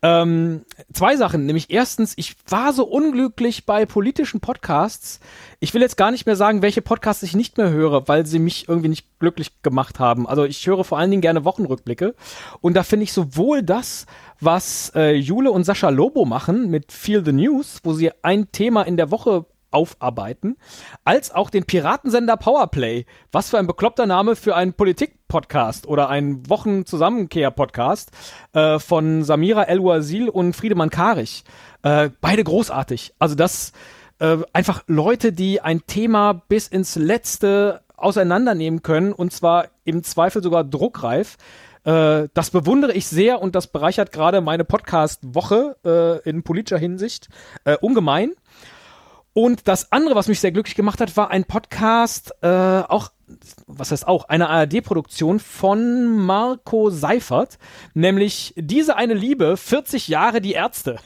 E: Ähm, zwei Sachen, nämlich erstens, ich war so unglücklich bei politischen Podcasts. Ich will jetzt gar nicht mehr sagen, welche Podcasts ich nicht mehr höre, weil sie mich irgendwie nicht glücklich gemacht haben. Also ich höre vor allen Dingen gerne Wochenrückblicke und da finde ich sowohl das, was äh, Jule und Sascha Lobo machen mit Feel the News, wo sie ein Thema in der Woche aufarbeiten, als auch den Piratensender Powerplay. Was für ein bekloppter Name für einen Politik-Podcast oder einen Wochenzusammenkehr-Podcast äh, von Samira El-Wazil und Friedemann Karich. Äh, beide großartig. Also das äh, einfach Leute, die ein Thema bis ins Letzte auseinandernehmen können und zwar im Zweifel sogar druckreif. Äh, das bewundere ich sehr und das bereichert gerade meine Podcast-Woche äh, in politischer Hinsicht äh, ungemein. Und das andere, was mich sehr glücklich gemacht hat, war ein Podcast, äh, auch, was heißt auch, eine ARD-Produktion von Marco Seifert, nämlich Diese eine Liebe, 40 Jahre die Ärzte.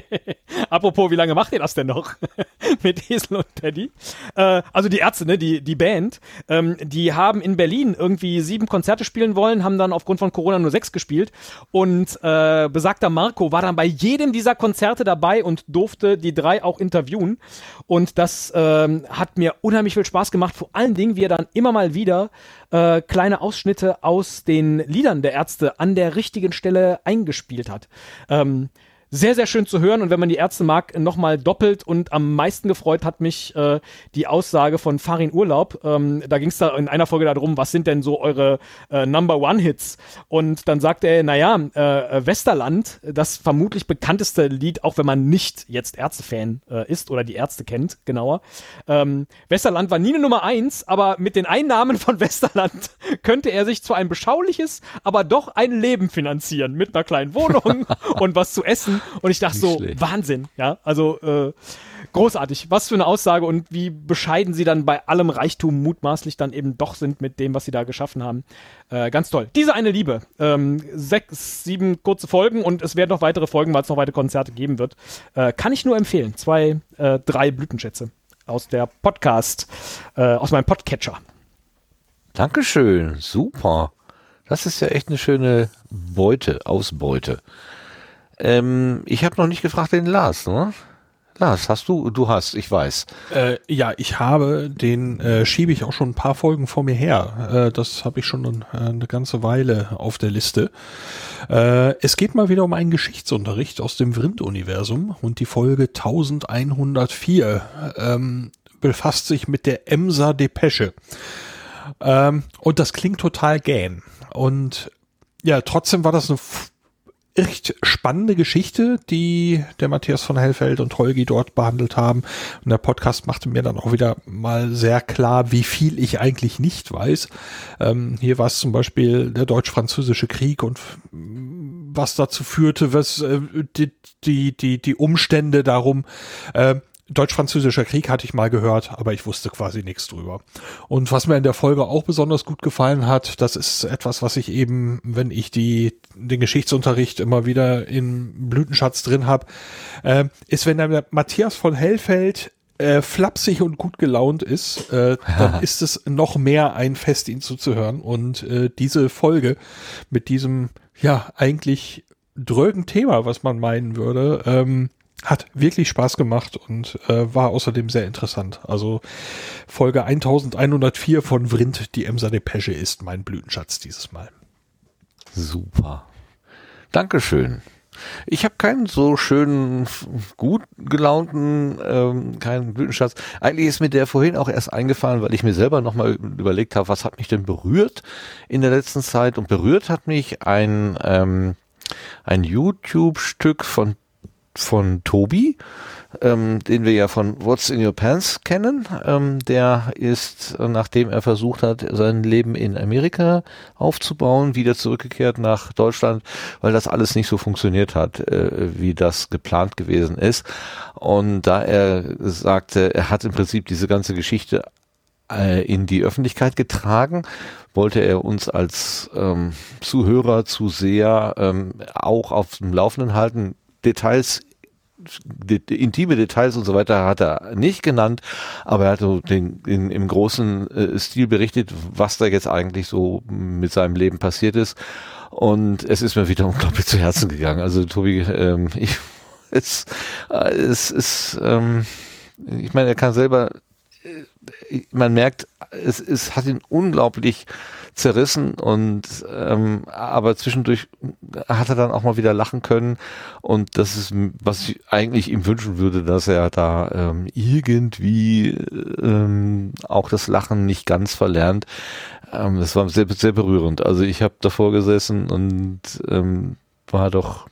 E: Apropos, wie lange macht ihr das denn noch? Mit Esel und Teddy. Äh, also die Ärzte, ne, die, die Band, ähm, die haben in Berlin irgendwie sieben Konzerte spielen wollen, haben dann aufgrund von Corona nur sechs gespielt und äh, besagter Marco war dann bei jedem dieser Konzerte dabei und durfte die drei auch interviewen und das ähm, hat mir unheimlich viel Spaß gemacht, vor allen Dingen, wie er dann immer mal wieder äh, kleine Ausschnitte aus den Liedern der Ärzte an der richtigen Stelle eingespielt hat. Ähm, sehr, sehr schön zu hören und wenn man die Ärzte mag, nochmal doppelt und am meisten gefreut hat mich äh, die Aussage von Farin Urlaub. Ähm, da ging es da in einer Folge darum, was sind denn so eure äh, Number One Hits? Und dann sagte er, naja, äh, Westerland, das vermutlich bekannteste Lied, auch wenn man nicht jetzt Ärzte-Fan äh, ist oder die Ärzte kennt, genauer. Ähm, Westerland war nie eine Nummer eins, aber mit den Einnahmen von Westerland könnte er sich zwar ein beschauliches, aber doch ein Leben finanzieren mit einer kleinen Wohnung und was zu essen. Und ich dachte
A: Nicht
E: so,
A: schlecht.
E: Wahnsinn, ja, also äh, großartig. Was für eine Aussage und wie bescheiden sie dann bei allem Reichtum mutmaßlich dann eben doch sind mit dem, was sie da geschaffen haben. Äh, ganz toll. Diese eine Liebe. Ähm, sechs, sieben kurze Folgen und es werden noch weitere Folgen, weil es noch weitere Konzerte geben wird. Äh, kann ich nur empfehlen. Zwei, äh, drei Blütenschätze aus der Podcast, äh, aus meinem Podcatcher.
A: Dankeschön, super. Das ist ja echt eine schöne Beute, Ausbeute. Ähm, ich habe noch nicht gefragt den Lars, ne? Lars, hast du? Du hast, ich weiß.
B: Äh, ja, ich habe den äh, schiebe ich auch schon ein paar Folgen vor mir her. Äh, das habe ich schon äh, eine ganze Weile auf der Liste. Äh, es geht mal wieder um einen Geschichtsunterricht aus dem Vrind-Universum und die Folge 1104 ähm, befasst sich mit der Emser Depesche. Ähm, und das klingt total gähn. Und ja, trotzdem war das eine echt spannende Geschichte, die der Matthias von Hellfeld und Holgi dort behandelt haben. Und der Podcast machte mir dann auch wieder mal sehr klar, wie viel ich eigentlich nicht weiß. Ähm, hier war es zum Beispiel der deutsch-französische Krieg und mm, was dazu führte, was äh, die, die, die, die Umstände darum. Äh, Deutsch-Französischer Krieg hatte ich mal gehört, aber ich wusste quasi nichts drüber. Und was mir in der Folge auch besonders gut gefallen hat, das ist etwas, was ich eben, wenn ich die, den Geschichtsunterricht immer wieder in Blütenschatz drin habe, äh, ist, wenn der Matthias von Hellfeld äh, flapsig und gut gelaunt ist, äh, dann ist es noch mehr ein Fest, ihn zuzuhören. Und äh, diese Folge mit diesem, ja, eigentlich drögen Thema, was man meinen würde, ähm, hat wirklich Spaß gemacht und äh, war außerdem sehr interessant. Also Folge 1104 von Vrind, die Emser Depesche ist mein Blütenschatz dieses Mal.
A: Super. Dankeschön. Ich habe keinen so schönen, gut gelaunten, ähm, keinen Blütenschatz. Eigentlich ist mir der vorhin auch erst eingefallen, weil ich mir selber nochmal überlegt habe, was hat mich denn berührt in der letzten Zeit? Und berührt hat mich ein, ähm, ein YouTube-Stück von, von Tobi, ähm, den wir ja von What's in Your Pants kennen. Ähm, der ist, nachdem er versucht hat, sein Leben in Amerika aufzubauen, wieder zurückgekehrt nach Deutschland, weil das alles nicht so funktioniert hat, äh, wie das geplant gewesen ist. Und da er sagte, er hat im Prinzip diese ganze Geschichte äh, in die Öffentlichkeit getragen, wollte er uns als ähm, Zuhörer, Zuseher ähm, auch auf dem Laufenden halten. Details de, de, intime Details und so weiter hat er nicht genannt, aber er hat so den, in, im großen äh, Stil berichtet, was da jetzt eigentlich so mit seinem Leben passiert ist. Und es ist mir wieder unglaublich zu Herzen gegangen. Also Tobi, ähm, ich, es, äh, es ist, ähm, ich meine, er kann selber, äh, man merkt, es, es hat ihn unglaublich zerrissen und ähm, aber zwischendurch hat er dann auch mal wieder lachen können und das ist, was ich eigentlich ihm wünschen würde, dass er da ähm, irgendwie ähm, auch das Lachen nicht ganz verlernt. Ähm, das war sehr, sehr berührend. Also ich habe davor gesessen und ähm, war doch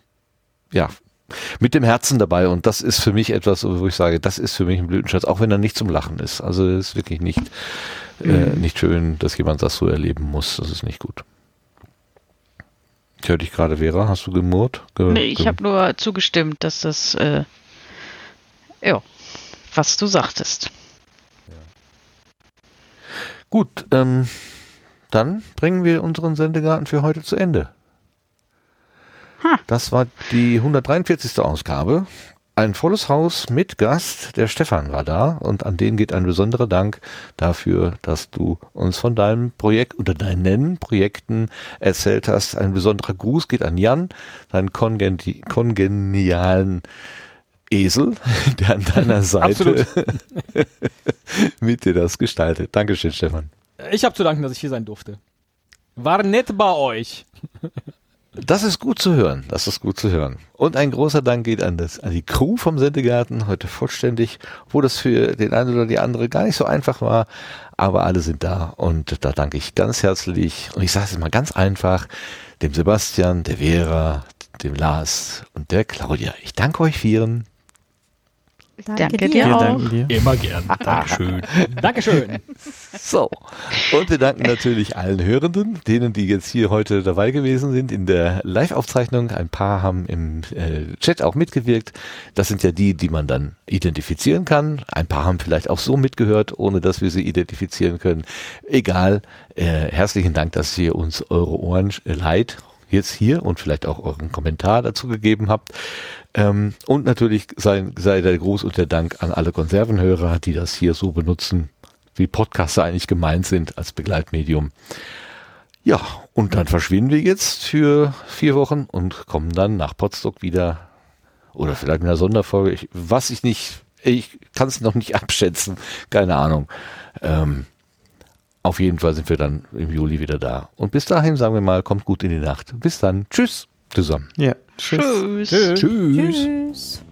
A: ja mit dem Herzen dabei und das ist für mich etwas, wo ich sage, das ist für mich ein Blütenschatz, auch wenn er nicht zum Lachen ist. Also ist wirklich nicht äh, mhm. nicht schön, dass jemand das so erleben muss. Das ist nicht gut. Ich höre dich gerade, Vera. Hast du gemurrt?
C: Ge nee, ich habe nur zugestimmt, dass das, äh, ja, was du sagtest. Ja.
A: Gut, ähm, dann bringen wir unseren Sendegarten für heute zu Ende. Ha. Das war die 143. Ausgabe ein volles Haus mit Gast. Der Stefan war da und an den geht ein besonderer Dank dafür, dass du uns von deinem Projekt oder deinen Projekten erzählt hast. Ein besonderer Gruß geht an Jan, deinen kongen kongenialen Esel, der an deiner Seite mit dir das gestaltet. Dankeschön, Stefan.
E: Ich habe zu danken, dass ich hier sein durfte. War nett bei euch.
A: Das ist gut zu hören. Das ist gut zu hören. Und ein großer Dank geht an, das, an die Crew vom Sendegarten, heute vollständig, wo das für den einen oder die andere gar nicht so einfach war. Aber alle sind da und da danke ich ganz herzlich. Und ich sage es mal ganz einfach, dem Sebastian, der Vera, dem Lars und der Claudia. Ich danke euch vieren.
C: Danke, Danke dir, dir auch.
E: Dir. Immer gern. Dankeschön. Dankeschön.
A: So. Und wir danken natürlich allen Hörenden, denen, die jetzt hier heute dabei gewesen sind in der Live-Aufzeichnung. Ein paar haben im äh, Chat auch mitgewirkt. Das sind ja die, die man dann identifizieren kann. Ein paar haben vielleicht auch so mitgehört, ohne dass wir sie identifizieren können. Egal. Äh, herzlichen Dank, dass ihr uns eure Ohren leid jetzt hier und vielleicht auch euren Kommentar dazu gegeben habt. Ähm, und natürlich sei, sei der Gruß und der Dank an alle Konservenhörer, die das hier so benutzen, wie Podcaster eigentlich gemeint sind als Begleitmedium. Ja, und dann verschwinden wir jetzt für vier Wochen und kommen dann nach Potsdok wieder oder vielleicht in einer Sonderfolge. Ich, was ich nicht, ich kann es noch nicht abschätzen, keine Ahnung. Ähm, auf jeden Fall sind wir dann im Juli wieder da. Und bis dahin sagen wir mal, kommt gut in die Nacht. Bis dann. Tschüss zusammen.
I: Ja. Tschüss.
C: Tschüss. Tschüss. Tschüss. Tschüss.